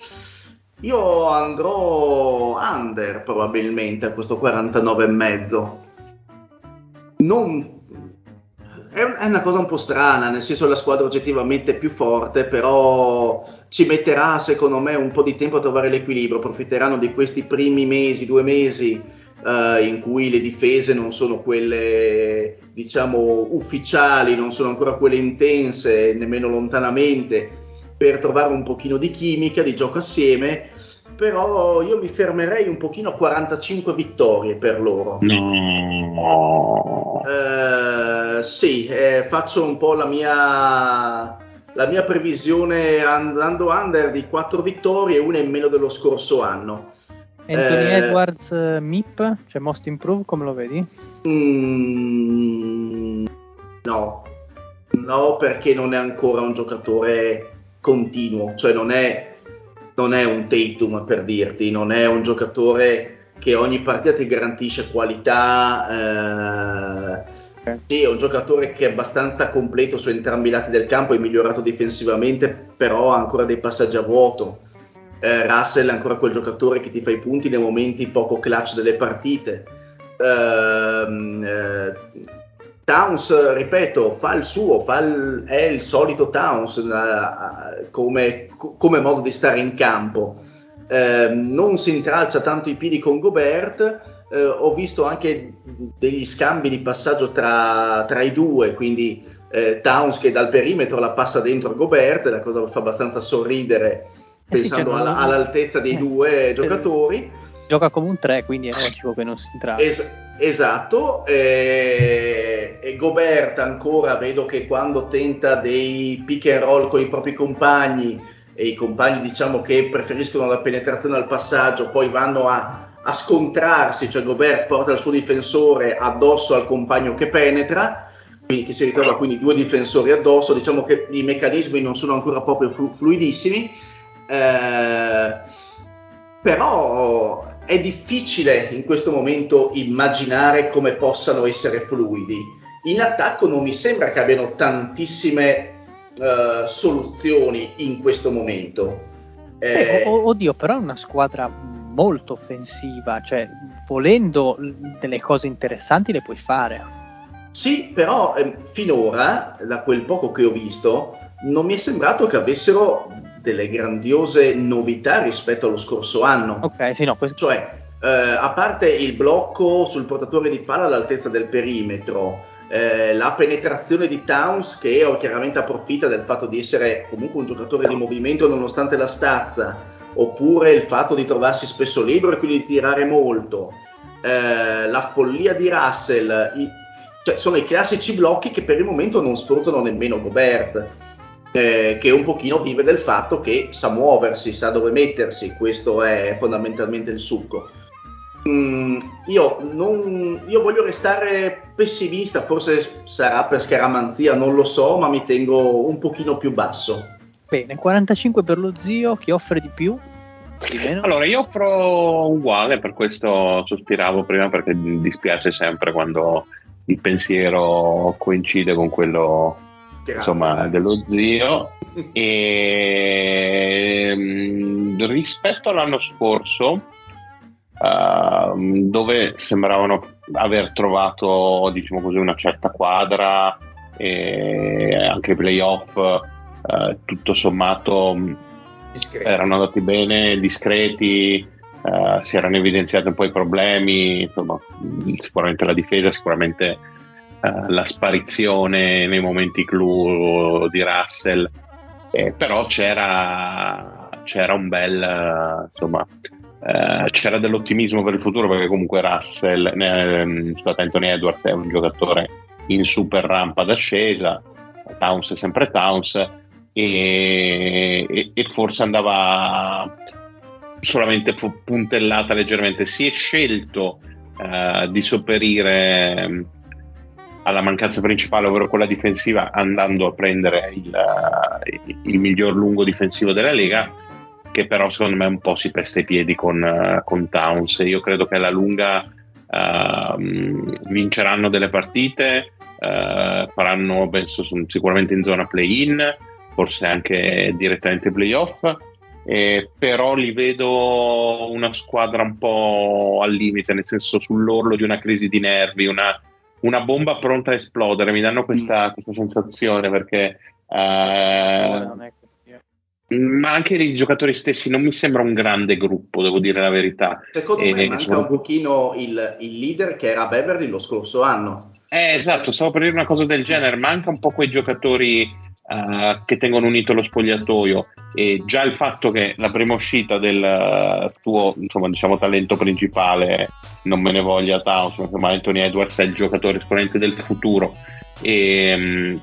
Io andrò under probabilmente a questo 49 e mezzo. Non è, una cosa un po' strana, nel senso la squadra oggettivamente è più forte, però ci metterà secondo me un po' di tempo a trovare l'equilibrio, approfitteranno di questi primi mesi, due mesi uh, in cui le difese non sono quelle diciamo ufficiali, non sono ancora quelle intense, nemmeno lontanamente, per trovare un pochino di chimica, di gioco assieme però io mi fermerei un pochino a 45 vittorie per loro. No. Eh, sì, eh, faccio un po' la mia, la mia previsione andando under di 4 vittorie e una in meno dello scorso anno. Anthony eh, Edwards uh, MIP, cioè Most Improved, come lo vedi? Mm, no, no, perché non è ancora un giocatore continuo, cioè non è non è un Tatum per dirti, non è un giocatore che ogni partita ti garantisce qualità. Eh, sì, è un giocatore che è abbastanza completo su entrambi i lati del campo, è migliorato difensivamente, però ha ancora dei passaggi a vuoto. Eh, Russell è ancora quel giocatore che ti fa i punti nei momenti poco clutch delle partite. Ehm, eh, Towns, ripeto, fa il suo, fa il, è il solito Towns uh, come, come, modo di stare in campo. Uh, non si intralcia tanto i piedi con Gobert. Uh, ho visto anche degli scambi di passaggio tra, tra i due, quindi eh, Towns che dal perimetro la passa dentro a Gobert, la cosa fa abbastanza sorridere eh pensando sì, alla, all'altezza dei due giocatori. Gioca come un 3, quindi è logico che non si intralcia. Es- Esatto, e, e, Gobert ancora vedo che quando tenta dei pick and roll con i propri compagni e i compagni diciamo che preferiscono la penetrazione al passaggio, poi vanno a, a scontrarsi, cioè Gobert porta il suo difensore addosso al compagno che penetra, quindi che si ritrova quindi due difensori addosso, diciamo che i meccanismi non sono ancora proprio flu- fluidissimi, eh, però è difficile in questo momento immaginare come possano essere fluidi. In attacco non mi sembra che abbiano tantissime uh, soluzioni in questo momento. Eh, eh, oddio, però è una squadra molto offensiva, cioè volendo delle cose interessanti le puoi fare. Sì, però eh, finora, da quel poco che ho visto, non mi è sembrato che avessero delle grandiose novità rispetto allo scorso anno. Ok, sì, no, questo... Cioè, eh, a parte il blocco sul portatore di palla all'altezza del perimetro, eh, la penetrazione di Towns che chiaramente approfitta del fatto di essere comunque un giocatore di movimento nonostante la stazza, oppure il fatto di trovarsi spesso libero e quindi di tirare molto, eh, la follia di Russell, i, cioè sono i classici blocchi che per il momento non sfruttano nemmeno Gobert eh, che un pochino vive del fatto che sa muoversi, sa dove mettersi, questo è fondamentalmente il succo. Mm, io, non, io, voglio restare pessimista, forse sarà per scaramanzia, non lo so, ma mi tengo un pochino più basso. Bene, 45 per lo zio, chi offre di più? Di meno? Allora, io offro uguale, per questo sospiravo prima perché dispiace sempre quando il pensiero coincide con quello Grazie, insomma, dello zio. E mm, rispetto all'anno scorso, ehm, dove sembravano aver trovato, diciamo così, una certa quadra e anche i playoff, eh, tutto sommato mh, Discreto. erano andati bene, discreti, eh, si erano evidenziati un po' i problemi, insomma, sicuramente la difesa, sicuramente eh, la sparizione nei momenti clou di Russell, Eh, però c'era, c'era un bel, eh, insomma, eh, c'era dell'ottimismo per il futuro perché comunque Russell, eh, scusate, Anthony Edwards è un giocatore in super rampa d'ascesa, Towns è sempre Towns e, e- e forse andava solamente puntellata leggermente. Si è scelto eh, di sopperire mh, alla mancanza principale, ovvero quella difensiva, andando a prendere il, eh, il miglior lungo difensivo della Lega, che però secondo me un po' si pesta i piedi con, eh, con Towns. Io credo che alla lunga ehm, vinceranno delle partite, eh, faranno penso, sicuramente in zona play-in, forse anche direttamente playoff. Eh, però li vedo una squadra un po' al limite, nel senso sull'orlo di una crisi di nervi, una, una bomba pronta a esplodere. Mi danno questa, questa sensazione perché. non è così. eh. ma anche i giocatori stessi non mi sembra un grande gruppo, devo dire la verità. Secondo me Eh, manca sono- un pochino il, il leader che era Beverly lo scorso anno. Eh, esatto, stavo per dire una cosa del genere, manca un po' quei giocatori eh, che tengono unito lo spogliatoio e già il fatto che la prima uscita del eh, tuo, insomma, diciamo, talento principale, non me ne voglia Towns, ma insomma, Anthony Edwards è il giocatore esponente del futuro e, mm,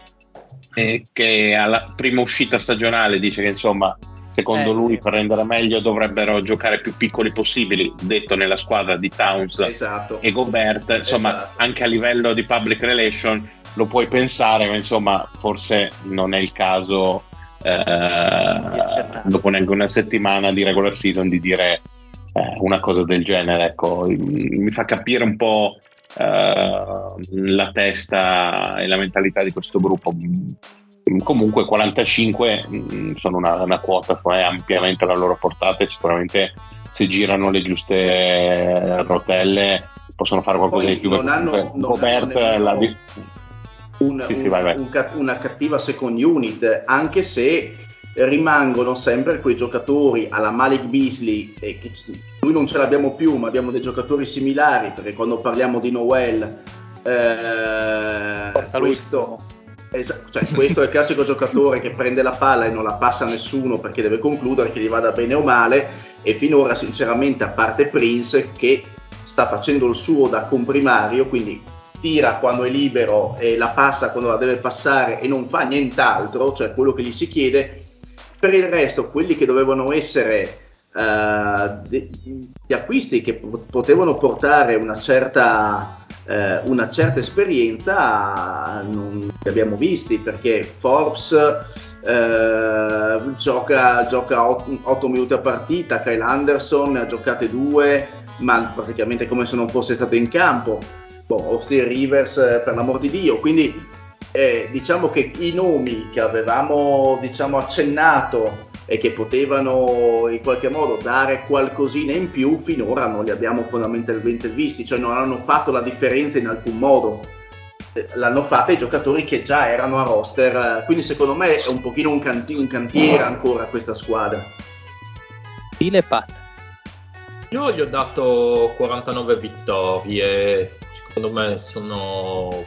e che alla prima uscita stagionale dice che insomma secondo Eh, lui sì. per rendere meglio dovrebbero giocare più piccoli possibili, detto nella squadra di Towns Esatto. e Gobert, insomma, Esatto. anche a livello di public relation lo puoi pensare, ma insomma, forse non è il caso eh, dopo neanche una settimana di regular season di dire eh, una cosa del genere. Ecco, mi fa capire un po' eh, la testa e la mentalità di questo gruppo. Comunque 45 mh, sono una, una quota, è ampiamente alla loro portata e sicuramente se girano le giuste rotelle possono fare qualcosa Poi di più. non hanno- non Gobert hanno nemmeno la un- Sì, sì, un- vai, vai. un una cattiva second unit, anche se rimangono sempre quei giocatori alla Malik Beasley, e che noi non ce l'abbiamo più, ma abbiamo dei giocatori similari, perché quando parliamo di Noel, eh, questo, esa- cioè, questo è il classico giocatore che prende la palla e non la passa a nessuno perché deve concludere che gli vada bene o male, e finora sinceramente a parte Prince che sta facendo il suo da comprimario, quindi tira quando è libero e la passa quando la deve passare e non fa nient'altro, cioè quello che gli si chiede. Per il resto, quelli che dovevano essere de- gli acquisti che po- potevano portare una certa, eh, una certa esperienza, non li abbiamo visti perché Forbes eh, gioca, gioca 8 minuti a partita, Kyle Anderson ne ha giocate due, ma praticamente come se non fosse stato in campo. Boh, Austin Rivers eh, per l'amor di Dio, quindi eh, diciamo che i nomi che avevamo diciamo, accennato e che potevano in qualche modo dare qualcosina in più finora non li abbiamo fondamentalmente visti, cioè non hanno fatto la differenza in alcun modo. Eh, L'hanno fatta i giocatori che già erano a roster, quindi secondo me è un pochino un, canti- un cantiere ancora questa squadra. Stile Pat. Io gli ho dato 49 vittorie, secondo me sono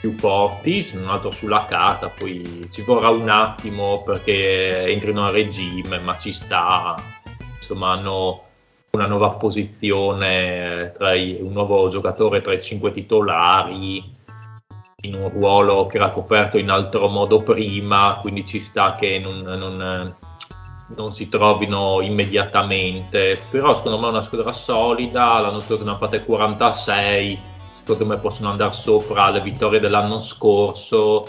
più forti, se non altro sulla carta, poi ci vorrà un attimo perché entrino a regime, ma ci sta, insomma hanno una nuova posizione, tra i- un nuovo giocatore tra i cinque titolari, in un ruolo che era coperto in altro modo prima, quindi ci sta che non, non- non si trovino immediatamente. Però secondo me è una squadra solida, l'anno scorso ne hanno fatte 46, secondo me possono andare sopra le vittorie dell'anno scorso,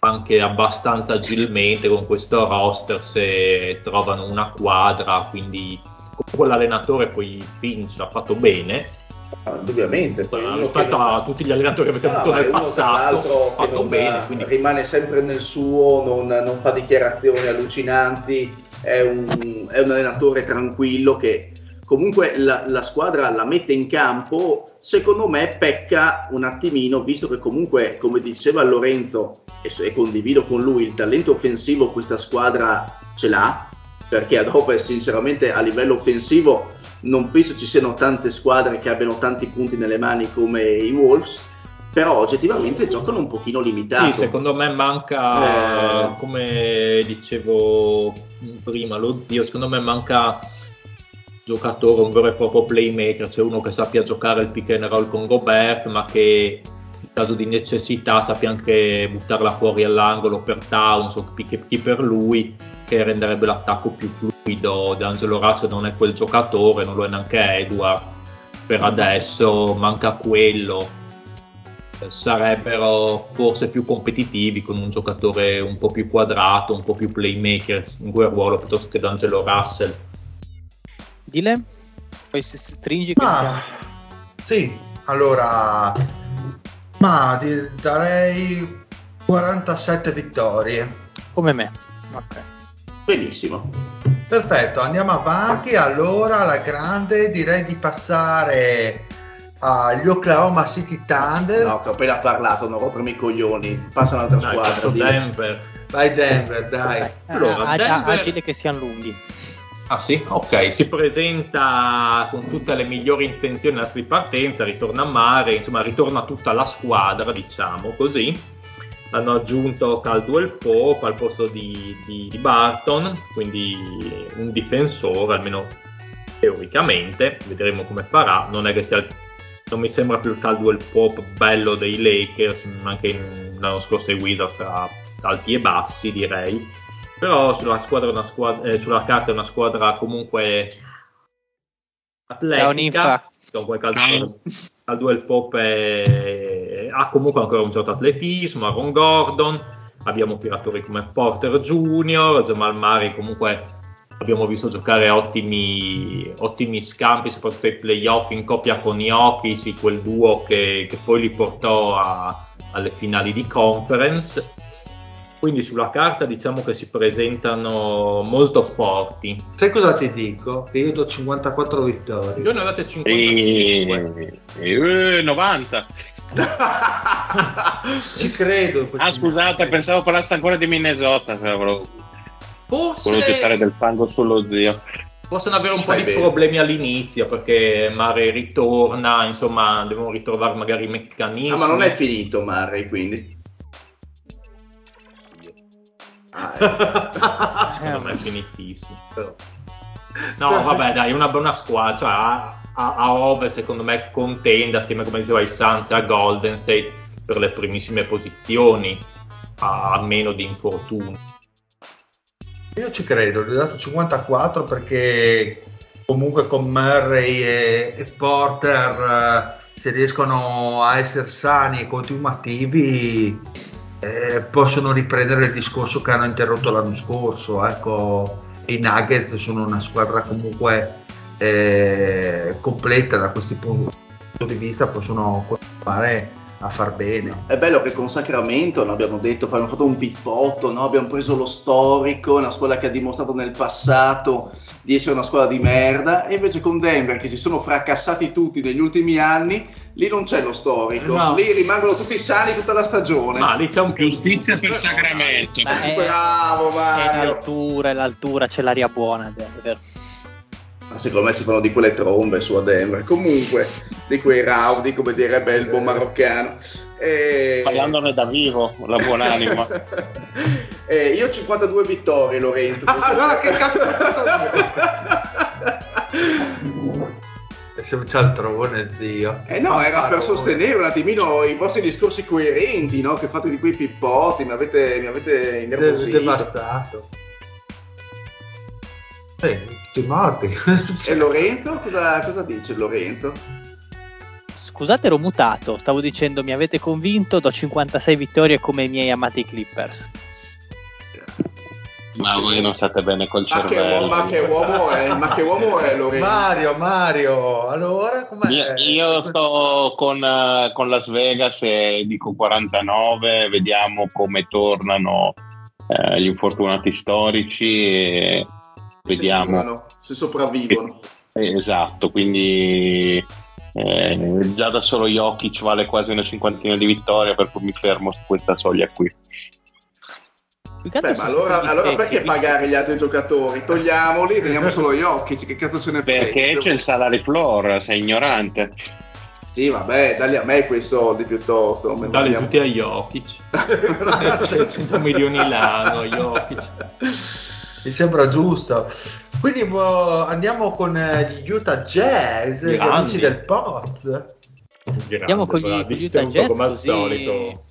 anche abbastanza agilmente con questo roster se trovano una quadra, quindi comunque l'allenatore poi Finch ha fatto bene. Ah, indubbiamente. Rispetto a tutti gli allenatori che avete No, avuto nel passato, ha fatto bene. Quindi rimane sempre nel suo, non, non fa dichiarazioni allucinanti, è un, è un allenatore tranquillo che comunque la, la squadra la mette in campo, secondo me pecca un attimino, visto che comunque, come diceva Lorenzo, e, e condivido con lui, il talento offensivo questa squadra ce l'ha, perché ad Ovest sinceramente a livello offensivo non penso ci siano tante squadre che abbiano tanti punti nelle mani come i Wolves, però oggettivamente giocano un pochino limitato. Sì, secondo me manca, Eh. come dicevo prima, lo zio, secondo me manca giocatore, un vero e proprio playmaker, cioè uno che sappia giocare il pick and roll con Gobert, ma che in caso di necessità sappia anche buttarla fuori all'angolo per Towns o key per lui, che renderebbe l'attacco più fluido. D'Angelo Russell non è quel giocatore, non lo è neanche Edwards. Per adesso manca quello sarebbero forse più competitivi con un giocatore un po' più quadrato, un po' più playmaker in quel ruolo piuttosto che D'Angelo Russell. Dile? Poi si stringi che Ma sì, allora, ma darei 47 vittorie. come me. Ok. Benissimo. Perfetto, andiamo avanti. Allora, alla grande direi di passare agli Oklahoma City Thunder. No, che ho appena parlato, non rompermi i coglioni. Passa un'altra Dai, squadra. Denver. Vai Denver, dai. Dai, Allora, ah, Denver- agile che siano lunghi. Ah sì? Ok, si presenta con tutte le migliori intenzioni alla di partenza, ritorna a mare, insomma ritorna tutta la squadra, diciamo così. Hanno aggiunto Caldwell Pope al posto di, di- di Barton, quindi un difensore, almeno teoricamente, vedremo come farà. Non è che sia non mi sembra più il Caldwell Pope bello dei Lakers, anche in- l'anno scorso i Wizards tra alti e bassi direi però sulla squadra, è una squadra eh, sulla carta è una squadra comunque atletica comunque Caldwell, Caldwell Pope è- ha comunque ancora un certo atletismo Aaron Gordon abbiamo tiratori come Porter Junior Jamal Murray comunque abbiamo visto giocare ottimi, ottimi scampi soprattutto ai playoff in coppia con Jokic quel duo che, che poi li portò a- alle finali di conference quindi sulla carta diciamo che si presentano molto forti. Sai cosa ti dico? Che io do 54 vittorie. Io ne ho date 55. E, eh, 90. Ci credo. Ah, scusate, pensavo parlasse ancora di Minnesota. cioè, Volevo, volevo gettare Forse del fango sullo zio. possono avere un po' Fai di bene. problemi all'inizio perché Mare ritorna, insomma, devono ritrovare magari i meccanismi. Ah, ma non è finito Murray, quindi. Ah, Secondo me è finitissimo. però. No, vabbè, dai, una buona squadra. Cioè, a, a, a Ovest, secondo me, contende assieme, come diceva, Suns e a Golden State per le primissime posizioni, a, a meno di infortuni. Io ci credo, gli ho dato 54 perché comunque con Murray e, e Porter eh, se riescono a essere sani e continuativi eh, possono riprendere il discorso che hanno interrotto l'anno scorso. Ecco, i Nuggets sono una squadra comunque eh, completa da questo punto di vista, possono continuare a far bene. È bello che con Sacramento no, abbiamo detto, abbiamo fatto un pippotto, no? abbiamo preso lo storico, una squadra che ha dimostrato nel passato di essere una squadra di merda, e invece con Denver che si sono fracassati tutti negli ultimi anni, lì non c'è lo storico, No. lì rimangono tutti sani tutta la stagione. Ma lì c'è un Giustizia per Sacramento. Ma è, Bravo è Mario! l'altura, è l'altura, c'è l'aria buona. a Denver. Ma Secondo me si fanno di quelle trombe su a Denver, comunque di quei rowdy come direbbe il buon maroccano. E... Parlandone da vivo, la buonanima. Eh, io ho 52 vittorie Lorenzo. Allora che cazzo Sei un cialtrone, zio. Eh no, era per sostenere un attimino i vostri discorsi coerenti, no? Che fate di quei pippotti, mi avete, mi avete De- innervosito. devastato. Eh, tutti morti. E Lorenzo? Cosa, cosa dice Lorenzo? Scusate, ero mutato. Stavo dicendo mi avete convinto, do 56 vittorie come i miei amati Clippers. Ma voi non state bene col Ma che, cervello. uomo, ma che uomo è? Ma che uomo è Lorenzo? Mario, Mario, allora com'è? Io, io sto con, eh, con Las Vegas e dico 49, vediamo come tornano eh, gli infortunati storici e vediamo. Sembrano, Se sopravvivono. Eh, esatto, quindi eh, già da solo Jokic vale quasi una cinquantina di vittorie, per cui mi fermo su questa soglia qui. Più che altro Beh, ma allora, allora perché visto- pagare gli altri giocatori? Togliamoli, teniamo solo gli occhi. Che cazzo se ne frega? Perché c'è il salary floor, sei ignorante. Sì, vabbè, dagli a me quei soldi piuttosto. Dale mandiamo- tutti a Jokic. 100 milioni l'anno a Jokic. Mi sembra giusto. Quindi boh, andiamo con eh, gli Utah Jazz, gli amici del Poz. Andiamo con gli- con gli Utah Jazz, come al solito.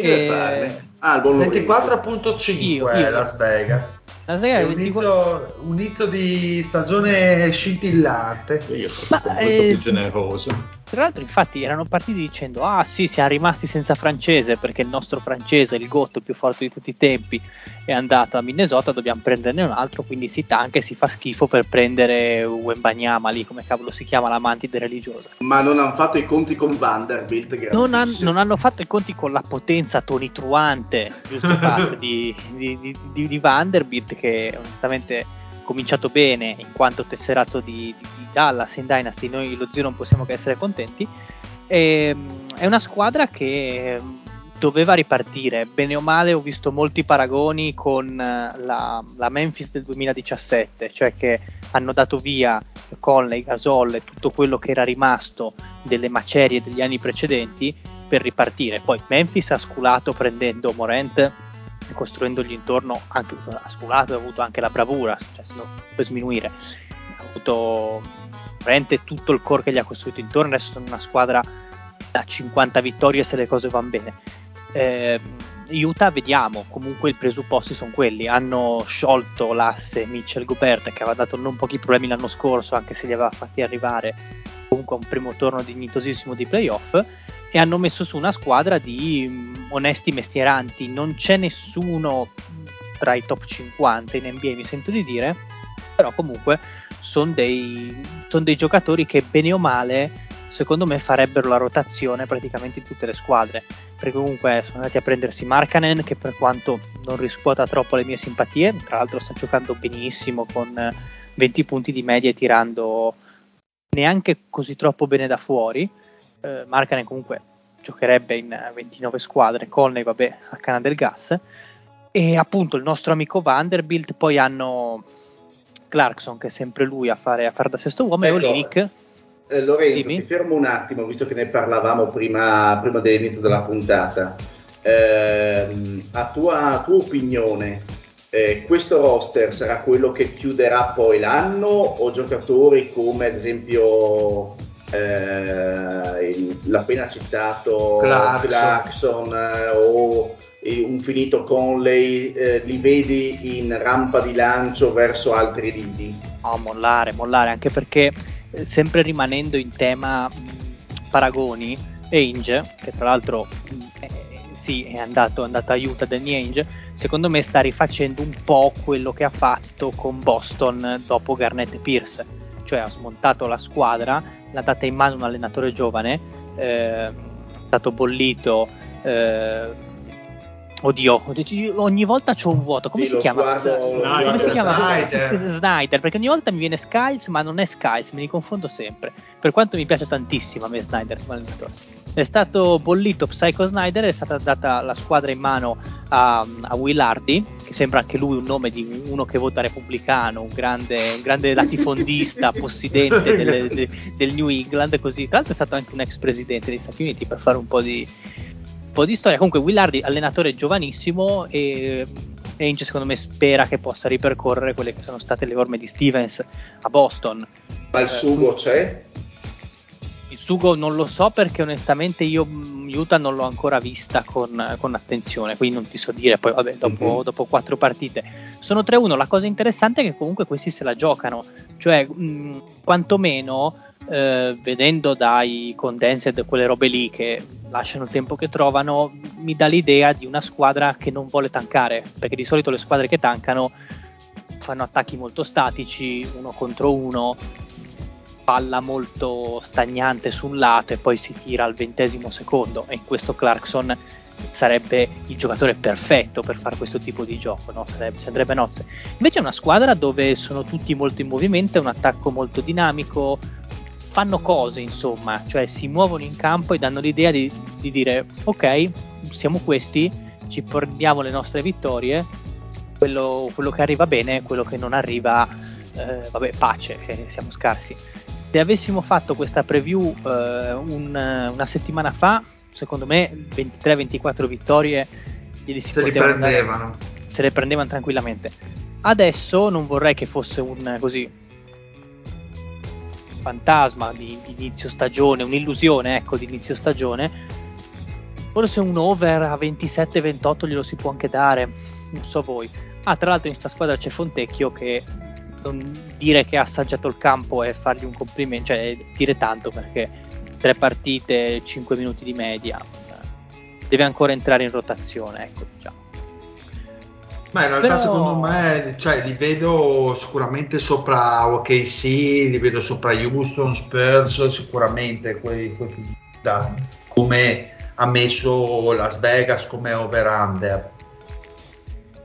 Chi deve Eh, farne? Ah, il buon Lorenzo. 24.5 Io- è io- Las Vegas. La È Sega un 24 inizio, un inizio di stagione scintillante. Io sono Ma, stato eh, molto più generoso. Tra l'altro, infatti, erano partiti dicendo: Ah, sì, siamo rimasti senza francese perché il nostro francese, il gotto più forte di tutti i tempi, è andato a Minnesota. Dobbiamo prenderne un altro. Quindi si tanca e si fa schifo per prendere Wembanyama lì, come cavolo si chiama, la mantide religiosa. Ma non hanno fatto i conti con Vanderbilt. Non, han- non hanno fatto i conti con la potenza tonitruante, giusto Pat, di, di, di, di- Vanderbilt, che onestamente cominciato bene in quanto tesserato di, di- di Dallas in Dynasty. Noi lo zio non possiamo che essere contenti. Ehm, è una squadra che ehm, doveva ripartire. Bene o male, ho visto molti paragoni con eh, la, la Memphis del 2017, cioè che hanno dato via Conley, Gasol e tutto quello che era rimasto delle macerie degli anni precedenti per ripartire. Poi Memphis ha sculato prendendo Morant costruendogli intorno, anche ha sculato e ha avuto anche la bravura, cioè se non puoi sminuire. Ha avuto Morant e tutto il core che gli ha costruito intorno, adesso sono una squadra da 50 vittorie se le cose vanno bene. Eh, Utah vediamo, comunque i presupposti sono quelli, hanno sciolto l'asse Mitchell Gobert che aveva dato non pochi problemi l'anno scorso anche se li aveva fatti arrivare comunque a un primo torno dignitosissimo di playoff e hanno messo su una squadra di mh, onesti mestieranti, non c'è nessuno tra i top 50 in NBA mi sento di dire, però comunque sono dei, son dei giocatori che bene o male secondo me farebbero la rotazione praticamente in tutte le squadre. Perché comunque sono andati a prendersi Markanen che per quanto non riscuota troppo le mie simpatie tra l'altro sta giocando benissimo con eh, 20 punti di media e tirando neanche così troppo bene da fuori eh, Markanen comunque giocherebbe in eh, 29 squadre Conley vabbè a canna del gas e appunto il nostro amico Vanderbilt poi hanno Clarkson che è sempre lui a fare, a fare da sesto uomo Ecco. e Olinick Eh, Lorenzo, Dimmi. ti fermo un attimo, visto che ne parlavamo prima, prima dell'inizio della puntata. Ehm, a tua, tua opinione, eh, questo roster sarà quello che chiuderà poi l'anno o giocatori come ad esempio eh, il- l'appena citato Clarkson. Clarkson, eh, o eh, un finito Conley eh, li vedi in rampa di lancio verso altri lidi? No, mollare, mollare, anche perché eh, sempre rimanendo in tema mh, paragoni, Ainge, che tra l'altro mh, eh, sì, è andato, è andato a Utah Danny Ainge, secondo me sta rifacendo un po' quello che ha fatto con Boston dopo Garnett e Pierce, cioè ha smontato la squadra, l'ha data in mano un allenatore giovane, eh, è stato bollito... eh, Oddio, ogni volta c'ho un vuoto. Come Sì, si chiama? sguardo- S- lo come si chiama? Snyder. Snyder, perché ogni volta mi viene Skiles, ma non è Skiles, me li confondo sempre. Per quanto mi piace tantissimo a me Snyder come allenatore. È stato bollito Psycho Snyder, è stata data la squadra in mano a, a Will Hardy, che sembra anche lui un nome di uno che vota repubblicano, un grande, un grande latifondista, possidente del, de- del New England, così. Tra l'altro è stato anche un ex presidente degli Stati Uniti per fare un po' di, un po' di storia. Comunque Willardi, allenatore giovanissimo e Ainge secondo me spera che possa ripercorrere quelle che sono state le orme di Stevens a Boston. Ma il sugo c'è? Sugo non lo so perché onestamente io mh, Utah non l'ho ancora vista con, con attenzione, quindi non ti so dire, poi vabbè, dopo, Mhm. dopo quattro partite. Sono 3-1, la cosa interessante è che comunque questi se la giocano, cioè mh, quantomeno eh, vedendo dai condensed quelle robe lì che lasciano il tempo che trovano, mi dà l'idea di una squadra che non vuole tankare, perché di solito le squadre che tankano fanno attacchi molto statici, uno contro uno, palla molto stagnante su un lato e poi si tira al ventesimo secondo e in questo Clarkson sarebbe il giocatore perfetto per fare questo tipo di gioco, no? sarebbe, ci andrebbe nozze. Invece è una squadra dove sono tutti molto in movimento, è un attacco molto dinamico, fanno cose insomma, cioè si muovono in campo e danno l'idea di, di dire ok, siamo questi, ci prendiamo le nostre vittorie, quello, quello che arriva bene, quello che non arriva, eh, vabbè, pace, siamo scarsi se avessimo fatto questa preview eh, un, una settimana fa, secondo me 23-24 vittorie glieli si se li prendevano. Andare, se le prendevano tranquillamente. Adesso non vorrei che fosse un così fantasma di, di inizio stagione, un'illusione ecco di inizio stagione. Forse un over a 27-28 glielo si può anche dare, non so voi. Ah, tra l'altro in questa squadra c'è Fontecchio che dire che ha assaggiato il campo e fargli un complimento, cioè dire tanto perché tre partite, 5 minuti di media, deve ancora entrare in rotazione, ecco diciamo. Ma in realtà Però... secondo me cioè, li vedo sicuramente sopra OKC, li vedo sopra Houston, Spurs, sicuramente quei, questi da, come ha messo Las Vegas come over-under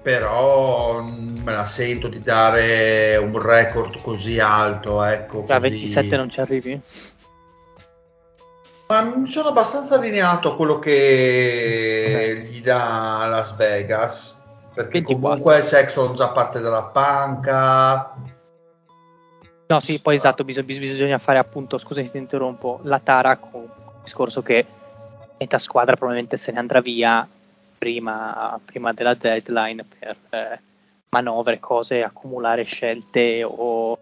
però me la sento di dare un record così alto. Ecco, così. A 27 non ci arrivi? Ma sono abbastanza allineato a quello che okay. gli dà Las Vegas. Perché 24. comunque Sexton già parte dalla panca. No, sì, poi esatto, bisogna, bisogna fare appunto, scusa se ti interrompo, la tara con il discorso che metà squadra probabilmente se ne andrà via prima, prima della deadline per eh, manovre, cose, accumulare scelte o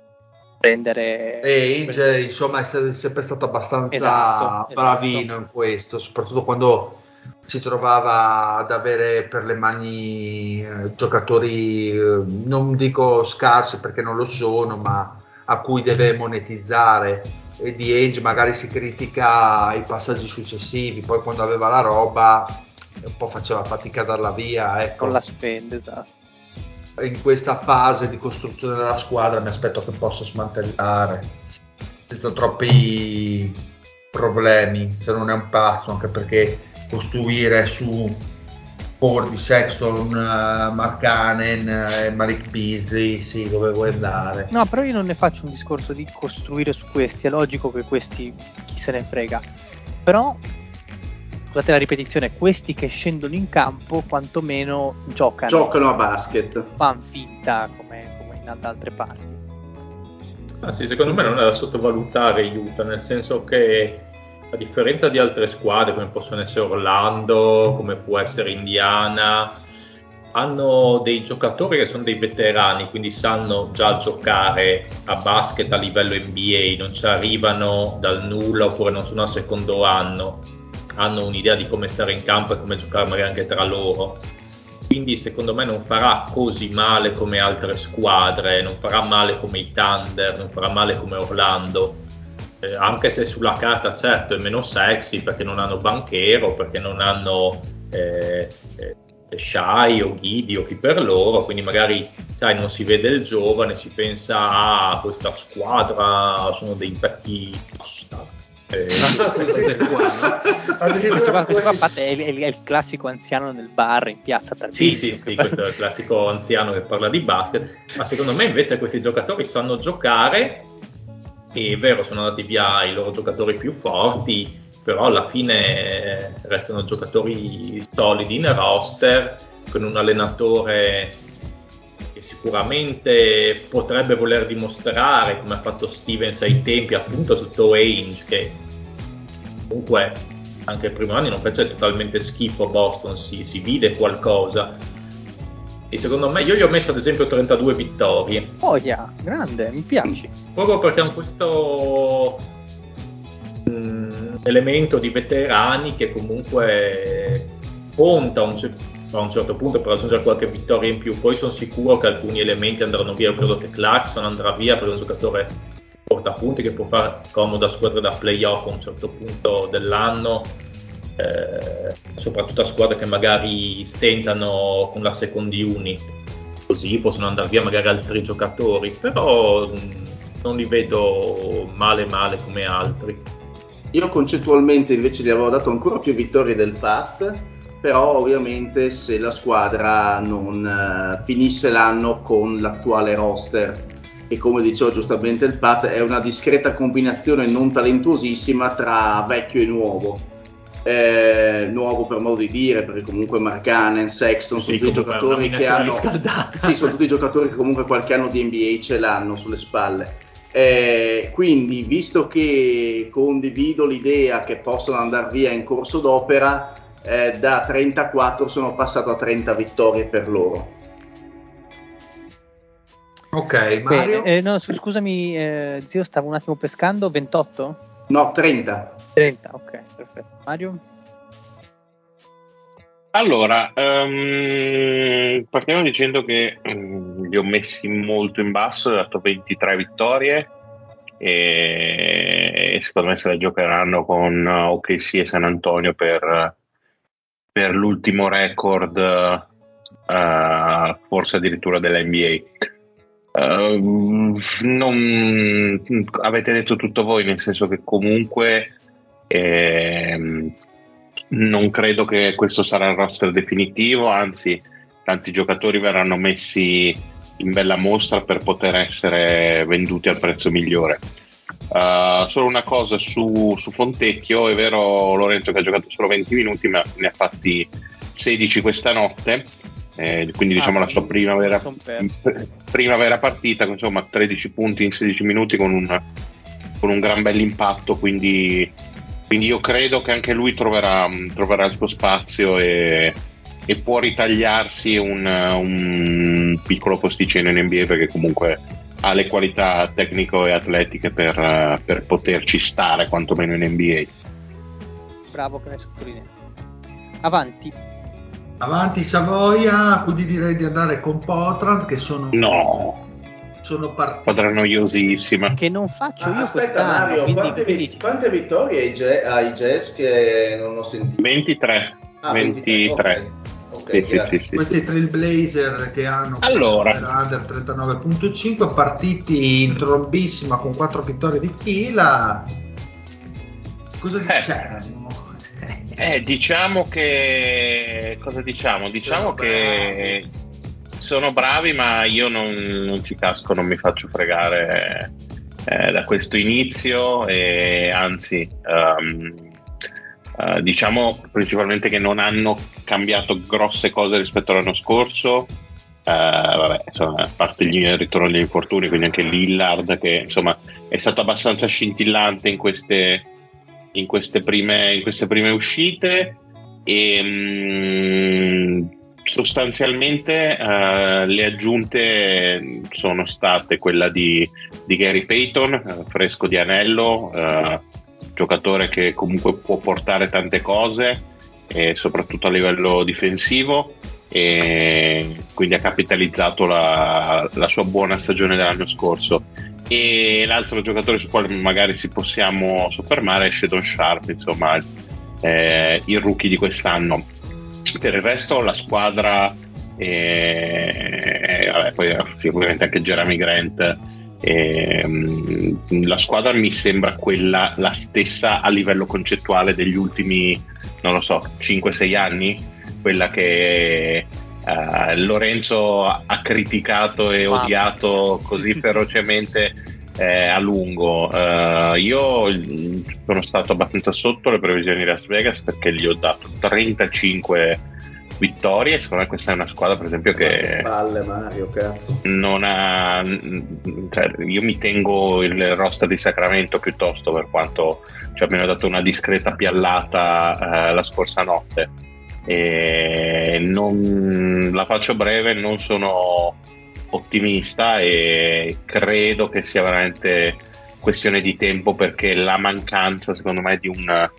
prendere... E Inge insomma è sempre stato abbastanza esatto, bravino esatto. in questo, soprattutto quando si trovava ad avere per le mani eh, giocatori, eh, non dico scarsi perché non lo sono, ma a cui deve monetizzare e di Age magari si critica i passaggi successivi, poi quando aveva la roba un po' faceva fatica a darla via. Ecco. Non la spende, esatto. In questa fase di costruzione della squadra mi aspetto che possa smantellare senza troppi problemi, se non è un passo, anche perché costruire su Cordy, Sexton, uh, Mark Hannon e uh, Malik Beasley, sì, dove vuoi andare? No, però io non ne faccio un discorso di costruire su questi, è logico che questi chi se ne frega. Però scusate la ripetizione, questi che scendono in campo quantomeno giocano. Giocano a basket. Fan finta come, come in altre parti. Ah, sì, secondo me non è da sottovalutare Utah, nel senso che a differenza di altre squadre come possono essere Orlando, come può essere Indiana, hanno dei giocatori che sono dei veterani, quindi sanno già giocare a basket a livello NBA, non ci arrivano dal nulla oppure non sono al secondo anno hanno un'idea di come stare in campo e come giocare magari anche tra loro. Quindi secondo me non farà così male come altre squadre, non farà male come i Thunder, non farà male come Orlando. Eh, anche se sulla carta certo è meno sexy perché non hanno banchero, perché non hanno eh, eh, Shai o Ghidi o chi per loro, quindi magari sai non si vede il giovane, si pensa a ah, questa squadra sono dei vecchi bastardi eh, questo qua, questo qua, questo qua è, il, è, il, classico anziano nel bar in piazza Sì, sì, sì, questo è il classico anziano che parla di basket, ma secondo me invece questi giocatori sanno giocare e è vero, sono andati via i loro giocatori più forti, però alla fine restano giocatori solidi in roster con un allenatore sicuramente potrebbe voler dimostrare, come ha fatto Stevens ai tempi, appunto sotto Ainge, che comunque anche il primo anno non fece totalmente schifo Boston, si, si vide qualcosa. E secondo me, io gli ho messo ad esempio 32 vittorie. Oh yeah, grande, mi piace. Proprio perché hanno questo mh, mm, elemento di veterani che comunque conta un a un certo punto per raggiungere qualche vittoria in più. Poi sono sicuro che alcuni elementi andranno via. Io credo che Clarkson andrà via per un giocatore portapunti che può fare comoda squadra da playoff a un certo punto dell'anno, eh, soprattutto a squadre che magari stentano con la second unit, così possono andare via magari altri giocatori, però mh, non li vedo male male come altri. Io concettualmente invece gli avevo dato ancora più vittorie del Pat, però ovviamente se la squadra non uh, finisse l'anno con l'attuale roster che come diceva giustamente il Pat è una discreta combinazione non talentuosissima tra vecchio e nuovo. Eh, nuovo per modo di dire, perché comunque Marcanen, Sexton Sì, sono tutti giocatori che hanno sì, sono tutti giocatori che comunque qualche anno di NBA ce l'hanno sulle spalle. Eh, quindi, visto che condivido l'idea che possono andare via in corso d'opera, eh, da 34 sono passato a 30 vittorie per loro. Ok, Mario? Bene, eh, no, scusami, eh, zio, stavo un attimo pescando. 28? No, 30. 30, ok, perfetto. Mario? Allora, ehm, partiamo dicendo che mm, li ho messi molto in basso, ho dato 23 vittorie e, e secondo me se la giocheranno con eh, OKC e San Antonio per, per l'ultimo record, eh, forse addirittura dell'NBA. Ehm, non, avete detto tutto voi, nel senso che comunque ehm, non credo che questo sarà il roster definitivo, anzi tanti giocatori verranno messi in bella mostra per poter essere venduti al prezzo migliore. Uh, solo una cosa su, su, Fontecchio, è vero Lorenzo che ha giocato solo 20 minuti ma ne ha fatti 16 questa notte, eh, quindi diciamo Ah, la sua prima vera, son perso. prima vera partita, insomma 13 punti in 16 minuti con un, con un gran bell'impatto, quindi, quindi io credo che anche lui troverà, troverà il suo spazio e, e può ritagliarsi un, un piccolo posticino in NBA perché comunque ha le qualità tecnico e atletiche per, per poterci stare quantomeno in NBA. Bravo che l'hai sottolineato. Avanti. Avanti Savoia, quindi direi di andare con Portland che sono, No, sono partiti. squadra noiosissima. Che non faccio Ah, io aspetta. Mario, quindi, quante, quindi- vi- quante vittorie hai, Ge- hai Jazz che non ho sentito? 23. Ah, 23. Ok, ok, Sì, sì, grazie. sì, sì. Questi Trailblazer che hanno Allora. under 39.5 partiti in trombissima con 4 vittorie di fila. Cosa diciamo? Eh, diciamo che. Cosa diciamo? Diciamo Sono che sono bravi, ma io non, non ci casco, non mi faccio fregare eh, da questo inizio. E anzi, ehm, eh, diciamo principalmente che non hanno cambiato grosse cose rispetto all'anno scorso. Eh, vabbè, insomma, a parte il ritorno degli infortuni, quindi anche Lillard, che insomma è stato abbastanza scintillante in queste in queste prime, in queste prime uscite e mm, sostanzialmente eh, le aggiunte sono state quella di, di Gary Payton, eh, fresco di anello, eh, giocatore che comunque può portare tante cose, soprattutto a livello difensivo, e quindi ha capitalizzato la, la sua buona stagione dell'anno scorso e l'altro giocatore su quale magari ci possiamo soffermare è Shadon Sharp, insomma eh, il rookie di quest'anno. Per il resto la squadra, eh, vabbè, poi sì, ovviamente anche Jeremy Grant, eh, la squadra mi sembra quella la stessa a livello concettuale degli ultimi, non lo so, 5-6 anni, quella che eh, Lorenzo ha criticato e Mamma. odiato così ferocemente eh, a lungo. Eh, io mm, sono stato abbastanza sotto le previsioni di Las Vegas perché gli ho dato 35 vittorie. Secondo me questa è una squadra, per esempio, che Palle Mario, cazzo. non ha. cioè, io mi tengo il roster di Sacramento piuttosto, per quanto ci abbiano dato una discreta piallata eh, la scorsa notte. Non, la faccio breve, non sono ottimista e credo che sia veramente questione di tempo perché la mancanza, secondo me, di un,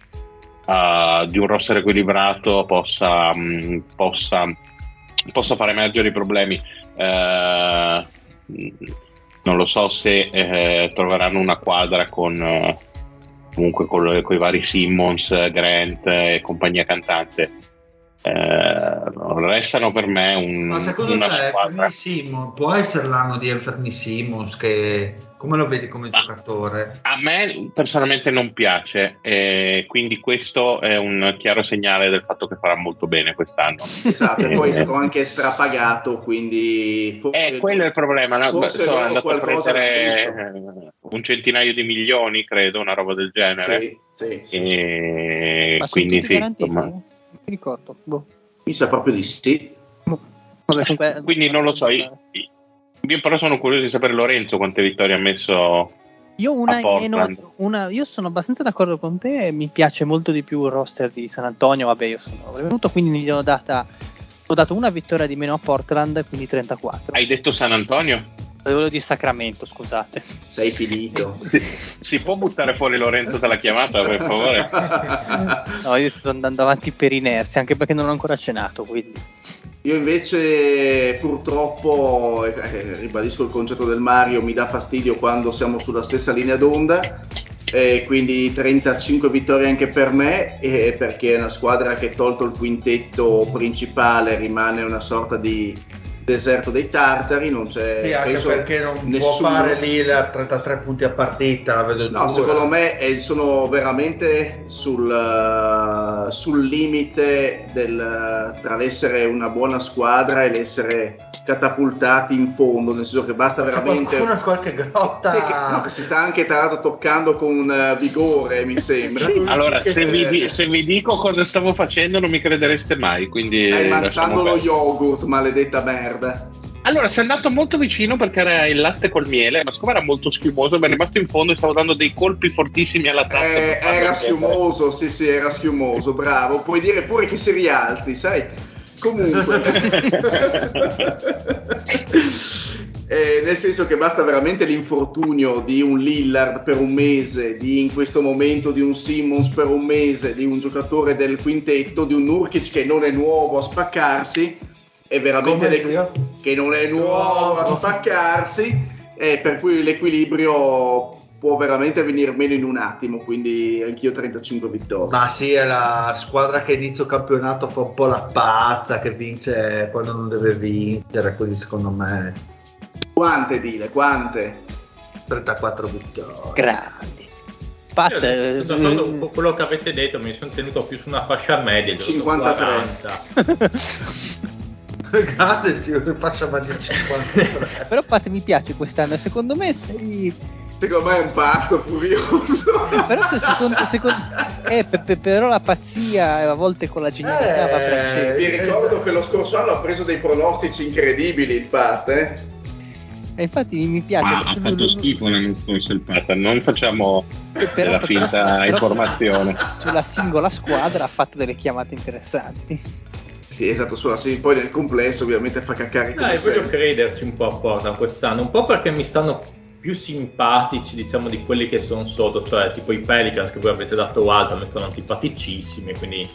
uh, di un roster equilibrato possa, mh, possa, possa far emergere i problemi. Uh, non lo so se eh, troveranno una quadra con eh, comunque con, i vari Simmons, Grant e compagnia cantante. Eh, restano per me un, Ma secondo una te squadra. Può essere l'anno di Anthony Simmons che come lo vedi come Ma- giocatore? A me personalmente non piace, e quindi questo è un chiaro segnale del fatto che farà molto bene quest'anno. Esatto, e poi è Eh. stato anche strapagato, quindi forse- Eh, quello è il problema. no? forse loro andato a qualcosa prendere eh, un centinaio di milioni, credo, una roba del genere. Sì, sì, sì. E Ma sono quindi sì, insomma. Ricordo. Boh. Mi sa proprio di sì. Vabbè, comunque- Quindi non lo so. Io, io però sono curioso di sapere Lorenzo quante vittorie ha messo. Io una meno, una- io sono abbastanza d'accordo con te, mi piace molto di più il roster di San Antonio, vabbè io sono venuto quindi gli ho data ho dato una vittoria di meno a Portland, quindi 34. Hai detto San Antonio? Volevo dire Sacramento, scusate. Sei finito. Si, si può buttare fuori Lorenzo dalla chiamata, per favore? No, io sto andando avanti per inerzia, anche perché non ho ancora cenato, quindi. Io invece purtroppo, eh, eh, ribadisco il concetto del Mario, mi dà fastidio quando siamo sulla stessa linea d'onda, eh, quindi 35 vittorie anche per me, eh, perché è una squadra che tolto il quintetto principale rimane una sorta di deserto dei tartari, non c'è... sì, anche perché non può nessuno- fare lì la 33 punti a partita, vedo No, dura. secondo me eh, sono veramente sul, eh, sul limite del, tra l'essere una buona squadra e l'essere catapultati in fondo, nel senso che basta C'è veramente... qualcuno in qualche grotta. Sì, che, no, che si sta anche tra l'altro toccando con eh, vigore, mi sembra. Allora, se vi, Eh, di- se vi dico cosa stavo facendo, non mi credereste mai. Quindi Stai lasciamo mangiando lo yogurt, maledetta merda. Allora, sei andato molto vicino perché era il latte col miele, ma siccome era molto schiumoso, mi è rimasto in fondo e stavo dando dei colpi fortissimi alla tazza. Eh, era schiumoso, sì, sì, era schiumoso, bravo. Puoi dire pure che si rialzi, sai? Comunque, Eh, nel senso che basta veramente l'infortunio di un Lillard per un mese, di in questo momento di un Simmons per un mese, di un giocatore del quintetto, di un Nurkic che non è nuovo a spaccarsi, è veramente le- che non è nuovo a Nuovo. spaccarsi, eh, per cui l'equilibrio può veramente venire meno in un attimo, quindi anch'io 35 vittorie. Ma sì, è la squadra che inizio campionato fa un po' la pazza, che vince quando non deve vincere, quindi secondo me Quante Dile, quante? 34 vittorie. Grandi. Pat, Io, eh, con quello che avete detto, mi sono tenuto più su una fascia media, gli ho dato 53. 40. Grazie zio, faccia maggiore 53. però Pat mi piace quest'anno, secondo me sei... Secondo me è un pazzo furioso. Però se secondo, secondo... Eh, pe- pe- però la pazzia a volte con la genialità va Eh, braccetto. Vi ricordo che lo scorso anno ha preso dei pronostici incredibili il Pat, eh? E infatti mi piace. Ma ha fatto schifo l'anno scorso il pattern, non facciamo della finta però- informazione. Sulla singola squadra ha fatto delle chiamate interessanti. Sì, esatto, sulla sì, poi nel complesso ovviamente fa caccare Dai, voglio crederci un po' a Portland quest'anno, un po' perché mi stanno più simpatici, diciamo, di quelli che sono sotto, cioè tipo i Pelicans che voi avete dato alto, a me stanno antipaticissimi, quindi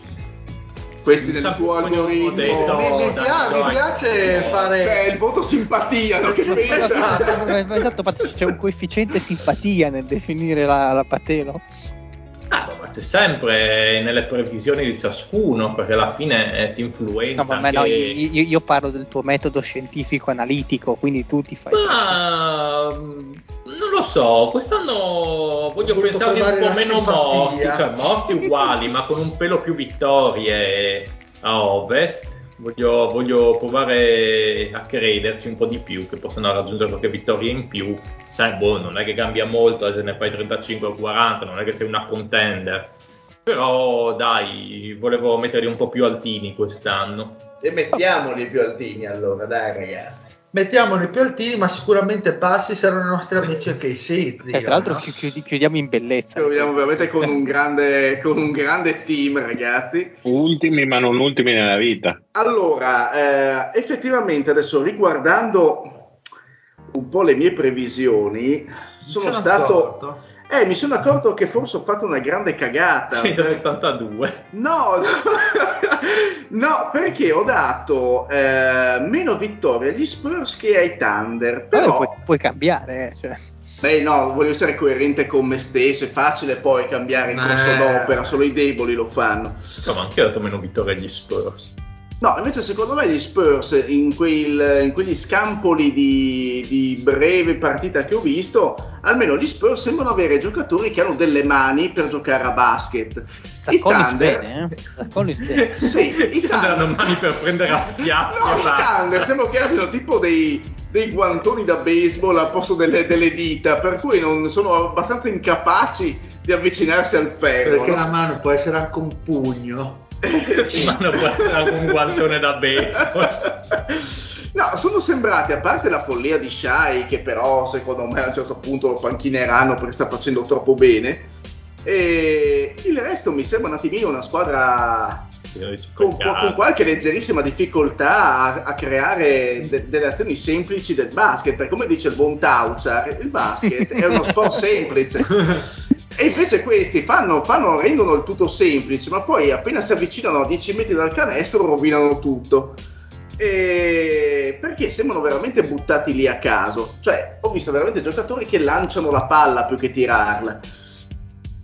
Questi nel tuo algoritmo. detto- mi, mi dai, pia- mi dai. piace fare Cioè, il voto simpatia, no? Che pensa? esatto, Pat, c'è un coefficiente simpatia nel definire la, la Patelo. Ah, ma c'è sempre nelle previsioni di ciascuno, perché alla fine eh, ti influenza. No, ma, anche... no, io, io- io parlo del tuo metodo scientifico analitico, quindi tu ti fai. Ma mm, non lo so, quest'anno voglio pensarli un po' meno simpatia. morti, cioè morti uguali, ma con un pelo più vittorie a ovest. Voglio, voglio provare a crederci un po' di più che possano raggiungere qualche vittoria in più. Sai, boh, non è che cambia molto se ne fai 35 o 40, non è che sei una contender. Però dai, volevo metterli un po' più altini quest'anno. E mettiamoli più altini allora, dai ragazzi. Mettiamoli più altini ma sicuramente passi saranno i nostri amici anche i sì zio, Eh, tra l'altro no? chi- chiudi- chiudiamo in bellezza. Ci troviamo veramente con un grande, con un grande team, ragazzi. Ultimi, ma non ultimi nella vita. Allora, eh, effettivamente adesso riguardando un po' le mie previsioni, sono Sono stato, d'accordo. Eh, mi sono accorto che forse ho fatto una grande cagata. 182. No, no, perché ho dato eh, meno vittorie agli Spurs che ai Thunder. Però, puoi, puoi cambiare, eh, cioè. beh, no, voglio essere coerente con me stesso. È facile poi cambiare in corso Eh. d'opera, solo i deboli lo fanno. Insomma, anche ho dato meno vittorie agli Spurs. No, invece secondo me gli Spurs in, quel- in quegli scampoli di, di breve partita che ho visto, almeno gli Spurs sembrano avere giocatori che hanno delle mani per giocare a basket. I Thunder, bene, eh? Sì, i Thunder hanno mani per prendere a schiaffi. No, i. Thunder sembra che abbiano tipo dei, dei guantoni da baseball al posto delle, delle dita, per cui non sono abbastanza incapaci di avvicinarsi al ferro. Perché no? la mano può essere anche un pugno. Anche un guantone da baseball. No, sono sembrati, a parte la follia di Shai, che però secondo me a un certo punto lo panchineranno perché sta facendo troppo bene, e il resto mi sembra un attimino una squadra con, con qualche leggerissima difficoltà a, a creare de- delle azioni semplici del basket, perché come dice il buon Tauchar, il basket è uno sport semplice. E invece questi fanno, fanno- rendono il tutto semplice, ma poi appena si avvicinano a 10 metri dal canestro rovinano tutto. E perché sembrano veramente buttati lì a caso. Cioè, ho visto veramente giocatori che lanciano la palla più che tirarla.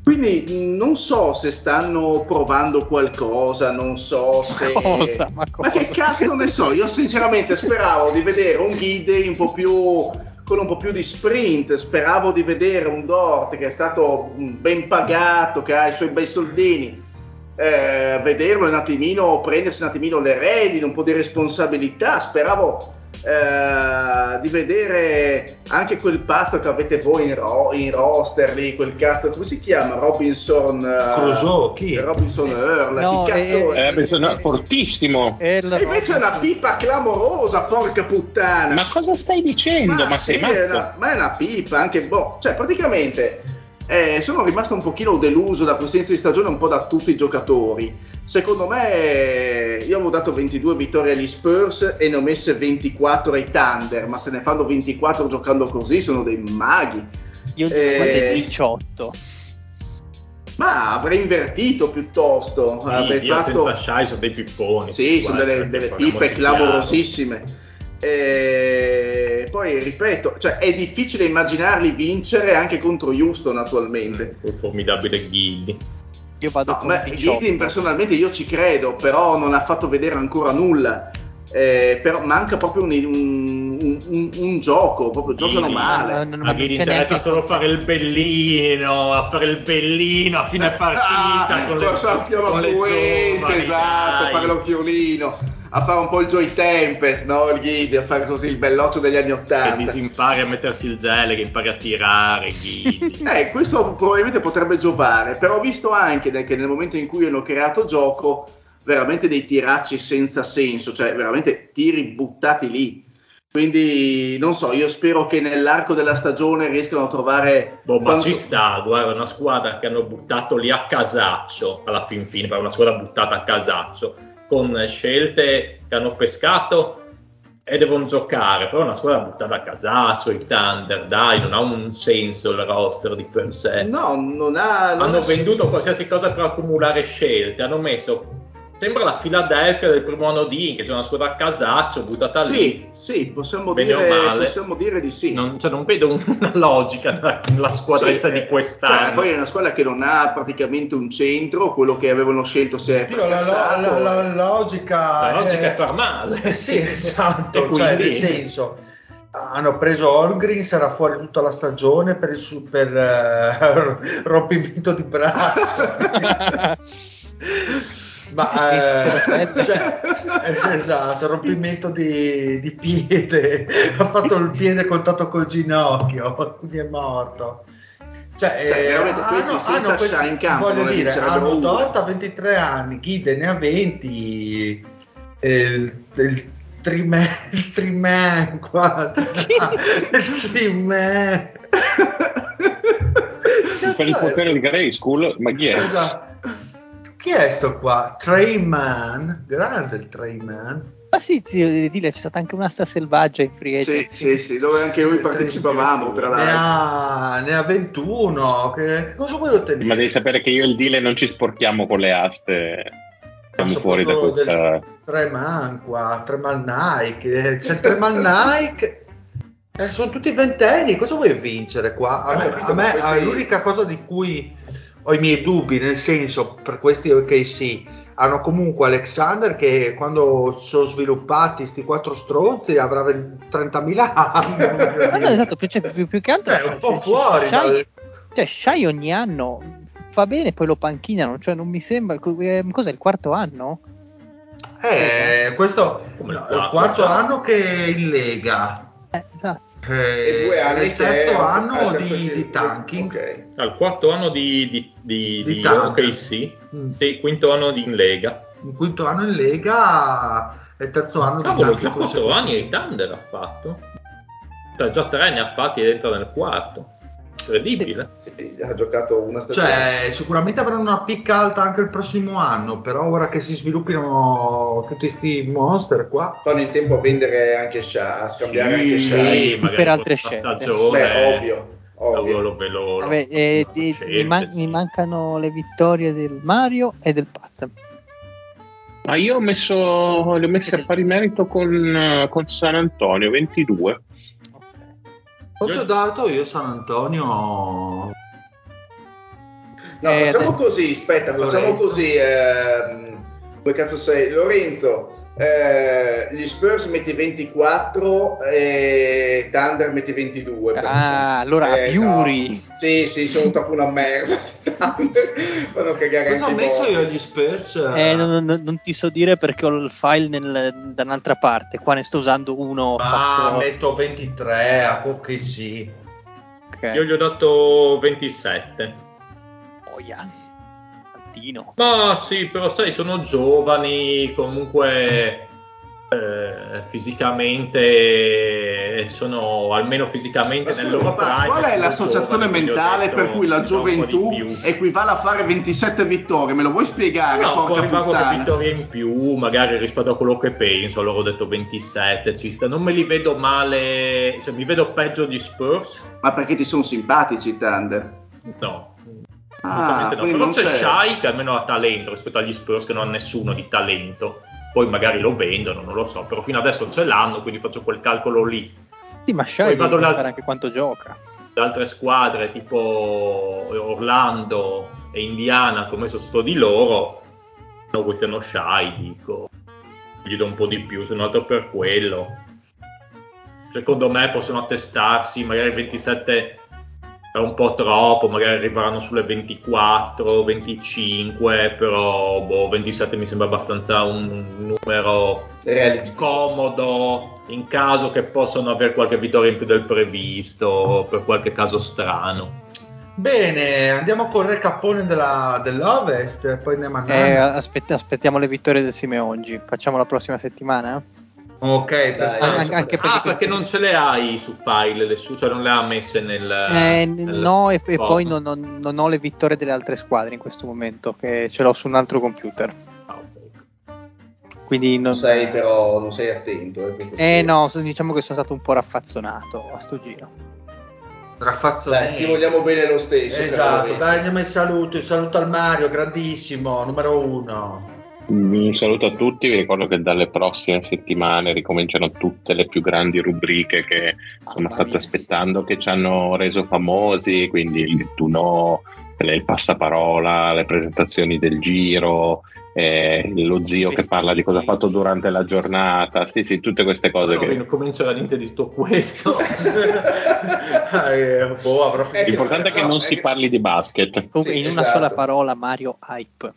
Quindi non so se stanno provando qualcosa, non so se... Cosa? Ma cosa? che cazzo ne so? Io sinceramente speravo di vedere un guide un po' più con un po' più di sprint, speravo di vedere un Dort che è stato mh, ben pagato, che ha i suoi bei soldini, eh, vederlo un attimino, prendersi un attimino le redini, un po' di responsabilità, speravo eh, di vedere anche quel pazzo che avete voi in, ro- in roster lì, quel cazzo, come si chiama? Robinson eh, Crusoe, chi? Robinson Earl, No, chi cazzo eh, è? Eh, bisogna- fortissimo. E E invece è una pipa clamorosa, porca puttana. Ma cosa stai dicendo? Ma, sì, sei è una, ma è una pipa, anche boh, cioè praticamente eh, sono rimasto un pochino deluso da questo inizio di stagione un po' da tutti i giocatori. Secondo me dato 22 vittorie agli Spurs e ne ho messe 24 ai Thunder, ma se ne fanno 24 giocando così sono dei maghi. Io dico Eh, quante 18. Ma avrei invertito piuttosto, Sì, avrei io fatto... senza Shai sono dei pipponi. Sì, sono Guarda, delle, delle pippe clamorosissime. E poi ripeto, cioè, è difficile immaginarli vincere anche contro Houston attualmente. Quel formidabile Gilly. Io vado No, con ma 18. Gideon personalmente io ci credo, però non ha fatto vedere ancora nulla. Eh, però manca proprio un, un- un- un gioco, proprio giocano male. ma- non- A ma c'è interessa solo fare il bellino, a fare il bellino a fine partita Ah, con le, con le Puente, giovani, esatto, dai. fare l'occhiolino, a fare un po' il Joy Tempest, no? Il Gide, a fare così il belloccio degli anni Che Ottanta. disimpari a mettersi il gel, che impari a tirare, Gilly. Eh, questo probabilmente potrebbe giovare, però ho visto anche che nel momento in cui hanno creato gioco, veramente dei tiracci senza senso, cioè veramente tiri buttati lì. Quindi non so, io spero che nell'arco della stagione riescano a trovare. Boh, ma quanto- ci sta, guarda, una squadra che hanno buttato lì a casaccio alla fin fine, una squadra buttata a casaccio, con scelte che hanno pescato e devono giocare, però una squadra buttata a casaccio, i Thunder, dai, non ha un senso il roster di per sé. No, non ha. non hanno ha- venduto qualsiasi cosa per accumulare scelte, hanno messo sembra la Philadelphia del primo anno di che c'è una squadra a casaccio buttata lì. Sì, sì, possiamo dire, possiamo dire di sì. Non, cioè, non vedo un- una logica nella, nella squadrezza Sì, di eh, quest'anno. cioè, poi è una squadra che non ha praticamente un centro, quello che avevano scelto si è Dio, la, la- la- la logica, La logica è è far male. Sì, esatto, cioè, nel senso, hanno preso Holgrin, sarà fuori tutta la stagione per, il su- per eh, rompimento di braccio. Ma eh, cioè, eh, esatto, rompimento di, di piede, ha fatto il piede a contatto col ginocchio, quindi è morto. Cioè, Cioè, eh, hanno- senza hanno questi- in campo voglio dire, hanno uno. Dort a 23 anni, Ghide ne ha 20, e il, il Triman, il Triman qua, il Triman. Per il potere di Grey School, ma chi è? Esatto. Chi è sto qua? Trayman, grande il Trayman. Ma sì, zio, dire, c'è stata anche un'asta selvaggia in free Sì, agency. sì, sì, dove anche noi partecipavamo, tra Ne l'altro. ha, ne ha 21. Che, che cosa vuoi ottenere? Ma devi sapere che io e il Dile non ci sporchiamo con le aste. Siamo fuori da questa. Treman qua, Treman Nike, eh, c'è Treman Nike. Eh, sono tutti ventenni, cosa vuoi vincere qua? A Ho me, capito, a me- questi- l'unica cosa di cui ho i miei dubbi, nel senso, per questi OKC, hanno comunque Alexander che quando sono sviluppati sti quattro stronzi avrà 20 30.000 anni. no, esatto, più, cioè, più, più che altro... Cioè, un po' cioè, fuori Shai, dal- cioè, Shai ogni anno fa bene, poi lo panchinano, cioè non mi sembra... eh, Cos'è, il quarto anno? Eh, questo Come il quarto, anno che è in Lega. Eh, esatto. Eh, E due anni il terzo che- anno di, di tanking. Ok. Al quarto anno di, di, di, Di di. OKC, Mm. sì, quinto anno di in Lega. Il quinto anno in Lega e il terzo anno Cavolo, di già tanking quattro anni ai Thunder ha fatto. Cioè, già tre ne ha fatti ed entra nel quarto. Incredibile. Sì, ha giocato una stagione. Cioè, sicuramente avranno una picca alta anche il prossimo anno, però ora che si sviluppino tutti questi monster qua. fanno in tempo a vendere anche Sha, a scambiare anche Sì, Shai. magari per altre scelte. stagione. Beh, ovvio, ovvio. Lo, Vabbè, eh, di- scelte, mi, man- sì. mi mancano le vittorie del Mario e del Pat. Ma io ho messo, li ho messi a pari merito con, eh, con San Antonio 22. Quanto Io- ho dato io San Antonio? No, Eh, facciamo adesso- così, aspetta, facciamo Lorenzo. così. ehm, come cazzo sei? Lorenzo, eh, gli Spurs metti 24 e Thunder metti 22. per Ah, allora Eh, Fury. no. Sì, sì, sono troppo una merda. Fanno cagare Cosa ho messo io agli Spurs? Eh, non, non- non ti so dire perché ho il file nel- da un'altra parte. Qua ne sto usando uno. Ma fatto- metto 23 a pochi sì. ok. Io gli ho dato 27. Boia. Tantino. Ma sì, però sai, sono giovani, comunque eh, fisicamente sono almeno fisicamente Ma nel loro papà, prime. qual è l'associazione giovani, mentale detto, per cui la gioventù equivale a fare 27 vittorie? Me lo vuoi spiegare? No, porca arrivare qualche vittoria in più, magari rispetto a quello che penso. Allora ho detto 27. Ci sta. Non me li vedo male, cioè mi vedo peggio di Spurs. Ma perché ti sono simpatici Thunder? No, Ah, no. Però non c'è c'è. Shai che almeno ha talento rispetto agli Spurs che non ha nessuno di talento. Poi magari lo vendono, non lo so, però fino adesso ce l'hanno, quindi faccio quel calcolo lì. Sì, ma Shai Poi devi vado là- contare anche quanto gioca. Le altre squadre tipo Orlando e Indiana, come so sto di loro, no, questi hanno Shai, dico. Gli do un po' di più, sono andato per quello. Secondo me possono attestarsi, magari 27 è un po' troppo, magari arriveranno sulle 24, 25, però boh, 27 mi sembra abbastanza un numero Realistico. comodo in caso che possano avere qualche vittoria in più del previsto, per qualche caso strano. Bene, andiamo col recapone della, dell'Ovest e poi andiamo a Eh, aspett- aspettiamo le vittorie del Simeongi. Facciamo la prossima settimana? Ok, Dai, anche- anche ah, perché perché non ce le hai su file, le su- cioè non le ha messe nel... Eh, nel- no, e, e poi non, non- non ho le vittorie delle altre squadre in questo momento, che ce l'ho su un altro computer. Ah. Quindi non, Non sei però, non sei attento. Eh, Eh no, diciamo che sono stato un po' raffazzonato a sto giro. Raffazzone. Dai, ti vogliamo bene lo stesso. Esatto, dai, andiamo ai saluti. Un saluto al Mario, grandissimo, numero uno. Un saluto a tutti, vi ricordo che dalle prossime settimane ricominciano tutte le più grandi rubriche che insomma, Mamma state aspettando, che ci hanno reso famosi, quindi il tu no, il passaparola, le presentazioni del giro, eh, lo zio che parla di cosa ha fatto durante la giornata, sì sì, tutte queste cose Però che... non comincerà niente di tutto questo. Eh, boh. L'importante è che no, non si parli di basket. Comunque, Sì, in una esatto. sola parola, Mario Hype.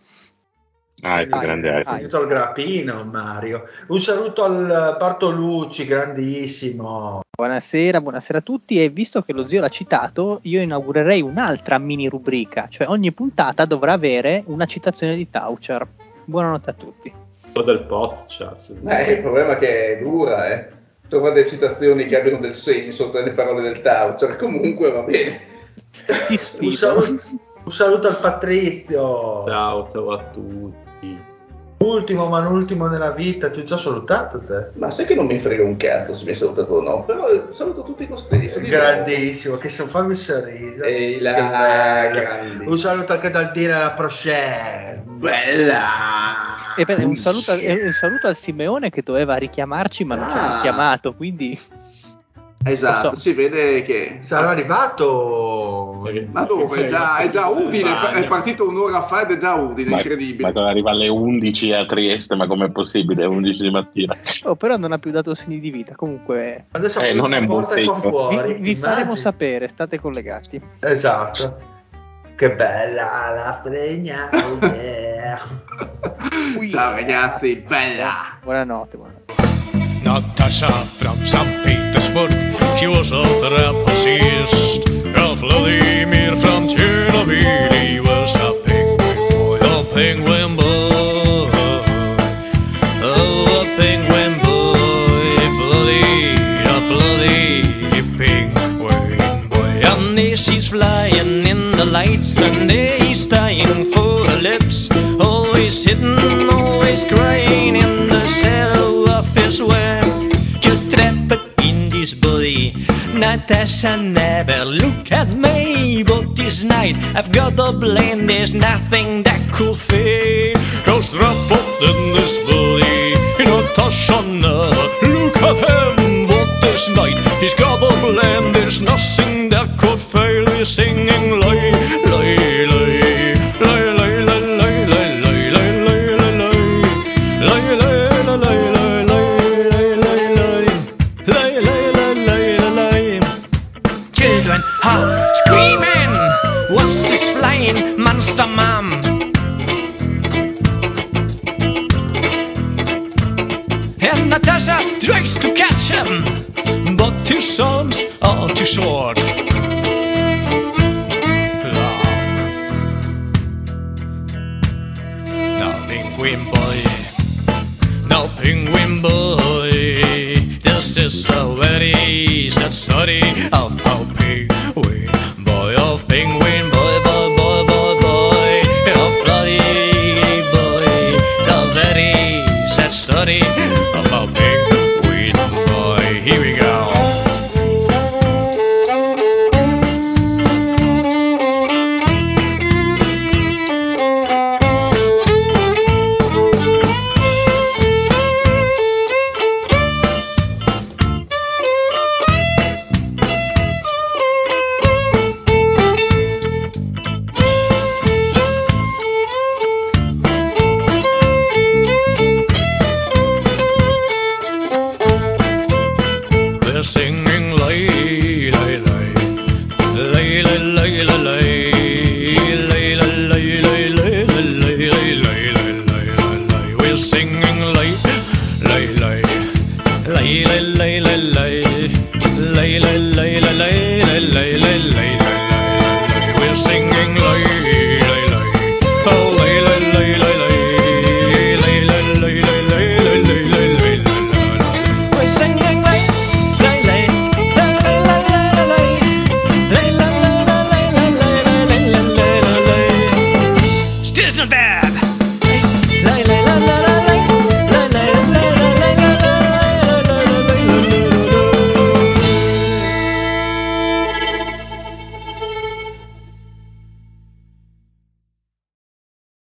Ah, è più grande ah, hype. finito al grappino, Mario. Un saluto al Bartolucci, grandissimo. Buonasera, buonasera a tutti. E visto che lo zio l'ha citato, io inaugurerei un'altra mini rubrica, cioè ogni puntata dovrà avere una citazione di Taucher. Buonanotte a tutti. O del podcast. Eh, il problema è che è dura, eh. Trova delle citazioni che abbiano del senso tra le parole del Taucer. Comunque va bene. Ti Un sfido. saluto, un saluto al Patrizio. Ciao, ciao a tutti. L'ultimo, ma l'ultimo nella vita, ti ho già salutato te. Ma sai che non mi frega un cazzo se mi hai salutato o no, però saluto tutti lo stesso. di Grandissimo, che so fammi sorriso. Ehi là, bello. grandi. Un saluto anche dal dire alla Prochaine. Bella! E per- un, saluto, un saluto al Simeone che doveva richiamarci ma non ci ha Ah. richiamato, quindi Esatto, so. si vede che... Sarà arrivato. Ma dove? È già, è già Udine, è partito un'ora fa ed è già Udine, Ma, incredibile. ma arriva alle 11 a Trieste, ma com'è possibile? 11 di mattina. oh, però non ha più dato segni di vita. Comunque Adesso Eh, non è qua segno. fuori. vi, vi faremo sapere, state collegati. Esatto. Che bella la fregna. oh yeah. Ciao ragazzi, bella! Buonanotte, buonanotte. Natasha from St. Petersburg, she was a trapezist. Ralph Vladimir from Chernobyl, Natasha never look at me, but this night I've got the blame. There's nothing that could fade. Cause trapped in this body. Natasha never look at him, but this night he's got the blame.